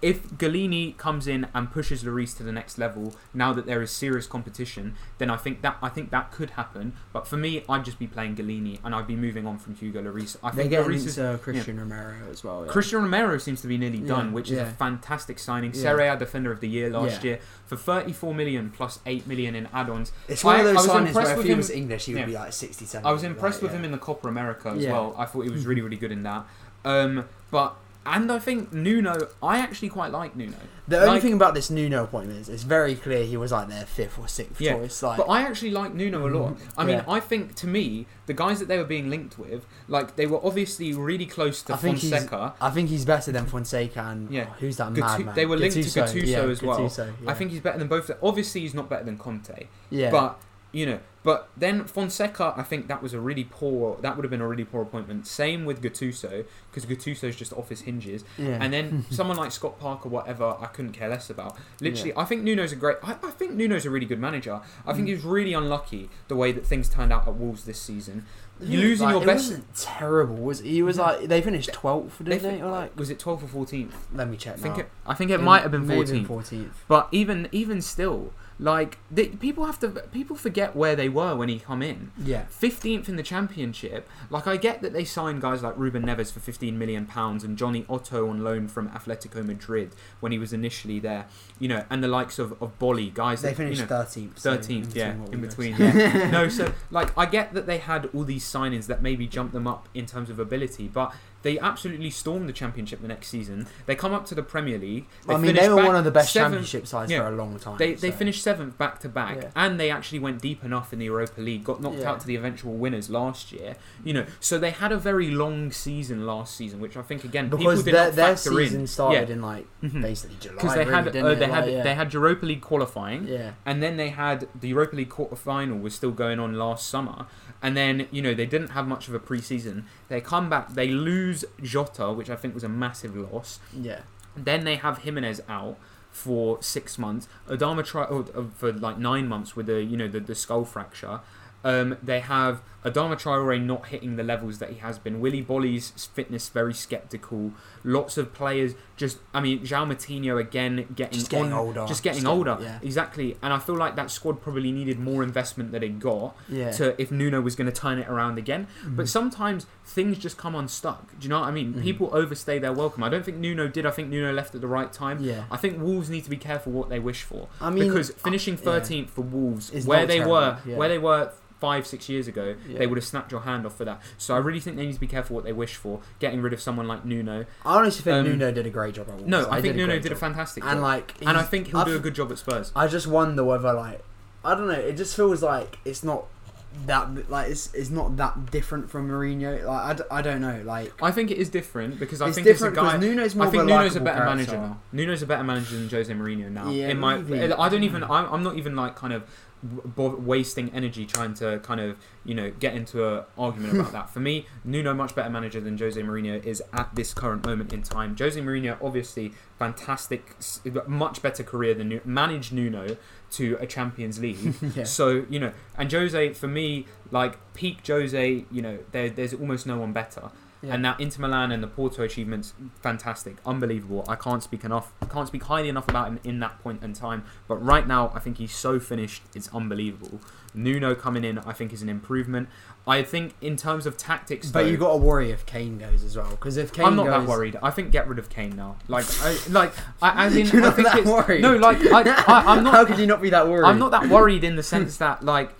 If Gollini comes in and pushes Lloris to the next level, now that there is serious competition, then I think that I think that could happen. But for me, I'd just be playing Gollini, and I'd be moving on from Hugo Lloris. I They think get Lloris is Cristian Romero as well. Yeah. Cristian Romero seems to be nearly Yeah, done, which is a fantastic signing. Yeah. Serie A Defender of the Year last Yeah. year for 34 million plus 8 million in add-ons. It's one I- of those signings where if he was English, he would be like 67. I was impressed like, with him in the Copa America as Yeah. well. I thought he was [LAUGHS] really, really good in that. Um, but and I think Nuno, I actually quite like Nuno. The only Like- thing about this Nuno appointment is it's very clear he was like their fifth or sixth Yeah, choice. Like, But I actually like Nuno a lot. Mm-hmm. I mean, Yeah. I think to me, the guys that they were being linked with, like they were obviously really close to I Fonseca. I think he's better than Fonseca and Yeah. oh, who's that Gattu- madman? they were linked to Gattuso, Gattuso yeah, as well. Gattuso. I think he's better than both. Obviously, he's not better than Conte. yeah. But you know, but then Fonseca, I think that was a really poor. That would have been a really poor appointment. Same with Gattuso, because Gattuso's just off his hinges. yeah. And then [LAUGHS] someone like Scott Parker, whatever, I couldn't care less about. Literally, I think Nuno's a great. I, I think Nuno's a really good manager. I think Mm. he was really unlucky the way that things turned out at Wolves this season. Yeah, You losing like, your it best. wasn't terrible. Was he was No. like they finished twelfth, They didn't they? fin- Or like was it 12th or 14th? let me check I think now. it. I think it might have been 14th. 14th. But even even still, like they, people have to people forget where they were when he come in. Yeah. 15th in the championship. Like I get that they signed guys like Ruben Neves for 15 million pounds and Jonny Otto on loan from Atletico Madrid when he was initially there. You know, and the likes of of Boly guys They that, finished you know, thirteenth. so 13th, yeah, in between, [LAUGHS] yeah. no, so like I get that they had all these signings that maybe jumped them up in terms of ability, but they absolutely stormed the championship the next season. They come up to the Premier League. They I mean, they were one of the best seventh- championship sides yeah. for a long time. They, they so. finished seventh back to back, Yeah. and they actually went deep enough in the Europa League. Got knocked Yeah. out to the eventual winners last year. You know, so they had a very long season last season, which I think again people because their, their season in. started in like Mhm. basically July. because they really, had didn't uh, they had Like, yeah. they had Europa League qualifying, yeah. and then they had the Europa League quarter final was still going on last summer, and then you know they didn't have much of a preseason. They come back, they lose Jota, which I think was a massive loss. Yeah. Then they have Jimenez out for six months. Adama or, uh, for like nine months with the you know the, the skull fracture. Um, they have Adama Traore not hitting the levels that he has been. Willy Boly's fitness very skeptical. Lots of players just, I mean, João Moutinho again getting, Just getting on, older. just getting getting- older. yeah. Exactly, and I feel like that squad probably needed more investment than it got Yeah. to if Nuno was going to turn it around again. Mm-hmm. But sometimes things just come unstuck. Do you know what I mean? Mhm. People overstay their welcome. I don't think Nuno did. I think Nuno left at the right time. yeah. I think Wolves need to be careful what they wish for I mean, because finishing uh, yeah. 13th for Wolves, where they terrible, were, yeah. where they were five, six years ago, Yeah. they would have snapped your hand off for that. So I really think they need to be careful what they wish for. Getting rid of someone like Nuno. I honestly think um, Nuno did a great job at. No, I They think a Nuno did a fantastic and job, like, and I think he'll I do a good job at Spurs. I just wonder whether like I don't know. It just feels like it's not that like it's it's not that different from Mourinho. Like I, d- I don't know. Like I think it is different because I it's think different it's a guy. Nuno's more I think a Nuno's a better character. manager now. Nuno's a better manager than Jose Mourinho now. Yeah, in my, maybe. I don't even. I'm, I'm not even like kind of bo- wasting energy trying to kind of you know get into a argument about [LAUGHS] that. For me, Nuno much better manager than Jose Mourinho is at this current moment in time. Jose Mourinho obviously fantastic, much better career than managed Nuno to a Champions League. [LAUGHS] yeah. So you know, and Jose for me, like peak Jose, you know, there, there's almost no one better. Yeah. And that Inter Milan and the Porto achievements, fantastic, unbelievable. I can't speak enough, can't speak highly enough about him in that point in time. But right now, I think he's so finished, it's unbelievable. Nuno coming in, I think, is an improvement. I think in terms of tactics, But though, you got to worry if Kane goes as well because if Kane I'm not goes, that worried. I think get rid of Kane now. Like, I, like, I, as [LAUGHS] in, You're I not think that it's, worried. no, like, I, I, I'm [LAUGHS] not. How could you not be that worried? I'm not that worried in the sense that like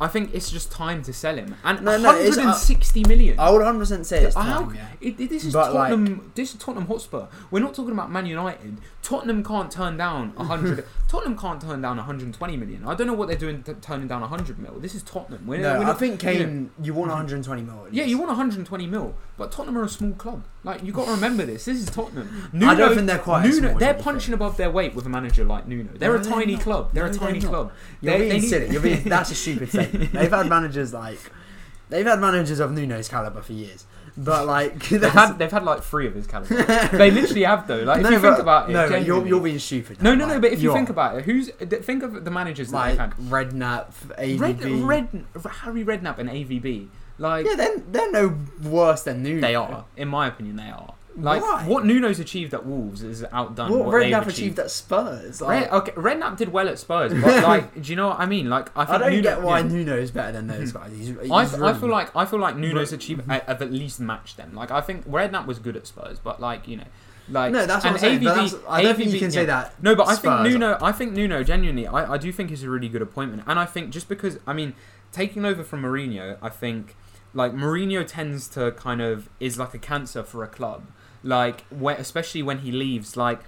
I think it's just time to sell him. And No, no, it's- uh, 160 million. I would 100 percent say it's How- time. Yeah. it, it- this is But, like- Tottenham. this is Tottenham Hotspur. We're not talking about Man United. Tottenham can't turn down 100. [LAUGHS] Tottenham can't turn down 120 million. I don't know what they're doing t- turning down 100 mil. This is Tottenham. We're, No, we're I not- think you know, Kane. You want 120 mil. yeah, you want 120 mil, but Tottenham are a small club. Like you got to remember this. This is Tottenham. I don't think they're quite Nuno, they're punching above their weight with a manager like Nuno. They're No, a they're tiny club. They're No, a they're tiny club. You're They- being silly. You're being, that's a stupid [LAUGHS] statement. They've had managers like they've had managers of Nuno's caliber for years, but like [LAUGHS] They've had they've had like three of his caliber. [LAUGHS] they literally have though. Like if no, you think about it, no, you're you're being stupid. no, no, no. like, But if you are. think about it, who's think of the managers that like they've had. Redknapp, Red, AVB, Red, Harry Redknapp and AVB. Like yeah, they're they're no worse than Nuno. they are, in my opinion, they are. Like Why? what Nuno's achieved at Wolves is outdone What, what, Redknapp achieved. achieved at Spurs. Red, okay, Redknapp did well at Spurs, but [LAUGHS] like, do you know what I mean? Like, I I, think don't Nuno, get why yeah. Nuno is better than those hmm. guys. He's, he's I, I feel like I feel like Nuno's achieved mm-hmm. have at least matched them. Like I think Redknapp was good at Spurs, but like you know, like no, that's what I'm saying. AVB that's, I don't think you AVB can say that. No, but I Spurs think Nuno. I think Nuno. Genuinely, I, I do think is a really good appointment, and I think just because I mean, taking over from Mourinho, I think like Mourinho tends to kind of is like a cancer for a club, like where, especially when he leaves, like.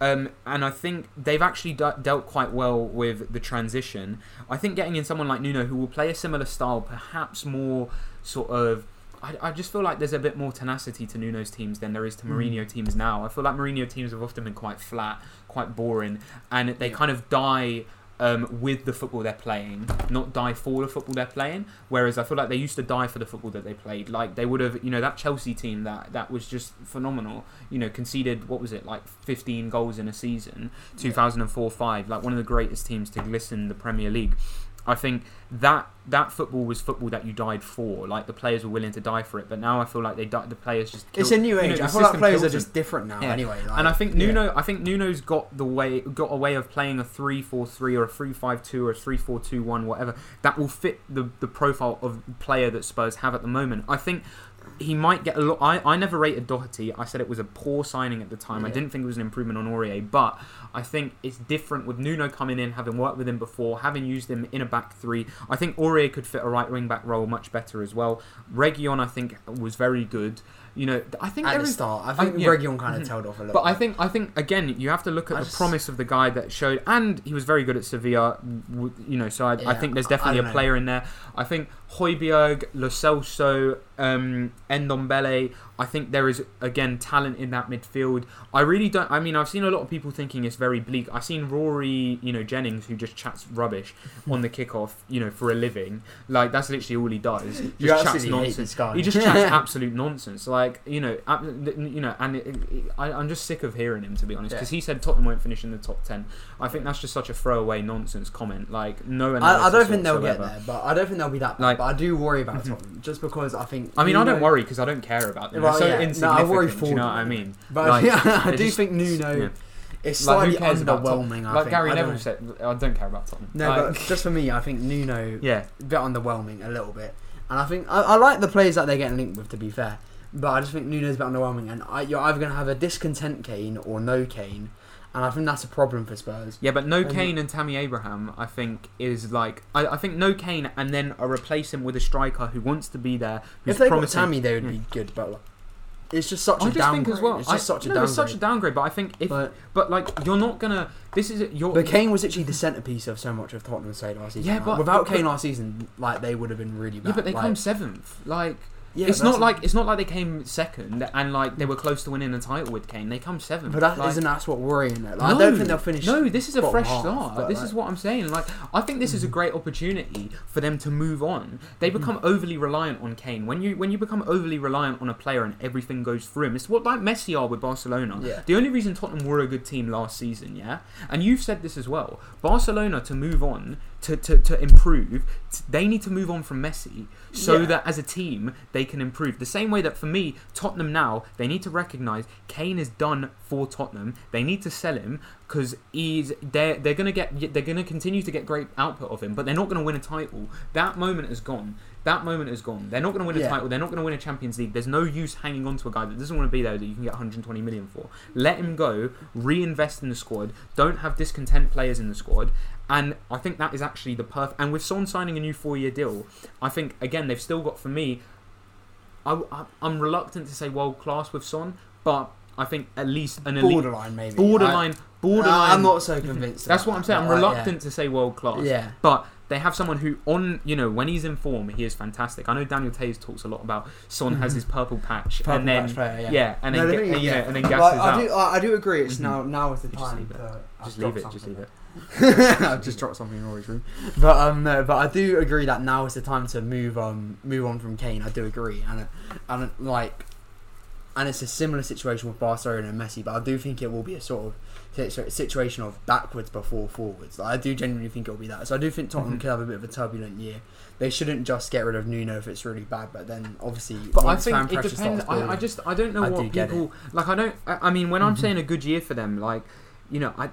Um, and I think they've actually de- dealt quite well with the transition. I think getting in someone like Nuno who will play a similar style, perhaps more sort of. I, I just feel like there's a bit more tenacity to Nuno's teams than there is to Mm. Mourinho teams now. I feel like Mourinho teams have often been quite flat, quite boring, and they Yeah. kind of die um, with the football they're playing, not die for the football they're playing. Whereas I feel like they used to die for the football that they played. Like they would have, you know, that Chelsea team that that was just phenomenal. You know, conceded what was it like 15 goals in a season, 2004-5, like one of the greatest teams to glisten the Premier League. I think that that football was football that you died for. Like the players were willing to die for it, but now I feel like they di- the players just. It's kill- a new you know, age. I feel like players are just different now. Yeah. Anyway, like, And I think yeah. Nuno, I think Nuno's got the way, got a way of playing a 3-4-3 or a 3-5-2 or a 3-4-2-1, whatever that will fit the the profile of player that Spurs have at the moment. I think he might get a lot. I, I never rated Doherty. I said it was a poor signing at the time. I didn't think it was an improvement on Aurier, but I think it's different with Nuno coming in, having worked with him before, having used him in a back three. I think Aurier could fit a right wing back role much better as well. Reguilón, I think, was very good. You know, I think at there the is start, I think I- yeah. Kind of Mhm. tailed off a little. but I bit. think I think again you have to look at I the just- promise of the guy that showed, and he was very good at Sevilla. You know, so I, I think there's I- I definitely a know. player in there. I think Højbjerg, Lo Celso, um, Ndombele. I think there is again talent in that midfield. I really don't. I mean, I've seen a lot of people thinking it's very bleak. I've seen Rory, you know, Jennings, who just chats rubbish on the kickoff, you know, for a living. Like that's literally all he does. you Just chats absolutely hate nonsense. He just chats [LAUGHS] absolute nonsense. Like like you know, you know, and it, it, I, I'm just sick of hearing him to be honest, Yeah. because he said Tottenham won't finish in the top ten. I think that's just such a throwaway nonsense comment. Like no, I, I don't think they'll get there, but I don't think they'll be that bad. Like- but I do worry about Mhm. Tottenham just because I think. I mean, I don't worry because I don't care about them. Well, They're so yeah. No, I insignificant. worry do you for know what I mean? But Like, [LAUGHS] yeah, I do just- think Nuno. yeah. It's Like, slightly about underwhelming. I Like think. Gary I Neville know. said, I don't care about Tottenham. No, Like, but just for me, I think Nuno yeah, a bit underwhelming a little bit, and I think I, I like the players that they're getting linked with. To be fair, but I just think Nuno's a bit underwhelming, and I, you're either going to have a discontent Kane or no Kane, and I think that's a problem for Spurs. yeah, but no And- Kane and Tammy Abraham, I think, is like I, I think no Kane and then I replace him with a striker who wants to be there, who's if they got promising. Tammy, they would Yeah. be hmm. good, but like, it's just such a I just downgrade. think as well. It's just I, such a no, downgrade. it's such a downgrade. But I think if, but, but, like, you're not gonna. This is your. but Kane was actually the centerpiece of so much of Tottenham's say last season. Yeah, Like, but- without but- Kane last season, like they would have been really bad. yeah, but they like, come seventh. Like Yeah, it's not like it's not like they came second and like they were close to winning the title with Kane. They come seventh. But that like, not that's what worrying. Like, I don't think they'll finish. No, this is a fresh half, start. but, This like- is what I'm saying. Like, I think this is a mm-hmm. great opportunity for them to move on. They mm-hmm. become overly reliant on Kane. When you when you become overly reliant on a player and everything goes through him, it's what like Messi are with Barcelona. Yeah. The only reason Tottenham were a good team last season, yeah, and you've said this as well. Barcelona to move on to to, to improve, they need to move on from Messi so Yeah. that as a team they can improve. The same way that for me, Tottenham now they need to recognise Kane is done for Tottenham. They need to sell him because he's they're they're gonna get they're gonna continue to get great output of him, but they're not gonna win a title. That moment is gone. That moment is gone. They're not going to win a Yeah. title. They're not going to win a Champions League. There's no use hanging on to a guy that doesn't want to be there that you can get 120 million for. Let him go. Reinvest in the squad. Don't have discontent players in the squad. And I think that is actually the perfect. And with Son signing a new four-year deal, I think again they've still got for me. I, I, am reluctant to say world class with Son, but I think at least an elite, borderline maybe. borderline, borderline. I, am not so convinced. [LAUGHS] That's what I'm saying. I'm reluctant to say world class. Yeah. But they have someone who, on you know, when he's in form, he is fantastic. I know Daniel Tays talks a lot about Son has his purple patch, Purple and then patch player, yeah. yeah, and then No, get, thing is, and, you know, yeah. and then Like, gasses I out. do, I, I do agree. It's Mhm. now now is the Just time. leave it. to- I've just leave it. Just leave [LAUGHS] it. I've just dropped something in Rory's room. But um, no, but I do agree that now is the time to move um move on from Kane. I do agree, and it- and it, like, and it's a similar situation with Barcelona and Messi. But I do think it will be a sort of situ- situation of backwards before forwards. Like, I do genuinely think it will be that. So I do think Tottenham Mhm. could have a bit of a turbulent year. They shouldn't just get rid of Nuno if it's really bad, but then obviously, But I think it depends. I, I just I don't know I what get people like. I don't. I, I mean, when I'm Mhm. saying a good year for them, like you know, I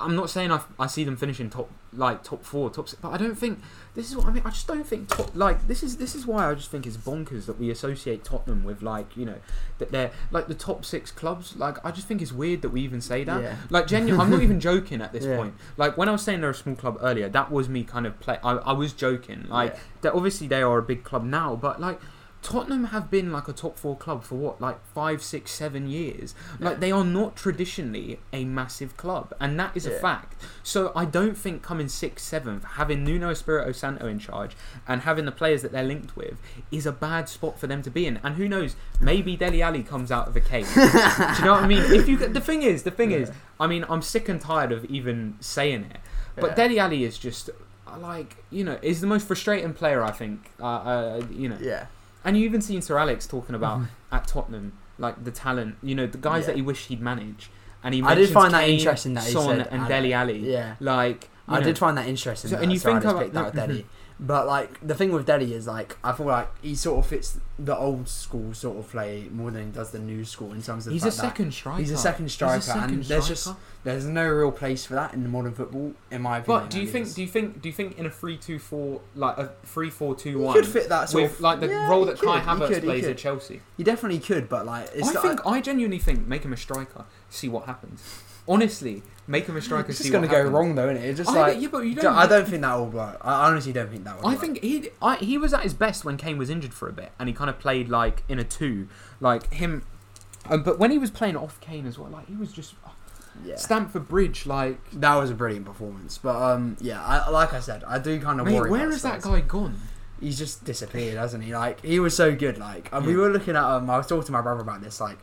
I'm not saying I, I see them finishing top like top four, top six, but I don't think this is what I mean. I just don't think top like this is this is why I just think it's bonkers that we associate Tottenham with like you know that they're like the top six clubs. Like I just think it's weird that we even say that. Yeah. Like genuine, I'm not even [LAUGHS] joking at this Yeah. point. Like when I was saying they're a small club earlier, that was me kind of play. I, I was joking. Like Yeah. that obviously they are a big club now, but like Tottenham have been like a top four club for what, like five, six, seven years. Like they are not traditionally a massive club, and that is a fact. So I don't think coming sixth, seventh, having Nuno Espirito Santo in charge and having the players that they're linked with is a bad spot for them to be in. And who knows, maybe Dele Alli comes out of a cave. Do you know what I mean? If you the thing is, the thing is, I mean, I'm sick and tired of even saying it, but Yeah. Dele Alli is just. Like you know, is the most frustrating player I think. Uh, uh, you know, Yeah. And you even seen Sir Alex talking about Mhm. at Tottenham, like the talent, you know, the guys Yeah. that he wished he'd manage. And he I did mentions find that Kane, interesting that he Son said and Ale- Dele Alli. Yeah. Like, you I know, did find that interesting. So- that and you Sir think Alex about- picked out Dele. But like the thing with Dele is like I feel like he sort of fits the old school sort of play more than he does the new school in terms of he's a second striker. He's a second striker, He's a second and there's just there's no real place for that in the modern football, in my opinion. But do you think? least. Do you think? Do you think in a three-two-four, like a three-four-two he one, could fit that sort with of like the yeah, role that Kai could, he Havertz could, plays could. at Chelsea? You definitely could, but like it's I the- think I genuinely think make him a striker, see what happens. Honestly, make him a striker, it's just gonna go happens. wrong though, isn't it? It's just I, like yeah, but you don't. I don't think that will work. I honestly don't think that would. I work. think he I, he was at his best when Kane was injured for a bit, and he kind of played like in a two, like him. Um, but when he was playing off Kane as well, like he was just yeah. Stamford Bridge, like That was a brilliant performance, but um, yeah, I, like I said, I do kind of mate, worry. where has that guy gone? He's just disappeared, hasn't he? Like he was so good. Like and we were looking at um, I was talking to my brother about this. Like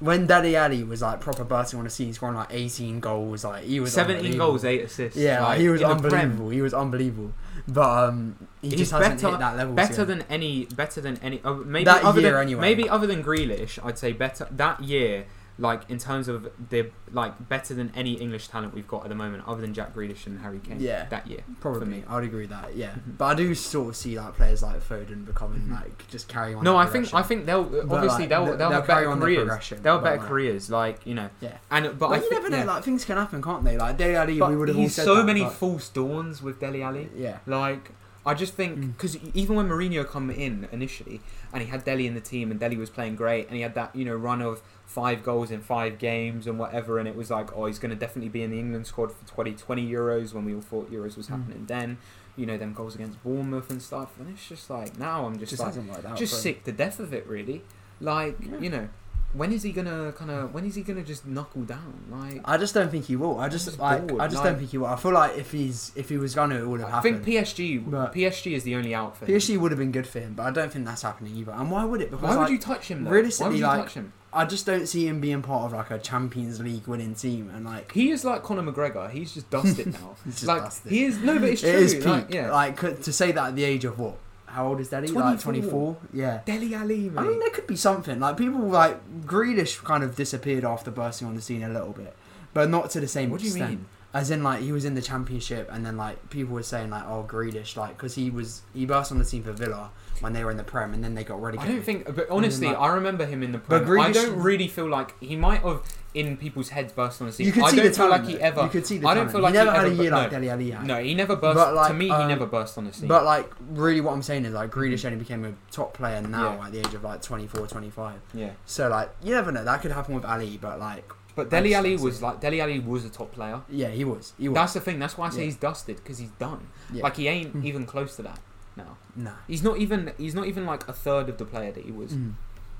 when Dele Alli was like proper bursting on the scene, scoring like 18 goals. Like he was Seventeen goals, eight assists. Yeah, like, he was unbelievable. He was unbelievable. but um, he He's just hasn't better- hit that level. better than any, better than any. Uh, maybe That other year than, anyway. Maybe other than Grealish, I'd say better that year. Like in terms of the like better than any English talent we've got at the moment, other than Jack Grealish and Harry Kane. Yeah. that year. Probably, for me. I would agree with that. Yeah, Mhm. but I do sort of see like players like Foden becoming Mhm. like just carrying on. No, I think I think they'll But, obviously like, they'll they'll- they'll, have carry better on careers. progression, They'll have better like- careers, like you know. Yeah. And but But I you never know. yeah. Like things can happen, can't they? Like Dele Alli, But we would have all said so that, many but- false dawns with Dele Alli. yeah, Like, I just think Mm. because even when Mourinho come in initially, and he had Dele in the team, and Dele was playing great, and he had that you know run of five goals in five games and whatever, and it was like, oh, he's going to definitely be in the England squad for 2020 Euros when we all thought Euros was Mm. happening then. You know, them goals against Bournemouth and stuff, and it's just like now I'm just, just like worked out. just sick to death of it, really. Like Yeah. you know, when is he gonna kind of when is he gonna just knuckle down? Like I just don't think he will. I just, like. I just like- don't think he will. I feel like if he's if he was gonna, it would have happened. I think. PSG But- PSG is the only out for him. PSG would have been good for him, but I don't think that's happening either. And why would it? Because Why would like, you touch him? Though? Why would you like- touch him? I just don't see him being part of like a Champions League winning team and like He is like Conor McGregor. He's just dusted [LAUGHS] now. He's just like dusted. he is no, but it's true. it is peak. Like, yeah, Like to say that at the age of what? How old is Dele? Like 24. Yeah. Dele Alli, mate. I mean, there could be something. Like people like Grealish kind of disappeared after bursting on the scene a little bit, but not to the same what do you extent. mean? As in, like he was in the championship, and then like people were saying like, "Oh, Grealish," like because he was he burst on the scene for Villa when they were in the Prem, and then they got ready. I don't think, but honestly, like- I remember him in the But Prem. I don't really feel like he might have in people's heads burst on the scene. you could I see don't the feel talent. like he ever. You could see the I don't talent. feel like he never he had ever a year bu- like no. Dele Alli had. No, he never burst. But, like, to me, he um, never burst on the scene. But like really, what I'm saying is like Grealish only became a top player now Yeah. at the age of like 24, 25. yeah, So like you never know. That could happen with Alli, but like but Dele Alli was like Dele Alli was a top player. yeah, he was. He was. That's the thing. That's why I say Yeah. he's dusted because he's done. yeah. Like he ain't Mm. even close to that now. nah. He's not even. He's not even like a third of the player that he was. Mm.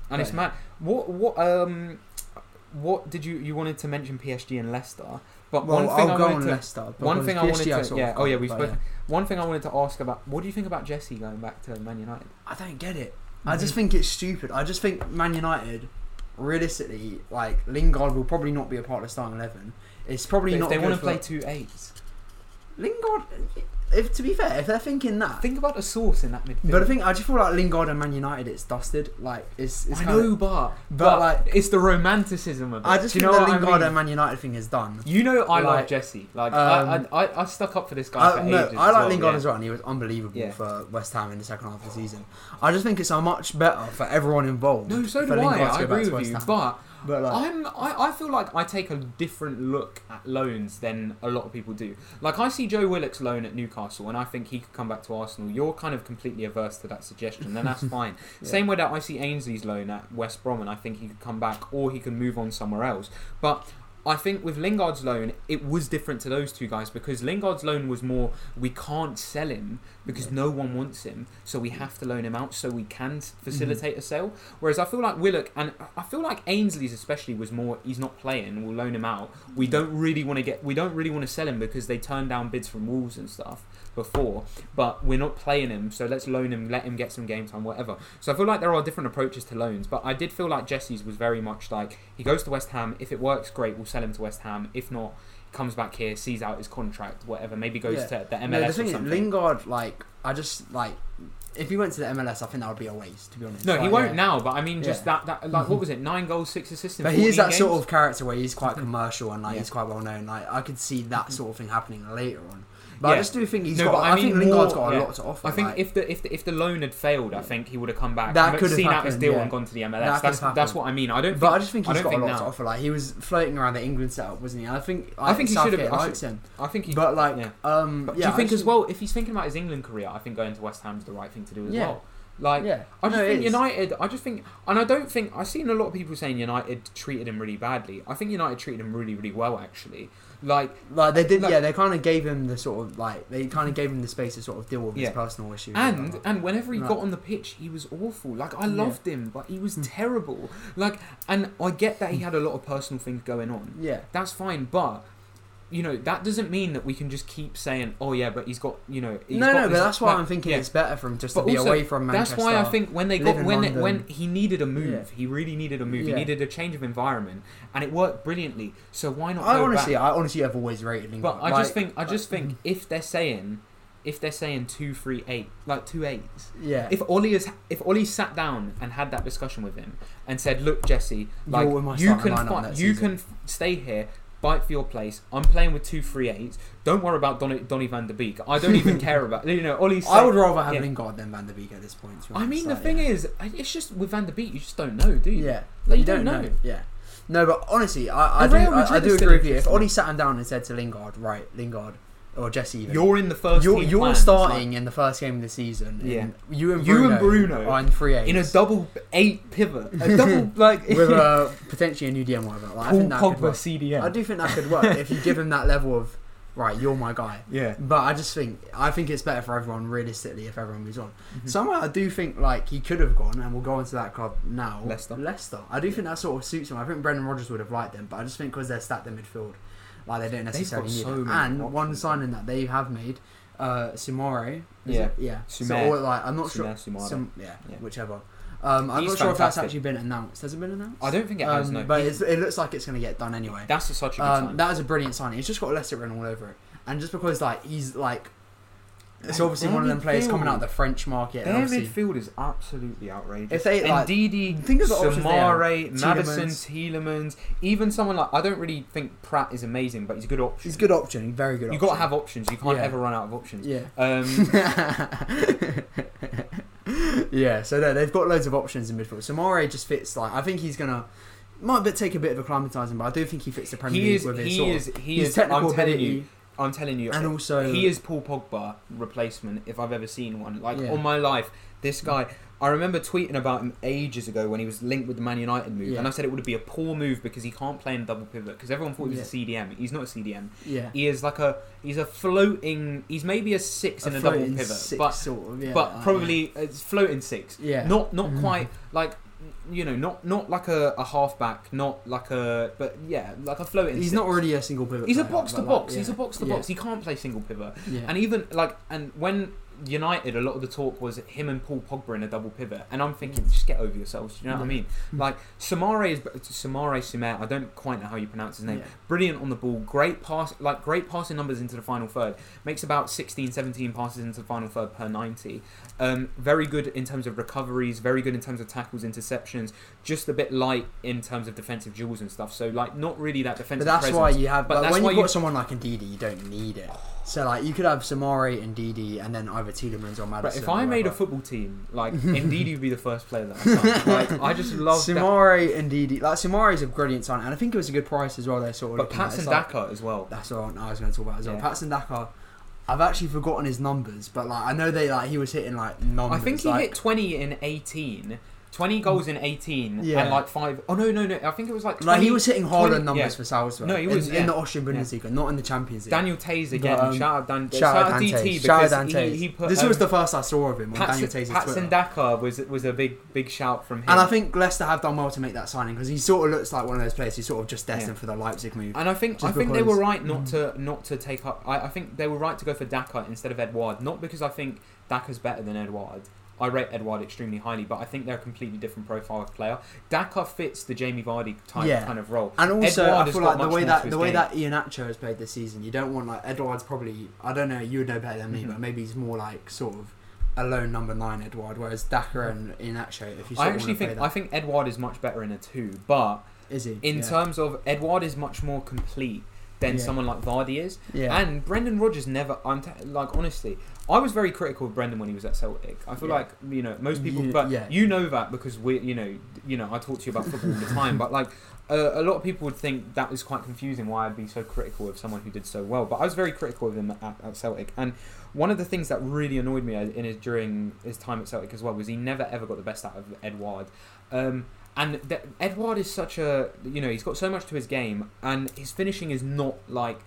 And it's mad. What what um what did you you wanted to mention PSG and Leicester? But Well, one thing I'll I go wanted on to Leicester. one thing I wanted to sort yeah oh yeah we spoke. One thing I wanted to ask about what do you think about Jesse going back to Man United? I don't get it. I just think it's stupid. I just think Man United, realistically, like Lingard will probably not be a part of the starting eleven. It's probably But if not. they want to play two eights, Lingard. If to be fair, if they're thinking that, think about the source in that midfield. but I think I just feel like Lingard and Man United, it's dusted. Like it's. it's I kinda, know, but but, but like- it's the romanticism of it. I just Do you think know the what I Lingard mean? and Man United thing is done. You know I love like, Jesse. Like um, I, I I stuck up for this guy I, for no, ages. I like well, Lingard yeah. as well, and he was unbelievable Yeah. for West Ham in the second half of the season. I just think it's so much better for everyone involved. No, so do I. I agree with you, but but like, I'm I, I feel like I take a different look at loans than a lot of people do. Like I see Joe Willock's loan at Newcastle and I think he could come back to Arsenal. You're kind of completely averse to that suggestion, then that's [LAUGHS] fine. Yeah. Same way that I see Ainsley's loan at West Brom and I think he could come back or he can move on somewhere else. But I think with Lingard's loan, it was different to those two guys because Lingard's loan was more we can't sell him because Yeah. no one wants him, so we have to loan him out so we can Mm-hmm. facilitate a sale. Whereas I feel like Willock and I feel like Ainsley's especially was more he's not playing, we'll loan him out. We don't really want to get we don't really want to sell him because they turned down bids from Wolves and stuff before, but we're not playing him, so let's loan him, let him get some game time, whatever. So I feel like there are different approaches to loans, but I did feel like Jesse's was very much like he goes to West Ham. If it works, great, we'll sell him to West Ham. If not, comes back here, sees out his contract, whatever. Maybe goes Yeah. to the MLS no, the or thing is, something. Lingard, like, I just like, if he went to the MLS, I think that would be a waste, to be honest. no, he won't yeah. now. But I mean, just Yeah. that that like what [LAUGHS] was it? Nine goals, six assists. But he is 14 that sort of character where he's quite [LAUGHS] commercial and like Yeah. he's quite well known. Like I could see that [LAUGHS] sort of thing happening later on. But I just do think he's No, got. but I I, think mean Lingard's more- got a yeah. lot to offer. I think like, if the if the, if the loan had failed, I think he would have come back. That could have seen out his happened, deal yeah. and gone to the MLS. That that's that's what I mean. I don't. but think, I just think he's got a think lot to offer. Like he was floating around the England setup, wasn't he? I think. I think he should have- Southgate I likes should- him. I think he. But like, yeah. um, yeah, do you think as well, if he's thinking about his England career, I think going to West Ham is the right thing to do as well. Like, Yeah, I just No, think. United. I just think, and I don't think I've seen a lot of people saying United treated him really badly. I think United treated him really, really well actually. Like, Like they did, Like- yeah. They kind of gave him the sort of like they kind of gave him the space to sort of deal with Yeah. his personal issues. and and whenever he got on the pitch, he was awful. Like I Yeah. loved him, but he was Mm. terrible. Like, and I get that he had a lot of personal things going on. yeah, That's fine, but. You know that doesn't mean that we can just keep saying, "Oh yeah, but he's got you know." He's no, got no, but that's why I'm thinking yeah. it's better for him just to But be also, away from Manchester. That's why I think when they got when when he needed a move, Yeah. he really needed a move. He needed a change of environment, and it worked brilliantly. So why not? I go honestly, back? I honestly have always rated Lingard. but I Like, just think I just uh, think mm-hmm. if they're saying if they're saying two, three, eight, like two eights. Yeah. If Ole is, if Ole sat down and had that discussion with him and said, "Look, Jesse, like You're in my you can, fi- you season." can stay here, fight for your place. I'm playing with two, three eights. Don't worry about Donny, Donny van der Beek. I don't even [LAUGHS] care about you know Ole. I would rather have yeah. Lingard than Van der Beek at this point. I mean, the thing yeah. is, it's just with Van der Beek, you just don't know, do you? yeah, Like, you, don't, know. Yeah. No, but honestly, I, I do, I, I do agree with you. If. Ole sat him down and said to Lingard, right, Lingard or Jesse, even, You're in the 1st you're, you're plans, starting in the first game of the season. Yeah. and you and You Bruno, and Bruno are in three like, in a double eight pivot, a double [LAUGHS] like with uh, [LAUGHS] potentially a new DM whatever. Like, I Paul think that could Pogba work. CDM. I do think that could work if you give him that level of right. You're my guy. Yeah. But I just think I think it's better for everyone realistically if everyone moves on. Mhm. Somewhere I do think like he could have gone, and we'll go into that club now. Leicester. Leicester. I do think that sort of suits him. I think Brendan Rodgers would have liked them, but I just think because they're stacked in midfield, like they don't necessarily need so it. And one options. signing that they have made, uh, is Yeah. it? yeah. So, or, like I'm not sure. Sumaye, Sumare. Yeah, Yeah. whichever. Um, I'm He's not sure if that's actually been announced. Has it been announced? I don't think it has. Um, no, but it looks like it's going to get done anyway. that's a, such a good Um, sign. that is a brilliant signing. It's just got Leicester written all over it, and just because like he's like, it's obviously their one of them players coming out of the French market. and Their obviously, midfield is absolutely outrageous. If they, like, Ndidi, think of the options they have. Samare, Maddison, Tielemans. Even someone like I don't really think Praet is amazing, but he's a good option. he's a good option, very good. You got to have options. You can't Yeah. ever run out of options. Yeah. Um, [LAUGHS] yeah, so they- they've got loads of options in midfield. So Moray just fits like I think he's gonna might take a bit of acclimatizing, but I do think he fits the Premier he League is. with his He sort is. of He his is. technical I'm telling ability you. I'm telling you. and also he is Paul Pogba replacement if I've ever seen one. Like Yeah. all my life, this guy. I remember tweeting about him ages ago when he was linked with the Man United move, Yeah. and I said it would be a poor move because he can't play in double pivot because everyone thought he was Yeah. a CDM. He's not a CDM. yeah. He is like a he's a floating. He's maybe a six in a, double pivot, but sort of, yeah, but probably it's floating six. yeah. Not not Mhm. quite like you know not not like a, a halfback, not like a but yeah like a floating. He's six. not already a single pivot. He's a box to but, like, box. He's a box to Yeah. box. He can't play single pivot. Yeah. And even like, and when United, a lot of the talk was him and Paul Pogba in a double pivot, and I'm thinking, mm. just get over yourselves. Do you know what I mean? Mm. Like Samare is Samare Sumer. I don't quite know how you pronounce his name. Yeah. Brilliant on the ball. Great pass, like great passing numbers into the final third. Makes about 16, 17 passes into the final third per 90. Um, very good in terms of recoveries. Very good in terms of tackles, interceptions. Just a bit light in terms of defensive duels and stuff. So like, not really that defensive. But that's presence. why you have. But But, that's when why you've you- got someone like Ndidi, you don't need it. So like you could have Samari and Didi, and then either Tielemans or Maddison. But if I made a football team, like [LAUGHS] Ndidi would be the first player that I signed. Like I just love. Samari and Didi, like Samari is a brilliant sign, and I think it was a good price as well. They're sort of. But. Patson It's like- Daka as well. That's what I was going to talk about as well. Yeah. Patson Daka, I've actually forgotten his numbers, but like I know they like he was hitting like numbers. I think he like, hit 20 in 18. 20 goals in 18 Yeah. and like five oh no no no I think it was like 20, Like he was hitting harder 20 numbers yeah. for Salzburg. No, he was, in, yeah. in the Austrian Bundesliga, not in the Champions League. Daniel Tays again But, um, shout out Dan Shout out DT Dante. because Shout out he, Dante. he put this um, was the first I saw of him on Daniel Patson, Tays' Patson. Daka was was a big big shout from him And I think Leicester have done well to make that signing because he sort of looks like one of those players who's sort of just destined for the Leipzig move. And I think I think they were right not to not to take up. I, I think they were right to go for Daka instead of Edouard. Not because I think Daka's better than Edouard. I rate Edouard extremely highly, but I think they're a completely different profile of player. Daka fits the Jamie Vardy type Yeah. kind of role. And also, Edouard I feel like the way that the way game. that Iheanacho has played this season, you don't want like Edouard's probably I don't know you would know better than me, Mhm. but maybe he's more like sort of a lone number nine Edouard, whereas Daka and Iheanacho, if you I actually think I think Edouard is much better in a two, but is he in yeah. terms of Edouard is much more complete than Yeah. someone like Vardy is. yeah And Brendan Rodgers never. I'm t- like honestly, I was very critical of Brendan when he was at Celtic. I feel Yeah. like you know most people, but you know that because we, you know, you know, I talk to you about football all the time. But like uh, a lot of people would think that was quite confusing why I'd be so critical of someone who did so well. But I was very critical of him at, at Celtic, and one of the things that really annoyed me in his, during his time at Celtic as well was he never ever got the best out of Edouard. Um, and th- Edouard is such a you know he's got so much to his game, and his finishing is not like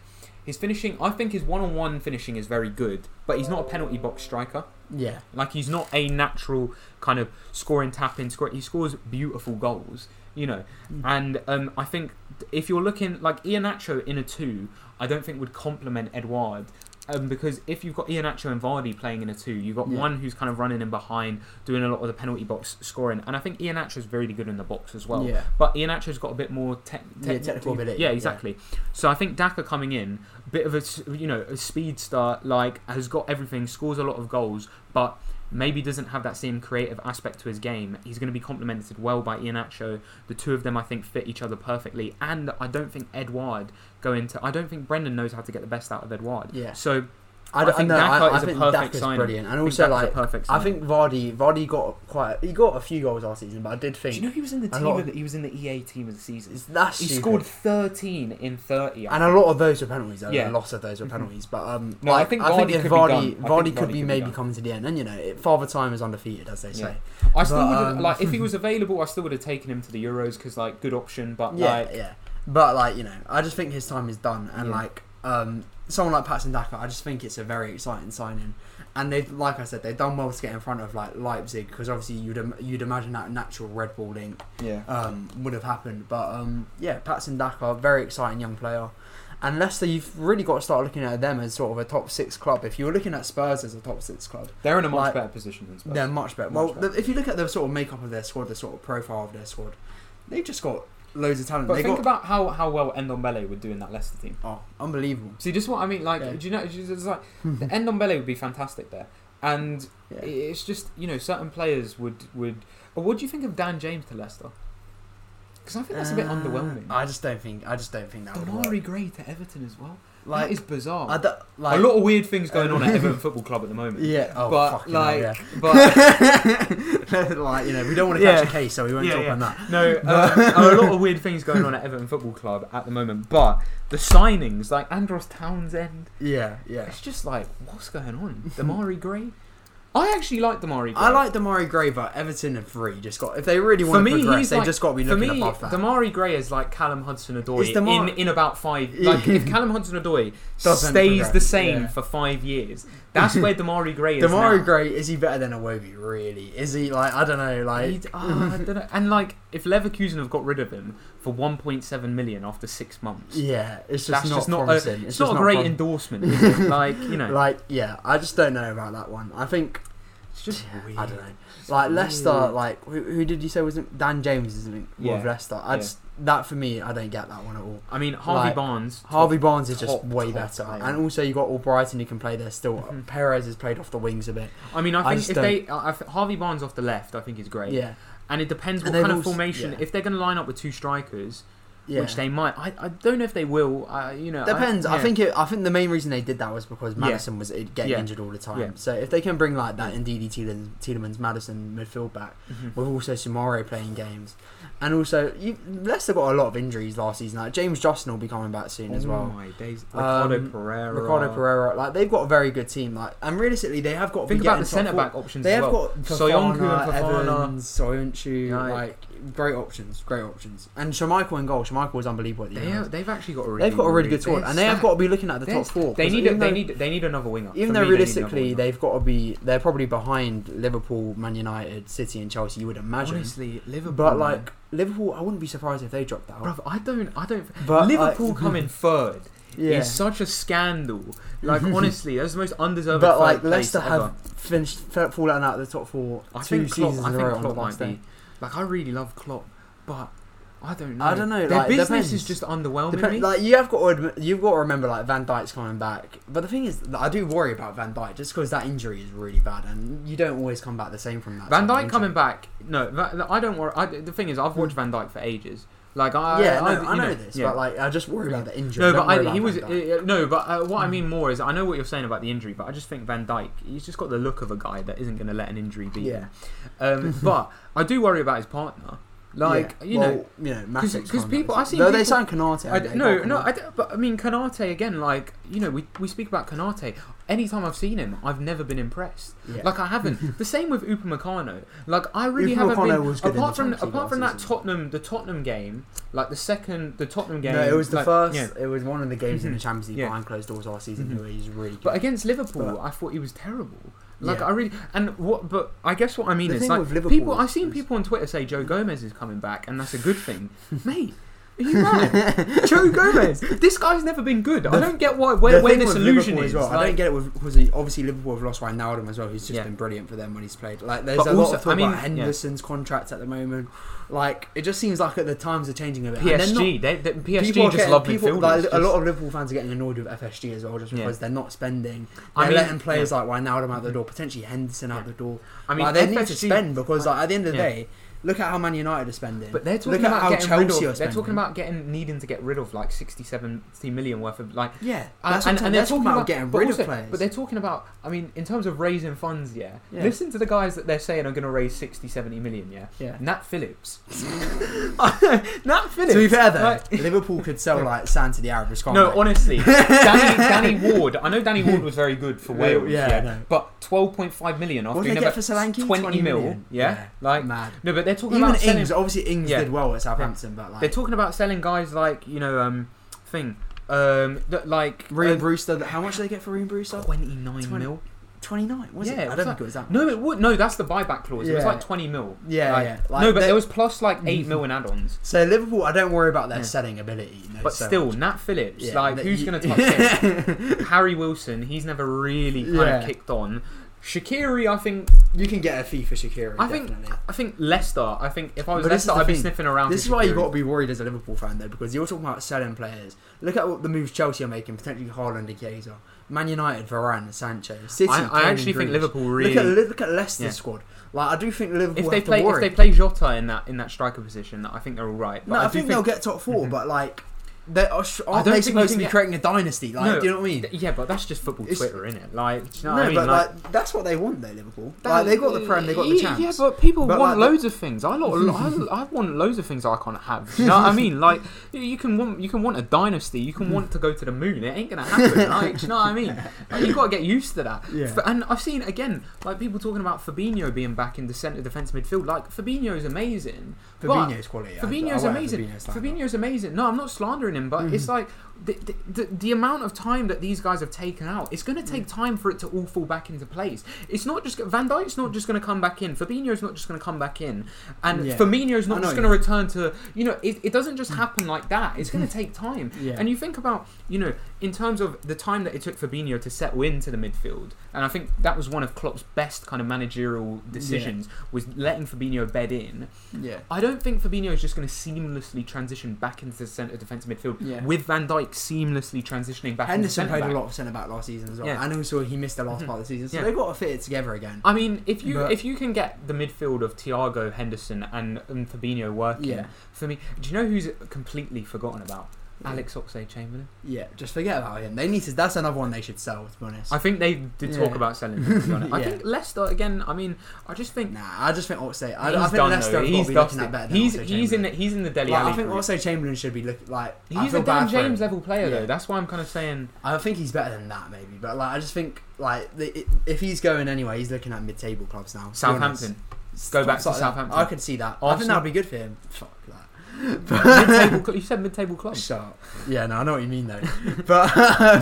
his finishing. I think his one-on-one finishing is very good, but he's not a penalty box striker. yeah Like he's not a natural kind of scoring tap in score. He scores beautiful goals, you know. Mm. And um, I think if you're looking like Iheanacho in a two, I don't think would complement Edouard um, because if you've got Iheanacho and Vardy playing in a two, you've got Yeah. one who's kind of running in behind, doing a lot of the penalty box scoring, and I think Iheanacho's really good in the box as well. Yeah. But Iheanacho's got a bit more te- Yeah, technical ability, Yeah, exactly. So I think Daka coming in, bit of a you know a speed start, like has got everything, scores a lot of goals, but maybe doesn't have that same creative aspect to his game. He's going to be complemented well by Iheanacho. The two of them, I think, fit each other perfectly, and I don't think Edouard going to. I don't think Brendan knows how to get the best out of Edouard. Yeah. So I, I don't- think no, Daka I, I is a think perfect Daka's signing. brilliant, and also like perfect. I think Vardy Vardy got quite he got a few goals last season, but I did think Do you know he was in the a team? lot Of of- he was in the EA team of the season. that's He stupid. scored 13 in 30. I and a lot of those were penalties. Though. Yeah. A lot of those were Mhm. penalties, but um, No, I like, think I think Vardy if could be Vardy done. I Vardy think could Vardy be could be maybe done. coming to the end, and you know, it, Father Time is undefeated, as they say. I still But, would have um, like if he [LAUGHS] was available, I still would have taken him to the Euros because like good option. But Yeah, like yeah. But like you know, I just think his time is done, and Yeah. like um, someone like Patson Daka, I just think it's a very exciting signing. And they've, like I said, they've done well to get in front of like Leipzig because obviously you'd im- you'd imagine that natural Red Bull link yeah, um, would have happened. But um, yeah, Patson Daka, very exciting young player. And Leicester, you've really got to start looking at them as sort of a top six club. If you were looking at Spurs as a top six club, they're in a much like- better position than Spurs. they're much better. Much well, better. If you look at the sort of makeup of their squad, the sort of profile of their squad, they've just got loads of talent. but they think got about how, how well Ndombele would do in that Leicester team. oh, unbelievable. See, just what I mean. Like, Yeah. do you know? It's like [LAUGHS] the Ndombele would be fantastic there, and Yeah. it's just you know certain players would would. What do you think of Dan James to Leicester? Because I think that's a bit Uh, underwhelming. I just don't think. I just don't think that would. Demarai Gray to Everton as well. Like, that is bizarre. I don't, like a lot of weird things going on at Everton [LAUGHS] Football Club at the moment. Yeah. Oh, but fucking hell, like, yeah. but [LAUGHS] like you know, we don't want to catch Yeah. a case, so we won't talk on that. No, [LAUGHS] uh, a lot of weird things going on at Everton Football Club at the moment. But the signings, like Andros Townsend, Yeah, yeah. it's just like, what's going on? Demarai Gray? I actually like the Gray. I like Demarai Gray, but Everton have really just got. If they really want For want me, to progress, he's they've like- just got to be For looking me, above that. Demarai Gray is like Callum Hudson-Odoi Is Damar- in in about five. [LAUGHS] Like if Callum Hudson-Odoi Doesn't stays the same yeah. for five years, that's where the Demarai Gray [LAUGHS] is Demarai now. Gray is he better than Iwobi? Really? Is he like I don't know? Like He'd- ah, I don't know. And like, if Leverkusen have got rid of him for 1.7 million after six months, yeah, it's just that's not just not a, promising. it's, just not a great prom- endorsement. [LAUGHS] Like you know, Like yeah, I just don't know about that one. I think it's just weird. I don't know. It's Like Leicester, like who, who did you say was it? Dan James is with Yeah, Leicester. I yeah. just that for me, I don't get that one at all. I mean, Harvey like, Barnes. Harvey Barnes is just top, way top better, player. and also you got all Brighton who can play there still. Mhm. Perez has played off the wings a bit. I mean, I I think just if they I, I th- Harvey Barnes off the left, I think is great. Yeah, And it depends what they've kind of formation. yeah. If they're going to line up with two strikers, yeah. which they might, I, I don't know if they will. I, you know, Depends. I, yeah. think it, I think the main reason they did that was because Maddison was uh, getting Yeah. injured all the time. Yeah. So if they can bring like that Ndidi Tielemans, Tielemans Maddison midfield back Mhm. with also Soumaré playing games, and also you, Leicester got a lot of injuries last season. Like James Justin will be coming back soon as Oh well. my days, Ricardo Um, Pereira. Ricardo Pereira, like they've got a very good team. Like and realistically, they have got Think about the centre back options They as have well. got Soyuncu and Fofana. Evans, Soyuncu, Like- like great options, great options. And Schmeichel in goal. Schmeichel was unbelievable at the They end. have, they've actually got a really, They've got a really good squad, and they have got to be looking at the top four. They need, a, they need, they need another winger. Even For though me, they realistically winger. they've got to be, they're probably behind Liverpool, Man United, City, and Chelsea. You would imagine. honestly, Liverpool. but like Liverpool, I wouldn't be surprised if they dropped out. Bruv, I don't, I don't. But Liverpool like, coming [LAUGHS] third yeah. is such a scandal. [LAUGHS] Like honestly, that's the most undeserved. But like Leicester ever. have finished f- fallen out of the top four I two think Klopp, seasons I in a think row on the Klopp might day. be. Like I really love Klopp, but I don't know. I don't know, Their like, business depends. is just underwhelming Dep- like you have got to you've got to remember like Van Dijk's coming back. But the thing is, that I do worry about Van Dijk just because that injury is really bad, and you don't always come back the same from that. Van Dijk coming back. No, I don't worry. I, the thing is, I've watched Van Dijk for ages. Like I, yeah, no, I, I, you know, this, yeah. but like I just worry about the injury. No, but I, he was uh, no, but uh, what I mean more is I know what you're saying about the injury, but I just think Van Dijk, he's just got the look of a guy that isn't going to let an injury beat Yeah. him. Um, [LAUGHS] but I do worry about his partner. Like Yeah. you well, know, you know, 'cause- Matip's 'cause coming people- I see. though they people- Konate. I, haven't no, no, Konate. I, don't- but I mean Konate again. Like you know, we, we speak about Konate. Anytime I've seen him, I've never been impressed. Yeah. Like I haven't. [LAUGHS] the same with Upamecano. Like I really Upamecano haven't been. was good apart from apart from that. Tottenham, the Tottenham game, like the second, the Tottenham game. no, it was the like, first. yeah. It was one of the games in the Mhm. Champions League Yeah. behind closed doors last season. Mhm. Where he's really good. But against Liverpool, But- I thought he was terrible. Like Yeah. I really and what, but I guess what I mean The is like people. I've seen people on Twitter say Joe Gomez is coming back, and that's a good thing, [LAUGHS] mate. Are you mad? Joe Gomez. This guy's never been good. I don't get why where, where this illusion is. well. I don't get it with because he- obviously Liverpool have lost Wijnaldum as well. Who's just Yeah. been brilliant for them when he's played. Like there's But a lot of talk I mean, about yeah. Henderson's contract at the moment. Like it just seems like at the times are changing a bit. And not- PSG, they, they, PSG just love people, midfielders. like, a lot of Liverpool fans are getting annoyed with FSG as well, just Yeah. because they're not spending. I They're mean, letting players like Wijnaldum out the door, potentially Henderson out the door. I mean, like, they need to spend because like, at the end of the Yeah. day, look at how Man United are spending. But they're talking Look at about how getting Chelsea rid are of. They're spending. talking about getting needing to get rid of like 60, 70 million worth of like. yeah, And, that's and, what I'm and they're talking about, getting but rid also- of players. But they're talking about. I mean, in terms of raising funds, yeah. Yeah. Listen to the guys that they're saying are going to raise 60, 70 million, yeah. yeah. Nat Phillips. [LAUGHS] Nat Phillips. To be fair though, Like- Liverpool could sell [LAUGHS] like sand to the Arabs. No, they? honestly, [LAUGHS] Danny, Danny Ward. I know Danny Ward was very good for Wales, yeah, yeah, know. but twelve point five million after What did they never get for Solanke? 20 mil, million. yeah? Like- mad. no, but they're talking Even about selling. Ings, obviously Ings Yeah. did well at Southampton, but like They're talking about selling guys like you know, um, thing, um, that, like Ryan uh, Brewster. How much did they get for Ryan Brewster? twenty nine mil. Twenty nine. Was Yeah, it? I don't that- think it was that. No, it would. No, that's the buyback clause. It was like twenty mil. Yeah, Like- yeah. Like, no, but there was plus like eight mil in add-ons. So Liverpool, I don't worry about their Yeah. selling ability. No, But so still, much. Nat Phillips, Yeah, like who's you- going [LAUGHS] to touch him? [LAUGHS] Harry Wilson, he's never really kind Yeah. of kicked on. Shaqiri, I think, you can get a fee for Shaqiri. I think, definitely. I think Leicester. I think if I was But this is Leicester, the I'd be thing. sniffing around. This for is why you Shaqiri. got to be worried as a Liverpool fan, though, because you're talking about selling players. Look at what the moves Chelsea are making, potentially Haaland and Chiesa. Man United, Varane, Sancho, City. I, I Kane actually think Grealish. Liverpool Look at look at Leicester's Yeah. squad. Like I do think Liverpool if they have play, to if they play Jota in that in that striker position, I think they're all right. But no, I, do think, they'll get top 4 Mhm. [LAUGHS] but like, they are, aren't they supposed to be get- creating a dynasty? Like, No, do you know what I mean? Yeah, but that's just football It's- Twitter, isn't it? Like, you know no, I mean? but like, that's what they want, though. Liverpool. Like, they got the prem, they got the chance. Yeah, but people But, want like, loads of things. I, lot, I, [LAUGHS] I want loads of things I can't have. You know what I [LAUGHS] mean? Like, you- can want you can want a dynasty. You can want to go to the moon. It ain't gonna happen. [LAUGHS] Like, do you know what I mean? Like, you got to get used to that. Yeah. And I've seen again, like people talking about Fabinho being back in the centre defence midfield. Like Fabinho's amazing. but- Fabinho's quality. Fabinho's amazing. Fabinho. Fabinho's amazing. No, I'm not slandering him, but Mhm. it's like the, the, amount of time that these guys have taken out. It's going to take mm. time for it to all fall back into place. It's not just Van Dijk's not just going to come back in. Fabinho's not just going to come back in, and Yeah. Firmino's not just going to return to. You know, it, it doesn't just mm. happen like that. It's going [LAUGHS] to take time. Yeah. And you think about, you know, in terms of the time that it took Fabinho to settle into the midfield, and I think that was one of Klopp's best kind of managerial decisions was letting Fabinho bed in. yeah. I don't think Fabinho is just going to seamlessly transition back into the centre defensive midfield Yeah. with Van Dijk seamlessly transitioning back Henderson played centre a lot of centre back last season as well, Yeah. and also he missed the last Mhm. part of the season, so Yeah. they've got to fit it together again. I mean, if you But- if you can get the midfield of Thiago, Henderson, and, and Fabinho working, Yeah. for me, do you know who's completely forgotten about? Alex Oxlade-Chamberlain. Yeah, just forget about him. They need to. That's another one they should sell. To be honest. I think they did talk Yeah. about selling him. To be honest. I [LAUGHS] think Leicester again. I mean, I just think Nah, I just think Oxlade. I, I think done Leicester though. He's be looking at better than He's Oxlade he's in the he's in the Delhi. Like, I think group. Oxlade Chamberlain should be look like. He's a Dan. James level player Yeah. though. That's why I'm kind of saying. I think he's better than that, maybe. But like, I just think like the, it, if he's going anyway, he's looking at mid-table clubs now. Southampton. Go back to that. Southampton. I could see that. I think that'd be good for him. Fuck that. Mid-table. [LAUGHS] You said mid-table club. Shut up. Yeah, no, I know what you mean though. [LAUGHS] but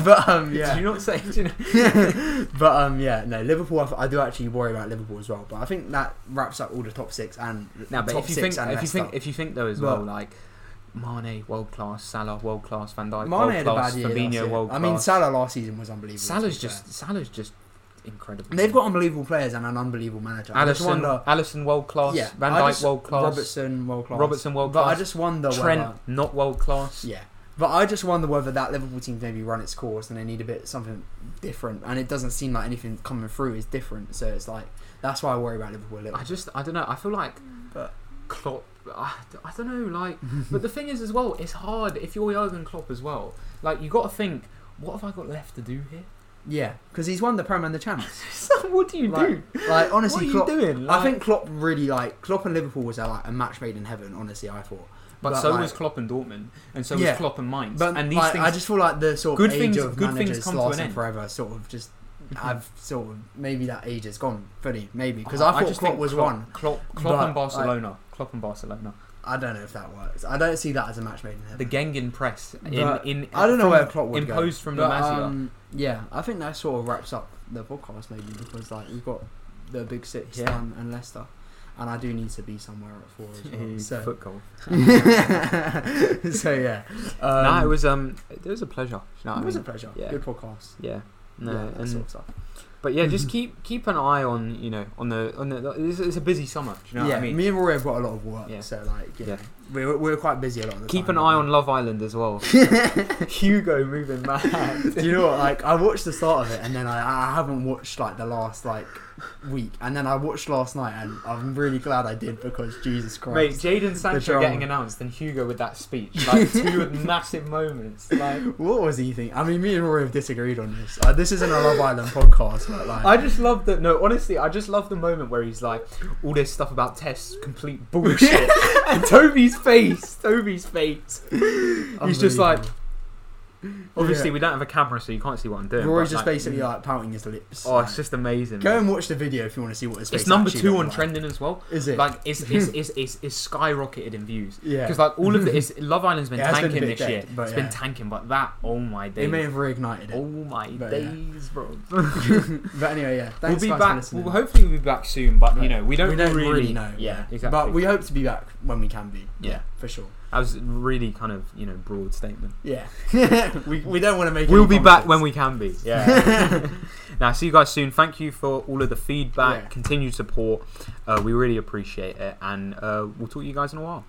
but um [LAUGHS] Did yeah. you not say? Did you know? but um yeah no Liverpool I, I do actually worry about Liverpool as well but I think that wraps up all the top six and Now, but top if you six think, and if you think, if you think though as But- well, like Mane world class, Salah world class, Van Dijk Mane world had a class, bad year last Fabinho year. world I mean Salah last season was unbelievable to Salah's be just Salah's just incredible. they've got unbelievable players and an unbelievable manager I just Alisson, wonder Alisson world class, yeah Van Dijk world class, Robertson world class Robertson world but class, I just wonder Trent whether not world class. yeah but I just wonder whether that Liverpool team maybe run its course and they need a bit something different and it doesn't seem like anything coming through is different so it's like that's why I worry about Liverpool a little I just I don't know. I feel like But- Klopp. I, I don't know. Like, but the thing is as well, it's hard if you're Jurgen Klopp as well. Like, you got to think, what have I got left to do here? Yeah because he's won the Prem and the Champs [LAUGHS] So what do you Like, do? like honestly what are Klopp, you doing? I think Klopp really like Klopp and Liverpool was uh, like a match made in heaven. Honestly, I thought. But, so like, was Klopp and Dortmund, and so Yeah. was Klopp and Mainz. But and these like, things, I just feel like the sort of Good age things- of good things managers come to an lasting end. forever sort of just [LAUGHS] have sort of maybe that age is gone fully maybe because Oh, I thought just Klopp was Klopp, one. Klopp, Klopp But, and Barcelona. Klopp and Barcelona. I don't know if that works. I don't see that as a match made in heaven. The Gegenpress in, But in I don't know where Klopp would imposed go. from But, La um, yeah, I think that sort of wraps up the podcast maybe because like we've got the big six Yeah. done and Leicester. and I do need to be somewhere at four as well. [LAUGHS] So, Foot [LAUGHS] so yeah, um, no, it was um, it was a pleasure. You know it I was a pleasure. Yeah. Good podcast. Yeah. No, yeah, that and sort of stuff. But yeah, just [LAUGHS] keep keep an eye on you know on the on the. It's, it's a busy summer. Do you know yeah, what I mean? me and Rory have got a lot of work, Yeah. so like, you Yeah. know, we're we're quite busy a lot of the Keep time. an eye on Love Island as well. [LAUGHS] Hugo moving mad. Do you know what? Like, I watched the start of it, and then I, I haven't watched like the last like week, and then I watched last night, and I'm really glad I did because Jesus Mate, Christ. Jadon Sancho getting announced and Hugo with that speech, like two [LAUGHS] massive moments. Like, What was he thinking? I mean, me and Rory have disagreed on this. Uh, this isn't a Love Island podcast, but like, I just love that. No, honestly, I just love the moment where he's like, all this stuff about tests, complete bullshit, [LAUGHS] and Toby's face, Toby's face. He's just like, [LAUGHS] obviously, Yeah. we don't have a camera, so you can't see what I'm doing. Rory's but, just like, basically mm. like pouting his lips. Oh, like, it's just amazing. go man. and watch the video if you want to see what his face. It's number two on like. trending as well. Is it? Like, it's it's, [LAUGHS] it's, it's, it's skyrocketed in views. yeah, Because like all of the it's, [LAUGHS] Love Island's been It has been tanking this year. dead, but It's yeah. been tanking, but that oh my days, may have reignited it. oh my but yeah. days, bro. But anyway, yeah. we'll be back. We'll hopefully we'll be back soon, but you know we don't, we don't really, really, know. Yeah, exactly. But we hope to be back when we can be. Yeah. for sure. That was a really kind of you know broad statement. Yeah, [LAUGHS] we, we don't want to make. We'll be back when we can be. Yeah. [LAUGHS] now, see you guys soon. Thank you for all of the feedback, Yeah. continued support. Uh, we really appreciate it, and uh, we'll talk to you guys in a while.